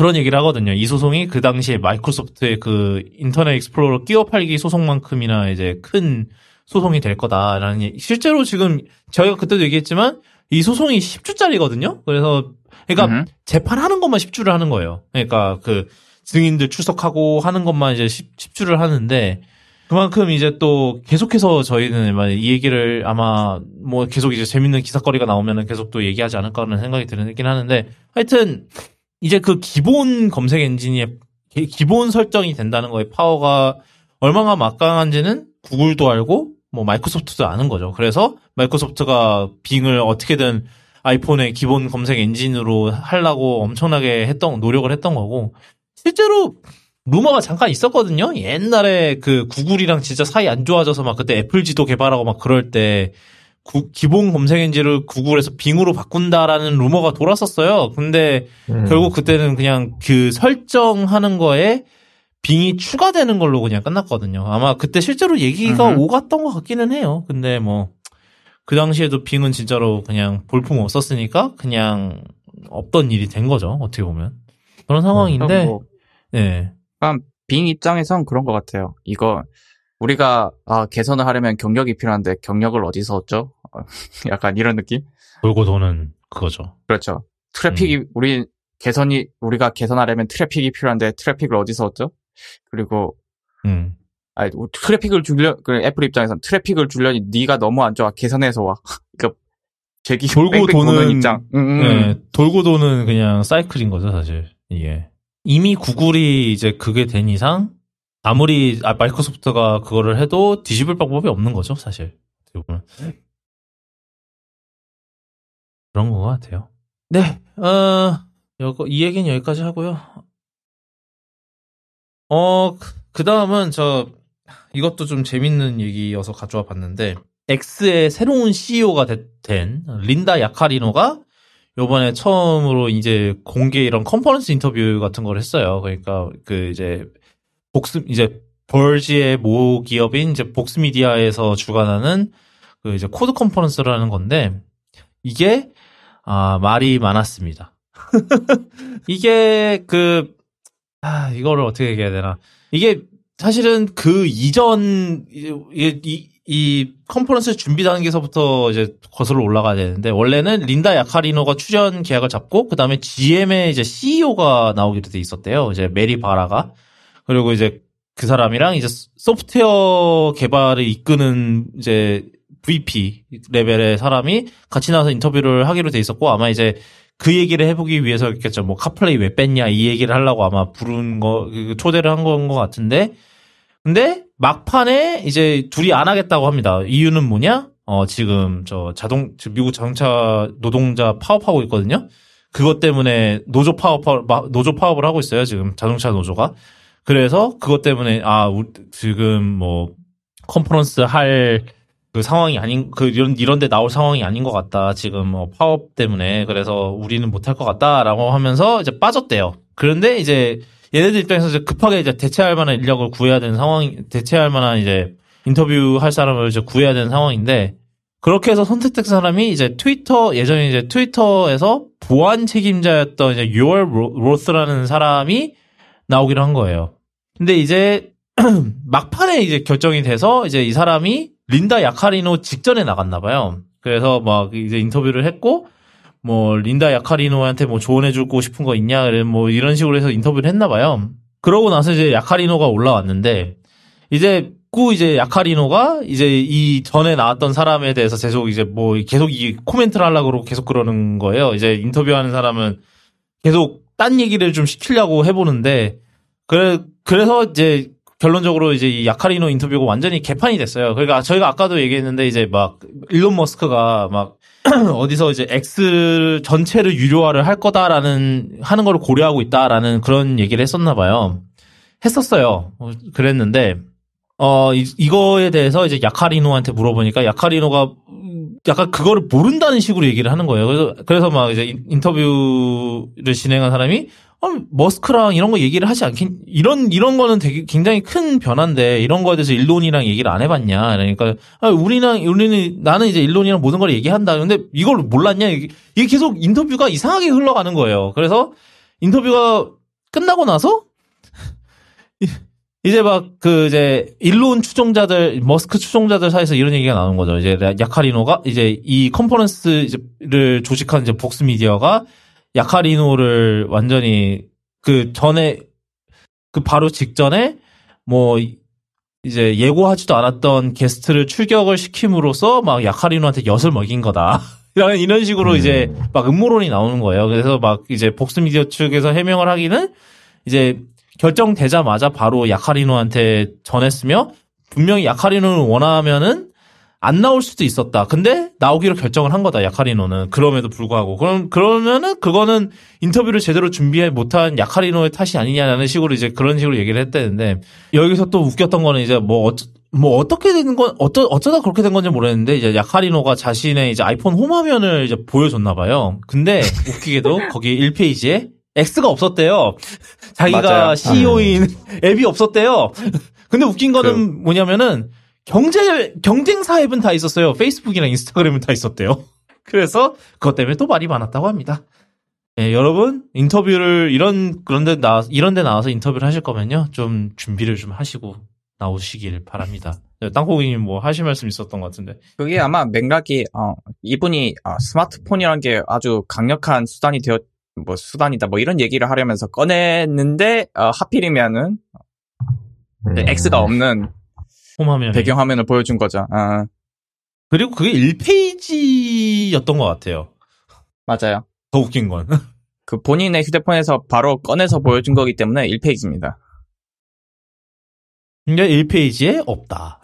Speaker 1: 그런 얘기를 하거든요. 이 소송이 그 당시에 마이크로소프트의 그 인터넷 익스플로러 끼워 팔기 소송만큼이나 이제 큰 소송이 될 거다라는 얘기. 실제로 지금 저희가 그때도 얘기했지만 이 소송이 10주짜리거든요. 그래서 그러니까
Speaker 2: 음.
Speaker 1: 재판하는 것만 10주를 하는 거예요. 그러니까 그 증인들 출석하고 하는 것만 이제 10, 주를 하는데 그만큼 이제 또 계속해서 저희는 막이 얘기를 아마 뭐 계속 이제 재밌는 기사거리가 나오면은 계속 또 얘기하지 않을까라는 생각이 들긴 하는데 하여튼 이제 그 기본 검색 엔진이 기- 기본 설정이 된다는 거에 파워가 얼마나 막강한지는 구글도 알고 뭐 마이크로소프트도 아는 거죠. 그래서 마이크로소프트가 빙을 어떻게든 아이폰의 기본 검색 엔진으로 하려고 엄청나게 했던 노력을 했던 거고 실제로 루머가 잠깐 있었거든요. 옛날에 그 구글이랑 진짜 사이 안 좋아져서 막 그때 애플 지도 개발하고 막 그럴 때 구- 기본 검색 엔진을 구글에서 빙으로 바꾼다라는 루머가 돌았었어요. 근데
Speaker 3: 음.
Speaker 1: 결국 그때는 그냥 그 설정하는 거에 빙이 추가되는 걸로 그냥 끝났거든요. 아마 그때 실제로 얘기가
Speaker 2: 음흠.
Speaker 1: 오갔던 것 같기는 해요. 근데 뭐, 그 당시에도 빙은 진짜로 그냥 볼품 없었으니까 그냥 없던 일이 된 거죠. 어떻게 보면. 그런 상황인데,
Speaker 2: 뭐
Speaker 1: 예.
Speaker 2: 빙 입장에선 그런 것 같아요. 이거 우리가 아, 개선을 하려면 경력이 필요한데 경력을 어디서 얻죠? 어, 약간 이런 느낌?
Speaker 1: 돌고 도는 그거죠.
Speaker 2: 그렇죠. 트래픽이
Speaker 1: 음.
Speaker 2: 우리 개선이 우리가 개선하려면 트래픽이 필요한데 트래픽을 어디서 얻죠? 그리고
Speaker 1: 음.
Speaker 2: 아니 뭐 트래픽을 줄려 그 애플 입장에선 트래픽을 줄려니 네가 너무 안 좋아 개선해서 와. 그러니까 제기
Speaker 1: 돌고
Speaker 2: 도는 입장. 음, 음.
Speaker 1: 예, 돌고 도는 그냥 사이클인 거죠, 사실. 이게. 이미 구글이 이제 그게 된 이상, 아무리 아, 마이크로소프트가 그거를 해도 뒤집을 방법이 없는 거죠, 사실. 보면. 그런 것 같아요. 네, 어, 요거, 이 얘기는 여기까지 하고요. 어, 그 다음은 저, 이것도 좀 재밌는 얘기여서 가져와 봤는데, X의 새로운 CEO가 된 린다 야카리노가 요번에 처음으로 이제 공개 이런 컨퍼런스 인터뷰 같은 걸 했어요. 그러니까 그 이제 복스 이제 벌지의 모 기업인 이제 복스미디아에서 주관하는 그 이제 코드 컨퍼런스를 하는 건데 이게 아 말이 많았습니다. 이게 그 아, 이거를 어떻게 얘기해야 되나. 이게 사실은 그 이전, 이, 이, 이 컨퍼런스 준비 단계에서부터 이제 거슬러 올라가야 되는데, 원래는 린다 야카리노가 출연 계약을 잡고, 그 다음에 GM의 이제 CEO가 나오기로 돼 있었대요. 이제 메리 바라가. 그리고 이제 그 사람이랑 이제 소프트웨어 개발을 이끄는 이제 VP 레벨의 사람이 같이 나와서 인터뷰를 하기로 돼 있었고 아마 이제 그 얘기를 해보기 위해서였겠죠. 뭐 카플레이 왜 뺐냐 이 얘기를 하려고 아마 부른 거그 초대를 한 건 것 같은데 근데 막판에 이제 둘이 안 하겠다고 합니다. 이유는 뭐냐? 어 지금 저 자동 미국 자동차 노동자 파업하고 있거든요. 그것 때문에 노조 파업 노조 파업을 하고 있어요. 지금 자동차 노조가. 그래서 그것 때문에 아 우- 지금 뭐 컨퍼런스 할 그 상황이 아닌 그 이런 이런 데 나올 상황이 아닌 것 같다. 지금 뭐 파업 때문에 그래서 우리는 못할 것 같다라고 하면서 이제 빠졌대요. 그런데 이제 얘네들 입장에서 이제 급하게 이제 대체할 만한 인력을 구해야 되는 상황, 대체할 만한 이제 인터뷰 할 사람을 이제 구해야 되는 상황인데 그렇게 해서 선택된 사람이 이제 트위터 예전에 이제 트위터에서 보안 책임자였던 이제 유얼 로스라는 사람이 나오기로 한 거예요. 근데 이제 막판에 이제 결정이 돼서 이제 이 사람이 린다 야카리노 직전에 나갔나 봐요. 그래서 막 이제 인터뷰를 했고 뭐 린다 야카리노한테 뭐 조언해 주고 싶은 거 있냐 뭐 이런 식으로 해서 인터뷰를 했나 봐요. 그러고 나서 이제 야카리노가 올라왔는데 이제 꾸 이제 야카리노가 이제 이 전에 나왔던 사람에 대해서 계속 이제 뭐 계속 이 코멘트를 하려고 그러고 계속 그러는 거예요. 이제 인터뷰하는 사람은 계속 딴 얘기를 좀 시키려고 해보는데 그래 그래서 이제 결론적으로 이제 이 야카리노 인터뷰가 완전히 개판이 됐어요. 그러니까 저희가 아까도 얘기했는데 이제 막 일론 머스크가 막 어디서 이제 X 전체를 유료화를 할 거다라는 하는 걸 고려하고 있다라는 그런 얘기를 했었나 봐요. 했었어요. 어, 그랬는데 어 이, 이거에 대해서 이제 야카리노한테 물어보니까 야카리노가 음, 약간 그거를 모른다는 식으로 얘기를 하는 거예요. 그래서 그래서 막 이제 인- 인터뷰를 진행한 사람이 어, 머스크랑 이런 거 얘기를 하지 않긴 이런 이런 거는 되게 굉장히 큰 변화인데 이런 거에 대해서 일론이랑 얘기를 안 해봤냐. 그러니까 아, 우리랑 우리는 나는 이제 일론이랑 모든 걸 얘기한다. 근데 이걸 몰랐냐? 이게 계속 인터뷰가 이상하게 흘러가는 거예요. 그래서 인터뷰가 끝나고 나서 이제 막 그 이제 일론 추종자들 머스크 추종자들 사이에서 이런 얘기가 나오는 거죠 이제 야카리노가 이제 이 컨퍼런스를 조직한 이제 복스 미디어가 야카리노를 완전히 그 전에 그 바로 직전에 뭐 이제 예고하지도 않았던 게스트를 출격을 시킴으로써 막 야카리노한테 엿을 먹인 거다. 이런 이런 식으로
Speaker 3: 음.
Speaker 1: 이제 막 음모론이 나오는 거예요. 그래서 막 이제 복스 미디어 측에서 해명을 하기는 이제 결정되자마자 바로 야카리노한테 전했으며 분명히 야카리노를 원하면은 안 나올 수도 있었다. 근데 나오기로 결정을 한 거다. 야카리노는 그럼에도 불구하고 그럼 그러면은 그거는 인터뷰를 제대로 준비해 못한 야카리노의 탓이 아니냐라는 식으로 이제 그런 식으로 얘기를 했다는데 여기서 또 웃겼던 거는 이제 뭐 어쩌, 뭐 어떻게 되는 건 어쩌 어쩌다 그렇게 된 건지 모르겠는데 이제 야카리노가 자신의 이제 아이폰 홈 화면을 이제 보여줬나 봐요. 근데 웃기게도 거기 1페이지에 X가 없었대요. 자기가
Speaker 2: 맞아요.
Speaker 1: CEO인 앱이 없었대요. 근데 웃긴 거는 뭐냐면은 경제 경쟁사 앱은 다 있었어요. 페이스북이랑 인스타그램은 다 있었대요. 그래서 그것 때문에 또 말이 많았다고 합니다. 예, 여러분 인터뷰를 이런 그런데 나 이런데 나와서 인터뷰를 하실 거면요 좀 준비를 좀 하시고 나오시길 바랍니다. 네, 땅콩이님 뭐 하실 말씀 있었던 것 같은데.
Speaker 2: 그게 아마 맥락이 어, 이분이 어, 스마트폰이란 게 아주 강력한 수단이 되었 뭐 수단이다 뭐 이런 얘기를 하려면서 꺼냈는데 어, 하필이면은
Speaker 3: 음.
Speaker 2: X가 없는
Speaker 1: 홈화면
Speaker 2: 배경 화면을 보여준 거죠. 어,
Speaker 1: 그리고 그게 1페이지였던 것 같아요.
Speaker 2: 맞아요.
Speaker 1: 더 웃긴 건.
Speaker 2: 그 본인의 휴대폰에서 바로 꺼내서 보여준 거기 때문에 1페이지입니다.
Speaker 1: 근데 1페이지에 없다.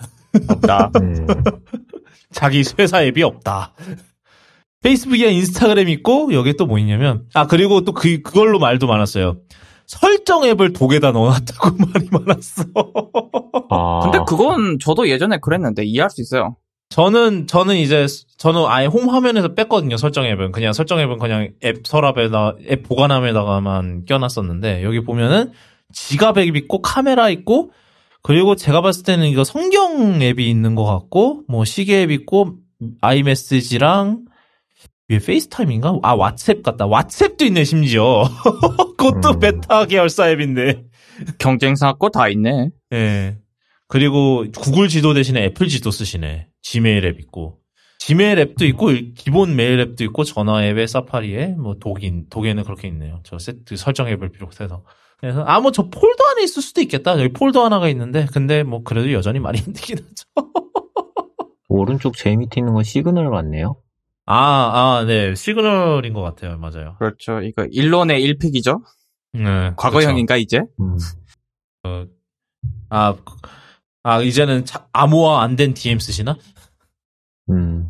Speaker 2: 없다.
Speaker 3: 음.
Speaker 1: 자기 회사 앱이 없다. 페이스북이나 인스타그램 있고 여기에 또뭐 있냐면 아 그리고 또 그 그걸로 말도 많았어요. 설정 앱을 독에다 넣어놨다고 말이 많았어.
Speaker 3: 아.
Speaker 2: 근데 그건 저도 예전에 그랬는데 이해할 수 있어요.
Speaker 1: 저는 저는 이제 저는 아예 홈 화면에서 뺐거든요. 설정 앱은 그냥 설정 앱은 그냥 앱 서랍에다 앱 보관함에다가만 껴놨었는데 여기 보면은 지갑 앱 있고 카메라 있고 그리고 제가 봤을 때는 이거 성경 앱이 있는 것 같고 뭐 시계 앱 있고 아이메시지랑 위에 페이스타임인가? 아 왓츠앱 같다. 왓츠앱도 있네 심지어. 그것도
Speaker 3: 음.
Speaker 1: 메타 계열사 앱인데.
Speaker 2: 경쟁사 거 다 있네.
Speaker 1: 예. 그리고 구글 지도 대신에 애플 지도 쓰시네. 지메일 앱 있고. 지메일 앱도 있고 기본 메일 앱도 있고 전화 앱에 사파리에 뭐 dock인 dock에는 그렇게 있네요. 저 세트 설정 앱을 비롯해서. 그래서 아 뭐 저 폴더 안에 있을 수도 있겠다. 여기 폴더 하나가 있는데 근데 뭐 그래도 여전히 말이 안 되긴 하죠.
Speaker 3: 오른쪽 제일 밑에 있는 건 시그널 같네요.
Speaker 1: 아, 아, 네. 시그널인 것 같아요. 맞아요.
Speaker 2: 그렇죠. 이거 일론의 1pick이죠.
Speaker 1: 네.
Speaker 2: 과거형인가 이제?
Speaker 3: 음.
Speaker 1: 아, 아, 이제는 차- 암호화 안 된 DM 쓰시나?
Speaker 3: 음.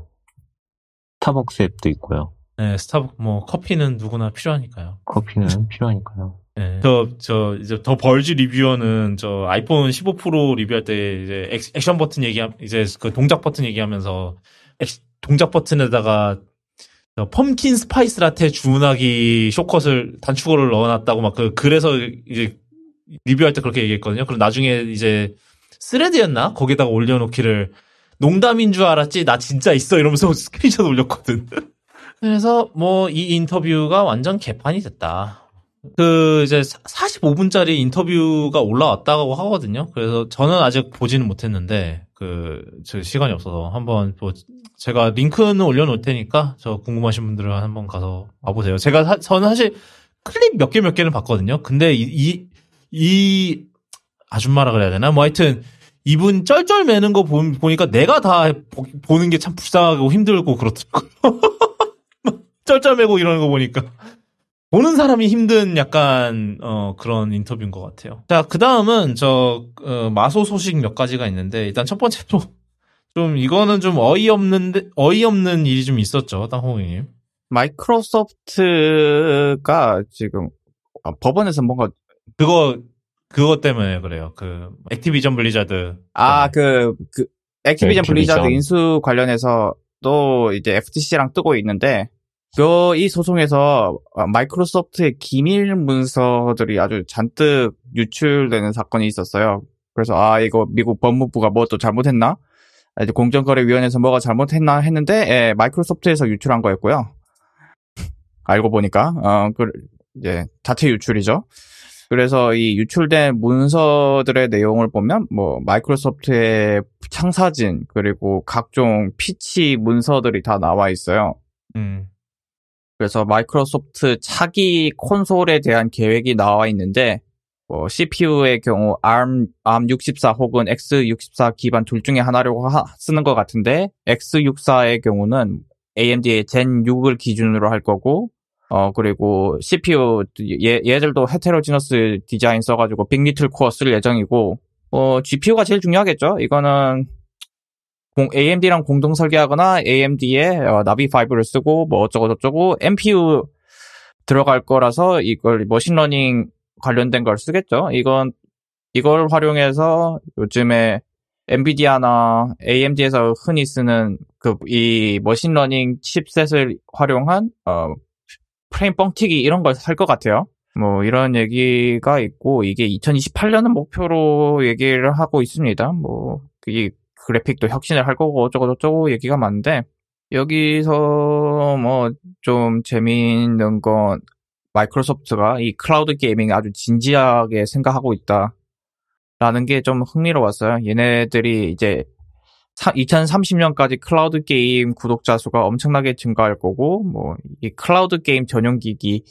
Speaker 3: 스타벅스 앱도 있고요.
Speaker 1: 네, 스타벅, 뭐, 커피는 누구나 필요하니까요.
Speaker 3: 커피는 필요하니까요.
Speaker 1: 네. 저, 저, 이제 더 벌지 리뷰어는 저 아이폰 15 프로 리뷰할 때 이제 액, 액션 버튼 얘기함, 이제 그 동작 버튼 얘기하면서 액, 동작 버튼에다가 저 pumpkin spice 라테 주문하기 쇼컷을 단축어를 넣어놨다고 막 그, 그래서 이제 리뷰할 때 그렇게 얘기했거든요. 그럼 나중에 이제 스레드였나? 거기다가 올려놓기를 농담인 줄 알았지? 나 진짜 있어. 이러면서 스크린샷 올렸거든. 그래서 뭐 이 인터뷰가 완전 개판이 됐다. 그 이제 45분짜리 인터뷰가 올라왔다고 하거든요. 그래서 저는 아직 보지는 못했는데 그 저 시간이 없어서 한번 뭐 제가 링크는 올려놓을 테니까 저 궁금하신 분들은 한번 가서 와보세요. 제가 사- 저는 사실 클립 몇 개 몇 개는 봤거든요. 근데 이, 이, 이 아줌마라 그래야 되나? 뭐 하여튼 이분 쩔쩔 매는 거 보, 보니까 내가 다 보, 는 게 참 불쌍하고 힘들고 그렇더라고요. 쩔쩔 매고 이러는 거 보니까. 보는 사람이 힘든 약간 어 그런 인터뷰인 것 같아요. 자, 그 다음은 저 어, 마소 소식 몇 가지가 있는데 일단 첫 번째로 좀 이거는 좀 어이없는데 어이없는 일이 좀 있었죠, 땅콩이님.
Speaker 2: 마이크로소프트가 지금 아, 법원에서 뭔가
Speaker 1: 그거 그거 때문에 그래요. 그 액티비전 블리자드.
Speaker 2: 아그그 액티비전
Speaker 3: 액티비전.
Speaker 2: 블리자드 인수 관련해서 또 이제 FTC랑 뜨고 있는데 그이 소송에서 아, 마이크로소프트의 기밀 문서들이 아주 잔뜩 유출되는 사건이 있었어요. 그래서 아 이거 미국 법무부가 뭐 또 잘못했나? 아, 이제 공정거래위원회에서 뭐가 잘못했나 했는데 예, 마이크로소프트에서 유출한 거였고요. 알고 보니까 어, 그 이제 자체 유출이죠. 그래서 이 유출된 문서들의 내용을 보면 뭐 마이크로소프트의 창사진 그리고 각종 피치 문서들이 다 나와 있어요.
Speaker 1: 음.
Speaker 2: 그래서 마이크로소프트 차기 콘솔에 대한 계획이 나와 있는데 뭐 CPU의 경우 ARM, ARM64 혹은 X64 기반 둘 중에 하나라고 하- 쓰는 것 같은데 X64의 경우는 AMD의 Zen 6을 기준으로 할 거고 어 그리고 CPU 얘, 얘들도 heterogeneous 디자인 써가지고 big.LITTLE 코어 쓸 예정이고 어 GPU가 제일 중요하겠죠? 이거는 공- AMD랑 공동 설계하거나 AMD의 Navi 5를 쓰고 뭐 어쩌고 저쩌고 NPU 들어갈 거라서 이걸 머신러닝 관련된 걸 쓰겠죠. 이건 이걸 활용해서 요즘에 엔비디아나 AMD에서 흔히 쓰는 그 이 machine learning chipset을 활용한 어 프레임 뻥튀기 이런 걸 할 것 같아요. 뭐 이런 얘기가 있고 이게 2028년은 목표로 얘기를 하고 있습니다. 뭐 이 그래픽도 혁신을 할 거고 어쩌고 저쩌고 얘기가 많은데 여기서 뭐 좀 재미있는 건 마이크로소프트가 이 cloud gaming 아주 진지하게 생각하고 있다라는 게 좀 흥미로웠어요. 얘네들이 이제 2030년까지 클라우드 게임 구독자 수가 엄청나게 증가할 거고 뭐 이 클라우드 게임 전용 기기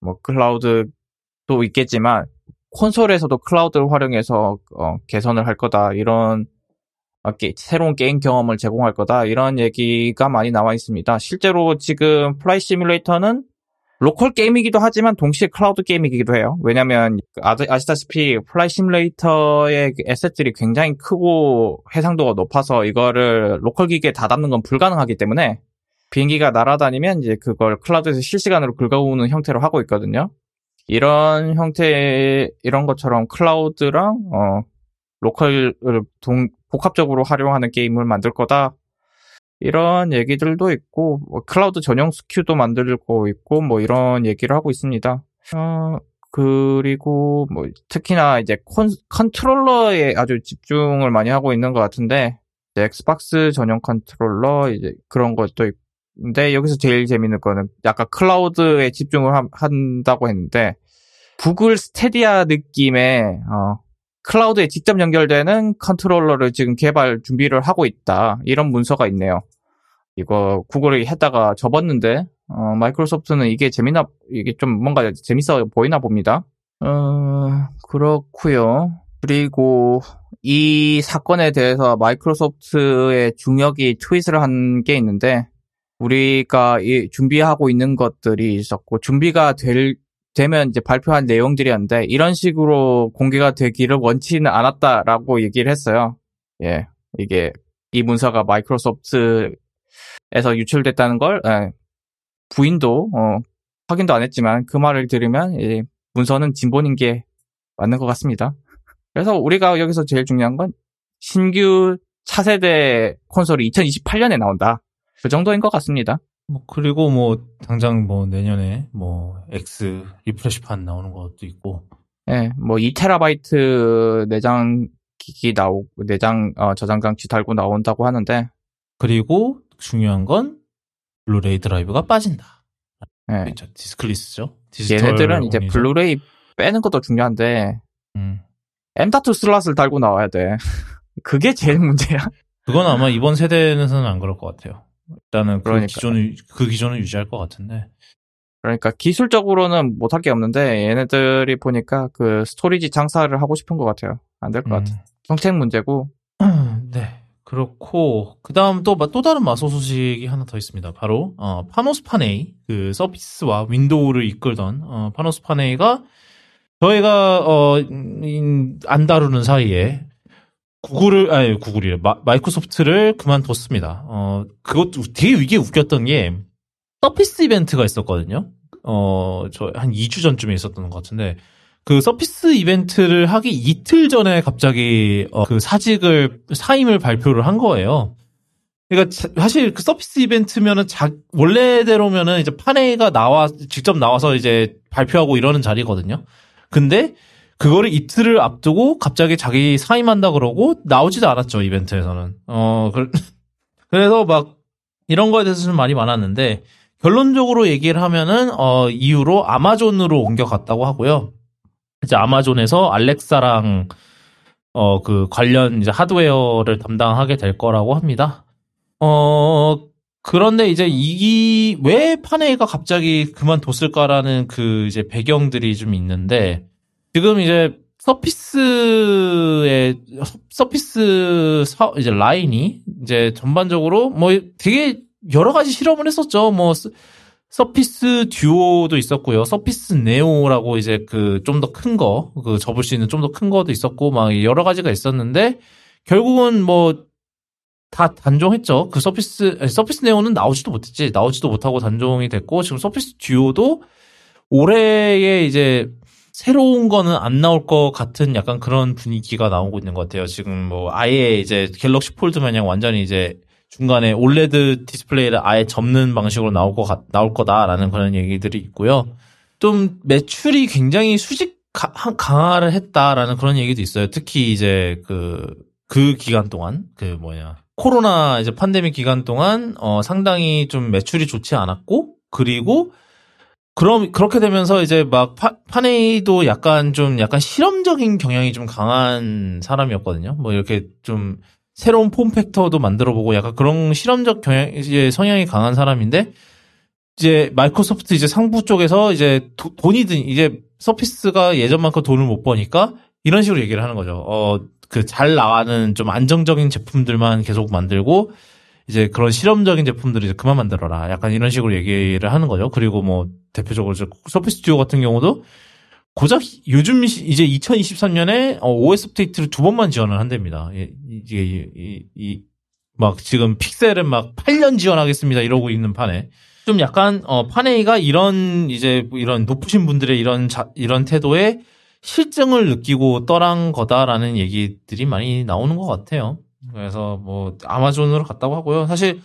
Speaker 2: 뭐 cloud도 있겠지만 콘솔에서도 cloud를 활용해서 어, 개선을 할 거다 이런 새로운 게임 경험을 제공할 거다 이런 얘기가 많이 나와 있습니다. 실제로 지금 Flight Simulator는 local 게임이기도 하지만 동시에 클라우드 게임이기도 해요. 왜냐면 아, 아시다시피 Flight Simulator의 그 asset들이 굉장히 크고 해상도가 높아서 이거를 local 기기에 다 담는 건 불가능하기 때문에 비행기가 날아다니면 이제 그걸 cloud에서 실시간으로 긁어오는 형태로 하고 있거든요. 이런 형태 이런 것처럼 cloud랑 어, local을 동, 복합적으로 활용하는 게임을 만들 거다. 이런 얘기들도 있고 뭐 클라우드 전용 SKU도 만들고 있고 뭐 이런 얘기를 하고 있습니다. 어, 그리고 뭐 특히나 이제 콘, 컨트롤러에 아주 집중을 많이 하고 있는 것 같은데 엑스박스 전용 컨트롤러 이제 그런 것도 있고 근데 여기서 제일 재밌는 거는 약간 cloud에 집중을 하- 한다고 했는데 구글 Stadia 느낌의 어, cloud에 직접 연결되는 컨트롤러를 지금 개발 준비를 하고 있다. 이런 문서가 있네요. 이거 구글이 했다가 접었는데 어, 마이크로소프트는 이게 재미나 이게 좀 뭔가 재밌어 보이나 봅니다. 어, 그렇고요. 그리고 이 사건에 대해서 마이크로소프트의 중역이 트윗을 한 게 있는데 우리가 이 준비하고 있는 것들이 있었고 준비가 될 되면 이제 발표한 내용들이었는데 이런 식으로 공개가 되기를 원치는 않았다라고 얘기를 했어요. 예, 이게 이 문서가 마이크로소프트에서 유출됐다는 걸 예, 부인도 어, 확인도 안 했지만 그 말을 들으면 이 문서는 진본인 게 맞는 것 같습니다. 그래서 우리가 여기서 제일 중요한 건 신규 차세대 콘솔이 2028년에 나온다. 그 정도인 것 같습니다.
Speaker 1: 뭐 그리고 뭐 당장 뭐 내년에 뭐 X 리프레시판 나오는 것도 있고
Speaker 2: 예, 뭐 2테라바이트 내장 기기 나오고 내장 어, 저장 장치 달고 나온다고 하는데
Speaker 1: 그리고 중요한 건 블루레이 드라이브가 빠진다.
Speaker 2: 예,
Speaker 1: 그렇죠. discless죠.
Speaker 2: 얘네들은 이제
Speaker 1: 온이죠.
Speaker 2: 블루레이 빼는 것도 중요한데
Speaker 1: 음.
Speaker 2: M.2 슬롯을 달고 나와야 돼. 그게 제일 문제야.
Speaker 1: 그건 아마 이번 세대에서는 안 그럴 것 같아요. 일단은 그
Speaker 2: 그러니까요.
Speaker 1: 기존을 그 기존을 유지할 것 같은데.
Speaker 2: 그러니까 기술적으로는 못할 게 없는데 얘네들이 보니까 그 스토리지 장사를 하고 싶은 것 같아요. 안 될것 같아. 정책 문제고
Speaker 1: 음. 네. 그렇고 그다음 또또 다른 마소 소식이 하나 더 있습니다. 바로 어, 파노스 파네이 그 서피스와 윈도우를 이끌던 어, 파노스 파네이가 저희가 어, 음, 안 다루는 사이에 구글을 아니 구글이래 마, 마이크로소프트를 그만뒀습니다. 어 그것도 되게 이게 웃겼던 게 서피스 이벤트가 있었거든요. 어 저 한 2주 전쯤에 있었던 것 같은데 그 서피스 이벤트를 하기 이틀 전에 갑자기 어, 그 사직을 사임을 발표를 한 거예요. 그러니까 자- 사실 그 서피스 이벤트면은 자, 원래대로면은 이제 파네가 나와 직접 나와서 이제 발표하고 이러는 자리거든요. 근데 그거를 이틀을 앞두고 갑자기 자기 사임한다 그러고 나오지도 않았죠 이벤트에서는. 어 그, 그래서 막 이런 거에 대해서 좀 말이 많았는데 결론적으로 얘기를 하면은 어 이후로 아마존으로 옮겨갔다고 하고요. 이제 아마존에서 알렉사랑 어 그 관련 이제 하드웨어를 담당하게 될 거라고 합니다. 어 그런데 이제 이왜 파네가 갑자기 그만뒀을까라는 그 이제 배경들이 좀 있는데 지금 이제 서피스의 서피스 사- 이제 라인이 이제 전반적으로 뭐 되게 여러 가지 실험을 했었죠. 뭐 서- 서피스 듀오도 있었고요. 서피스 네오라고 이제 그 좀 더 큰 거, 그 접을 수 있는 좀 더 큰 거도 있었고 막 여러 가지가 있었는데 결국은 뭐 다 단종했죠. 그 서피스 아니, 서피스 네오는 나오지도 못했지. 나오지도 못하고 단종이 됐고 지금 서피스 듀오도 올해에 이제 새로운 거는 안 나올 것 같은 약간 그런 분위기가 나오고 있는 것 같아요. 지금 뭐 아예 이제 갤럭시 폴드 마냥 완전히 이제 중간에 올레드 디스플레이를 아예 접는 방식으로 나올 거 같- 나올 거다라는 그런 얘기들이 있고요. 좀 매출이 굉장히 수직 가- 한- 강화를 했다라는 그런 얘기도 있어요. 특히 이제 그, 그 기간 동안, 그 뭐냐. 코로나 이제 팬데믹 기간 동안, 어, 상당히 좀 매출이 좋지 않았고, 그리고, 그럼, 그렇게 되면서 이제 막 파, 파네이도 약간 좀 약간 실험적인 경향이 좀 강한 사람이었거든요. 뭐 이렇게 좀 새로운 폼 팩터도 만들어보고 약간 그런 실험적 경향, 이제 성향이 강한 사람인데, 이제 마이크로소프트 이제 상부 쪽에서 이제 도- 돈이 든 이제 서피스가 예전만큼 돈을 못 버니까 이런 식으로 얘기를 하는 거죠. 어 그 잘 나가는 좀 안정적인 제품들만 계속 만들고 이제 그런 실험적인 제품들을 이제 그만 만들어라. 약간 이런 식으로 얘기를 하는 거죠. 그리고 뭐 대표적으로 서피스 듀오 같은 경우도 고작 요즘 시- 이제 2023년에 OS 업데이트를 두 번만 지원을 한답니다. 예, 이게 이막 지금 픽셀은 막 8년 지원하겠습니다 이러고 있는 판에 좀 약간 어 파네이가 이런 이제 이런 높으신 분들의 이런 자, 이런 태도에 실증을 느끼고 떠난 거다라는 얘기들이 많이 나오는 것 같아요. 그래서 뭐 아마존으로 갔다고 하고요. 사실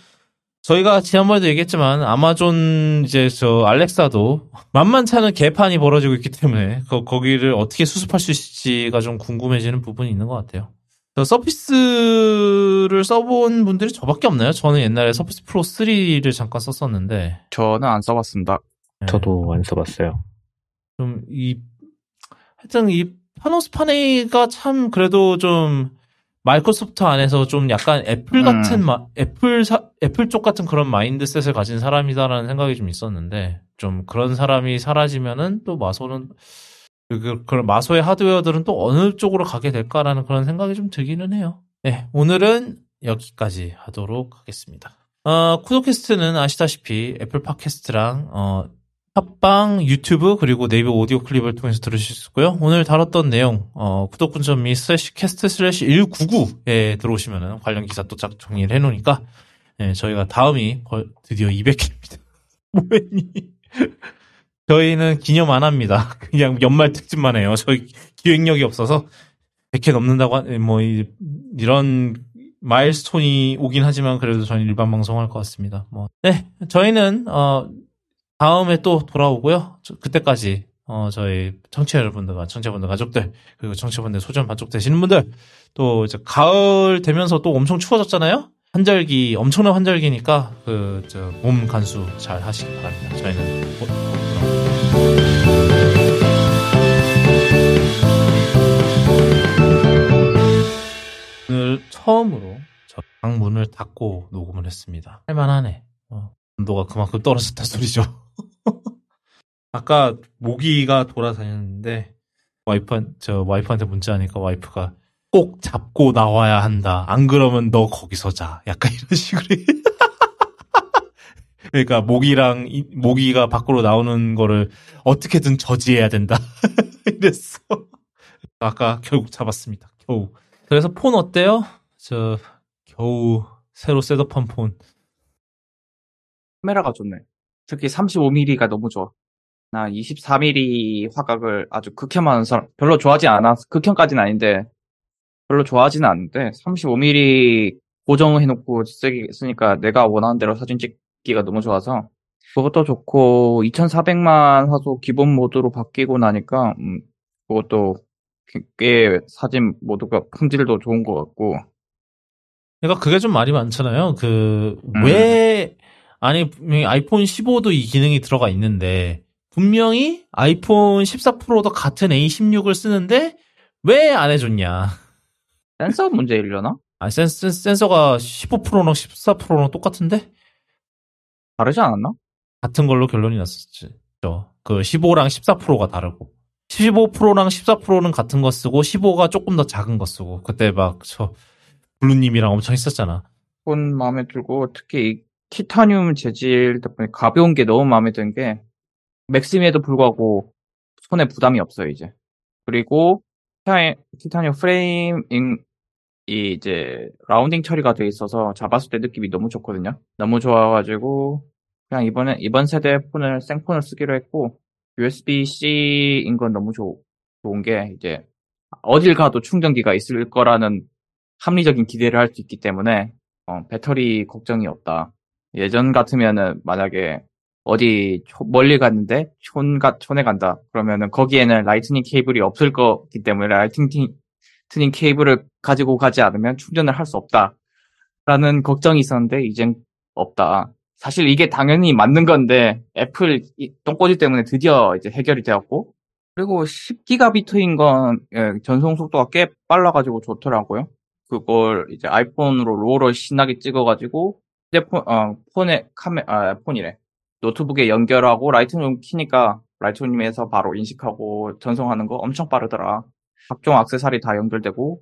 Speaker 1: 저희가 지난번에도 얘기했지만 아마존 이제 저 알렉사도 만만치 않은 개판이 벌어지고 있기 때문에 거, 거기를 어떻게 수습할 수 있을지가 좀 궁금해지는 부분이 있는 것 같아요. 저 서피스를 써본 분들이 저밖에 없나요? 저는 옛날에 서피스 프로 3를 잠깐 썼었는데
Speaker 2: 저는 안 써봤습니다.
Speaker 1: 네.
Speaker 3: 저도 안 써봤어요.
Speaker 1: 좀 이 하여튼 이 파노스 파네이가 참 그래도 좀 마이크로소프트 안에서 좀 약간 애플 같은
Speaker 2: 음.
Speaker 1: 마, 애플 사, 애플 쪽 같은 그런 mindset을 가진 사람이다라는 생각이 좀 있었는데 좀 그런 사람이 사라지면은 또 마소는 그, 그런 마소의 하드웨어들은 또 어느 쪽으로 가게 될까라는 그런 생각이 좀 들기는 해요. 네, 오늘은 여기까지 하도록 하겠습니다. 어, 쿠도캐스트는 아시다시피 애플 팟캐스트랑 어, 팟빵, 유튜브 그리고 네이버 오디오 클립을 통해서 들으실 수 있고요. 오늘 다뤘던 내용 어, 쿠도군점 me slash cast slash 199에 들어오시면 관련 기사 또 쫙 정리를 해놓으니까 예, 저희가 다음이 벌- 드디어 200회입니다. 뭐했니? 저희는 기념 안 합니다. 그냥 연말 특집만 해요. 저희 기획력이 없어서 100회 넘는다고 하- 뭐 이, 이런 마일스톤이 오긴 하지만 그래도 저희는 일반 방송할 것 같습니다. 뭐 네, 저희는 어 다음에 또 돌아오고요. 저- 그때까지 어 저희 청취자 여러분들과 청취자분들 가족들 그리고 청취자분들 소중 반쪽 되시는 분들 또 이제 가을 되면서 또 엄청 추워졌잖아요. 환절기 엄청난 환절기니까 그저몸 간수 잘 하시기 바랍니다. 저희는. 오늘 처음으로 저 방문을 닫고 녹음을 했습니다. 할만하네. 어, 온도가 그만큼 떨어졌다 소리죠. 아까 모기가 돌아다녔는데 와이프 저 와이프한테 문자하니까 와이프가 꼭 잡고 나와야 한다. 안 그러면 너 거기서 자. 약간 이런 식으로. 그러니까 모기랑 이- 모기가 밖으로 나오는 거를 어떻게든 저지해야 된다. 이랬어. 아까 결국 잡았습니다. 겨우. 그래서 폰 어때요? 저 겨우 새로 셋업한 폰.
Speaker 2: 카메라가 좋네. 특히 35mm가 너무 좋아. 나 24mm 화각을 아주 극혐하는 사람, 별로 좋아하지 않아. 극혐까지는 아닌데, 별로 좋아하지는 않는데, 35mm 고정해놓고 쓰기, 쓰니까 내가 원하는 대로 사진 찍기가 너무 좋아서, 그것도 좋고, 2400만 화소 기본 모드로 바뀌고 나니까, 음, 그것도 꽤- 꽤 사진 모드가 품질도 좋은 것 같고,
Speaker 1: 그러니까 그게 좀 말이 많잖아요. 그,
Speaker 2: 음.
Speaker 1: 왜, 아니, 분명히 아이폰 15도 이 기능이 들어가 있는데, 분명히 아이폰 14 프로도 같은 A16을 쓰는데, 왜 안 해줬냐.
Speaker 2: 센서 문제이려나?
Speaker 1: 아, 센, 센, 센서가 15 프로랑 14 프로랑 똑같은데?
Speaker 2: 다르지 않았나?
Speaker 1: 같은 걸로 결론이 났었죠. 그 15랑 14 프로가 다르고. 15 프로랑 14 프로는 같은 거 쓰고, 15가 조금 더 작은 거 쓰고. 그때 막, 저, 블루님이랑 엄청 했었잖아.
Speaker 2: 폰 마음에 들고 특히 이 티타늄 재질 덕분에 가벼운 게 너무 마음에 든게 맥스임에도 불구하고 손에 부담이 없어요 이제 그리고 티타- 티타늄 프레임 인- 이 이제 rounding 처리가 돼 있어서 잡았을 때 느낌이 너무 좋거든요 너무 좋아가지고 그냥 이번에 이번 세대 폰을 생폰을 쓰기로 했고 USB-C인 건 너무 좋, 좋은 게 이제 어딜 가도 충전기가 있을 거라는 합리적인 기대를 할 수 있기 때문에 어, 배터리 걱정이 없다. 예전 같으면은 만약에 어디 초- 멀리 갔는데 촌가 촌에 간다 그러면은 거기에는 라이트닝 케이블이 없을 거기 때문에 라이트닝 트닝 케이블을 가지고 가지 않으면 충전을 할 수 없다 라는 걱정이 있었는데 이젠 없다. 사실 이게 당연히 맞는 건데 애플 이 똥고집 때문에 드디어 이제 해결이 되었고 그리고 10기가비트인 건 예, 전송 속도가 꽤 빨라가지고 좋더라고요. 그걸 이제 아이폰으로 RAW를 신나게 찍어가지고 휴대폰 어 폰에 카메 아 폰이래 노트북에 연결하고 라이트룸 키니까 라이트룸에서 바로 인식하고 전송하는 거 엄청 빠르더라. 각종 액세서리 다 연결되고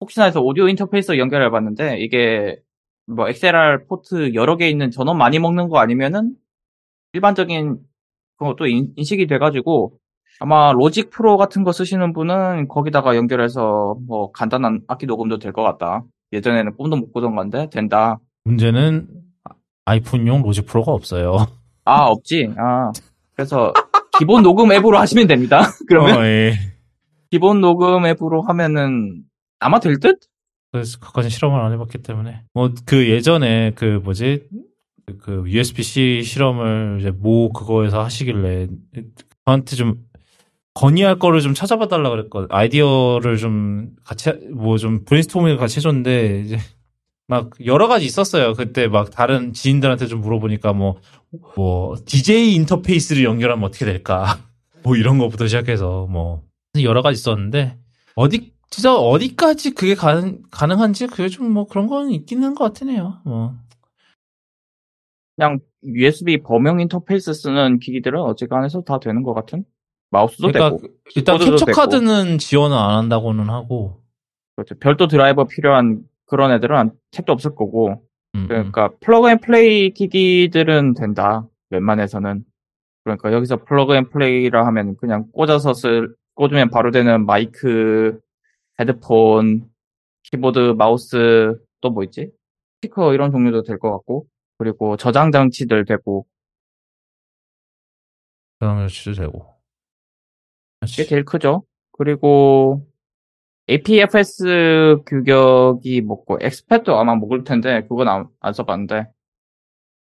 Speaker 2: 혹시나 해서 오디오 인터페이스 연결해 봤는데 이게 뭐 XLR 포트 여러 개 있는 전원 많이 먹는 거 아니면은 일반적인 그것도 인- 인식이 돼가지고 아마 Logic Pro 같은 거 쓰시는 분은 거기다가 연결해서 뭐 간단한 악기 녹음도 될 것 같다. 예전에는 꿈도 못 꾸던 건데 된다.
Speaker 1: 문제는 아이폰용 Logic Pro가 없어요.
Speaker 2: 아 없지. 아 그래서 기본 녹음 앱으로 하시면 됩니다. 그러면
Speaker 1: 어, 예.
Speaker 2: 기본 녹음 앱으로 하면은 아마 될 듯?
Speaker 1: 그래서 그까지 실험을 안 해봤기 때문에 뭐 그 예전에 그 뭐지 그 USB-C 실험을 이제 모 그거에서 하시길래 저한테 좀 건의할 거를 좀 찾아봐 달라 그랬거든 아이디어를 좀 같이 뭐 좀 브레인스토밍을 같이 해줬는데 이제 막 여러 가지 있었어요 그때 막 다른 지인들한테 좀 물어보니까 뭐 뭐 DJ 인터페이스를 연결하면 어떻게 될까 뭐 이런 거부터 시작해서 뭐 여러 가지 있었는데 어디 진짜 어디까지 그게 가능 가능한지 그게 좀 뭐 그런 건한것 같긴 해요. 뭐
Speaker 2: 그냥 USB 범용 인터페이스 쓰는 기기들은 어지간해서 다 되는 것 같은? 마우스도
Speaker 1: 그러니까
Speaker 2: 되고
Speaker 1: 일단 캡처. 카드는 지원을 안 한다고는 하고.
Speaker 2: 그렇죠. 별도 드라이버 필요한 그런 애들은 택도 없을 거고
Speaker 1: 음, 음.
Speaker 2: 그러니까 plug and play 기기들은 된다. 웬만해서는. 그러니까 여기서 plug and play라 하면 그냥 꽂아서 쓸 꽂으면 바로 되는 마이크, 헤드폰, 키보드, 마우스 또 뭐 있지? 스피커 이런 종류도 될 것 같고 그리고 저장 장치들 되고
Speaker 1: 그다음에 취도 되고.
Speaker 2: 이게
Speaker 1: 그렇지.
Speaker 2: 제일 크죠. 그리고 APFS 규격이 먹고 엑스팻도 아마 먹을 텐데 그건 안, 안 써봤는데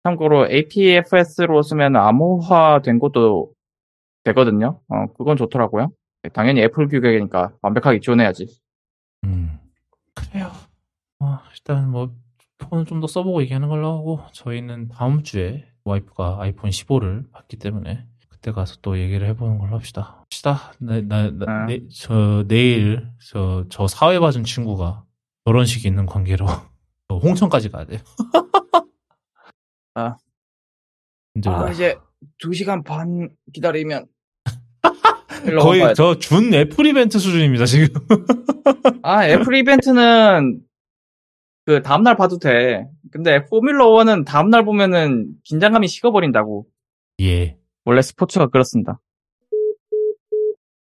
Speaker 2: 참고로 APFS로 쓰면 암호화된 것도 되거든요. 어 그건 좋더라고요. 당연히 애플 규격이니까 완벽하게 지원해야지.
Speaker 1: 음. 그래요. 어, 일단 뭐 폰을 좀 더 써보고 얘기하는 걸로 하고 저희는 다음 주에 와이프가 아이폰 15를 받기 때문에 그때 가서 또 얘기를 해보는 걸로 합시다. 합시다. 나, 나, 나,
Speaker 2: 아.
Speaker 1: 내, 저 내일 저, 저 사회 봐준 친구가 결혼식이 있는 관계로 저 홍천까지 가야 돼요.
Speaker 2: 아.
Speaker 1: 힘들다.
Speaker 2: 이제 2시간 반 기다리면
Speaker 1: 거의 저 준 애플 이벤트 수준입니다 지금.
Speaker 2: 아, 애플 이벤트는 그 다음날 봐도 돼. 근데 포뮬러 1은 다음날 보면은 긴장감이 식어버린다고.
Speaker 1: 예.
Speaker 2: 원래 스포츠가 그렇습니다.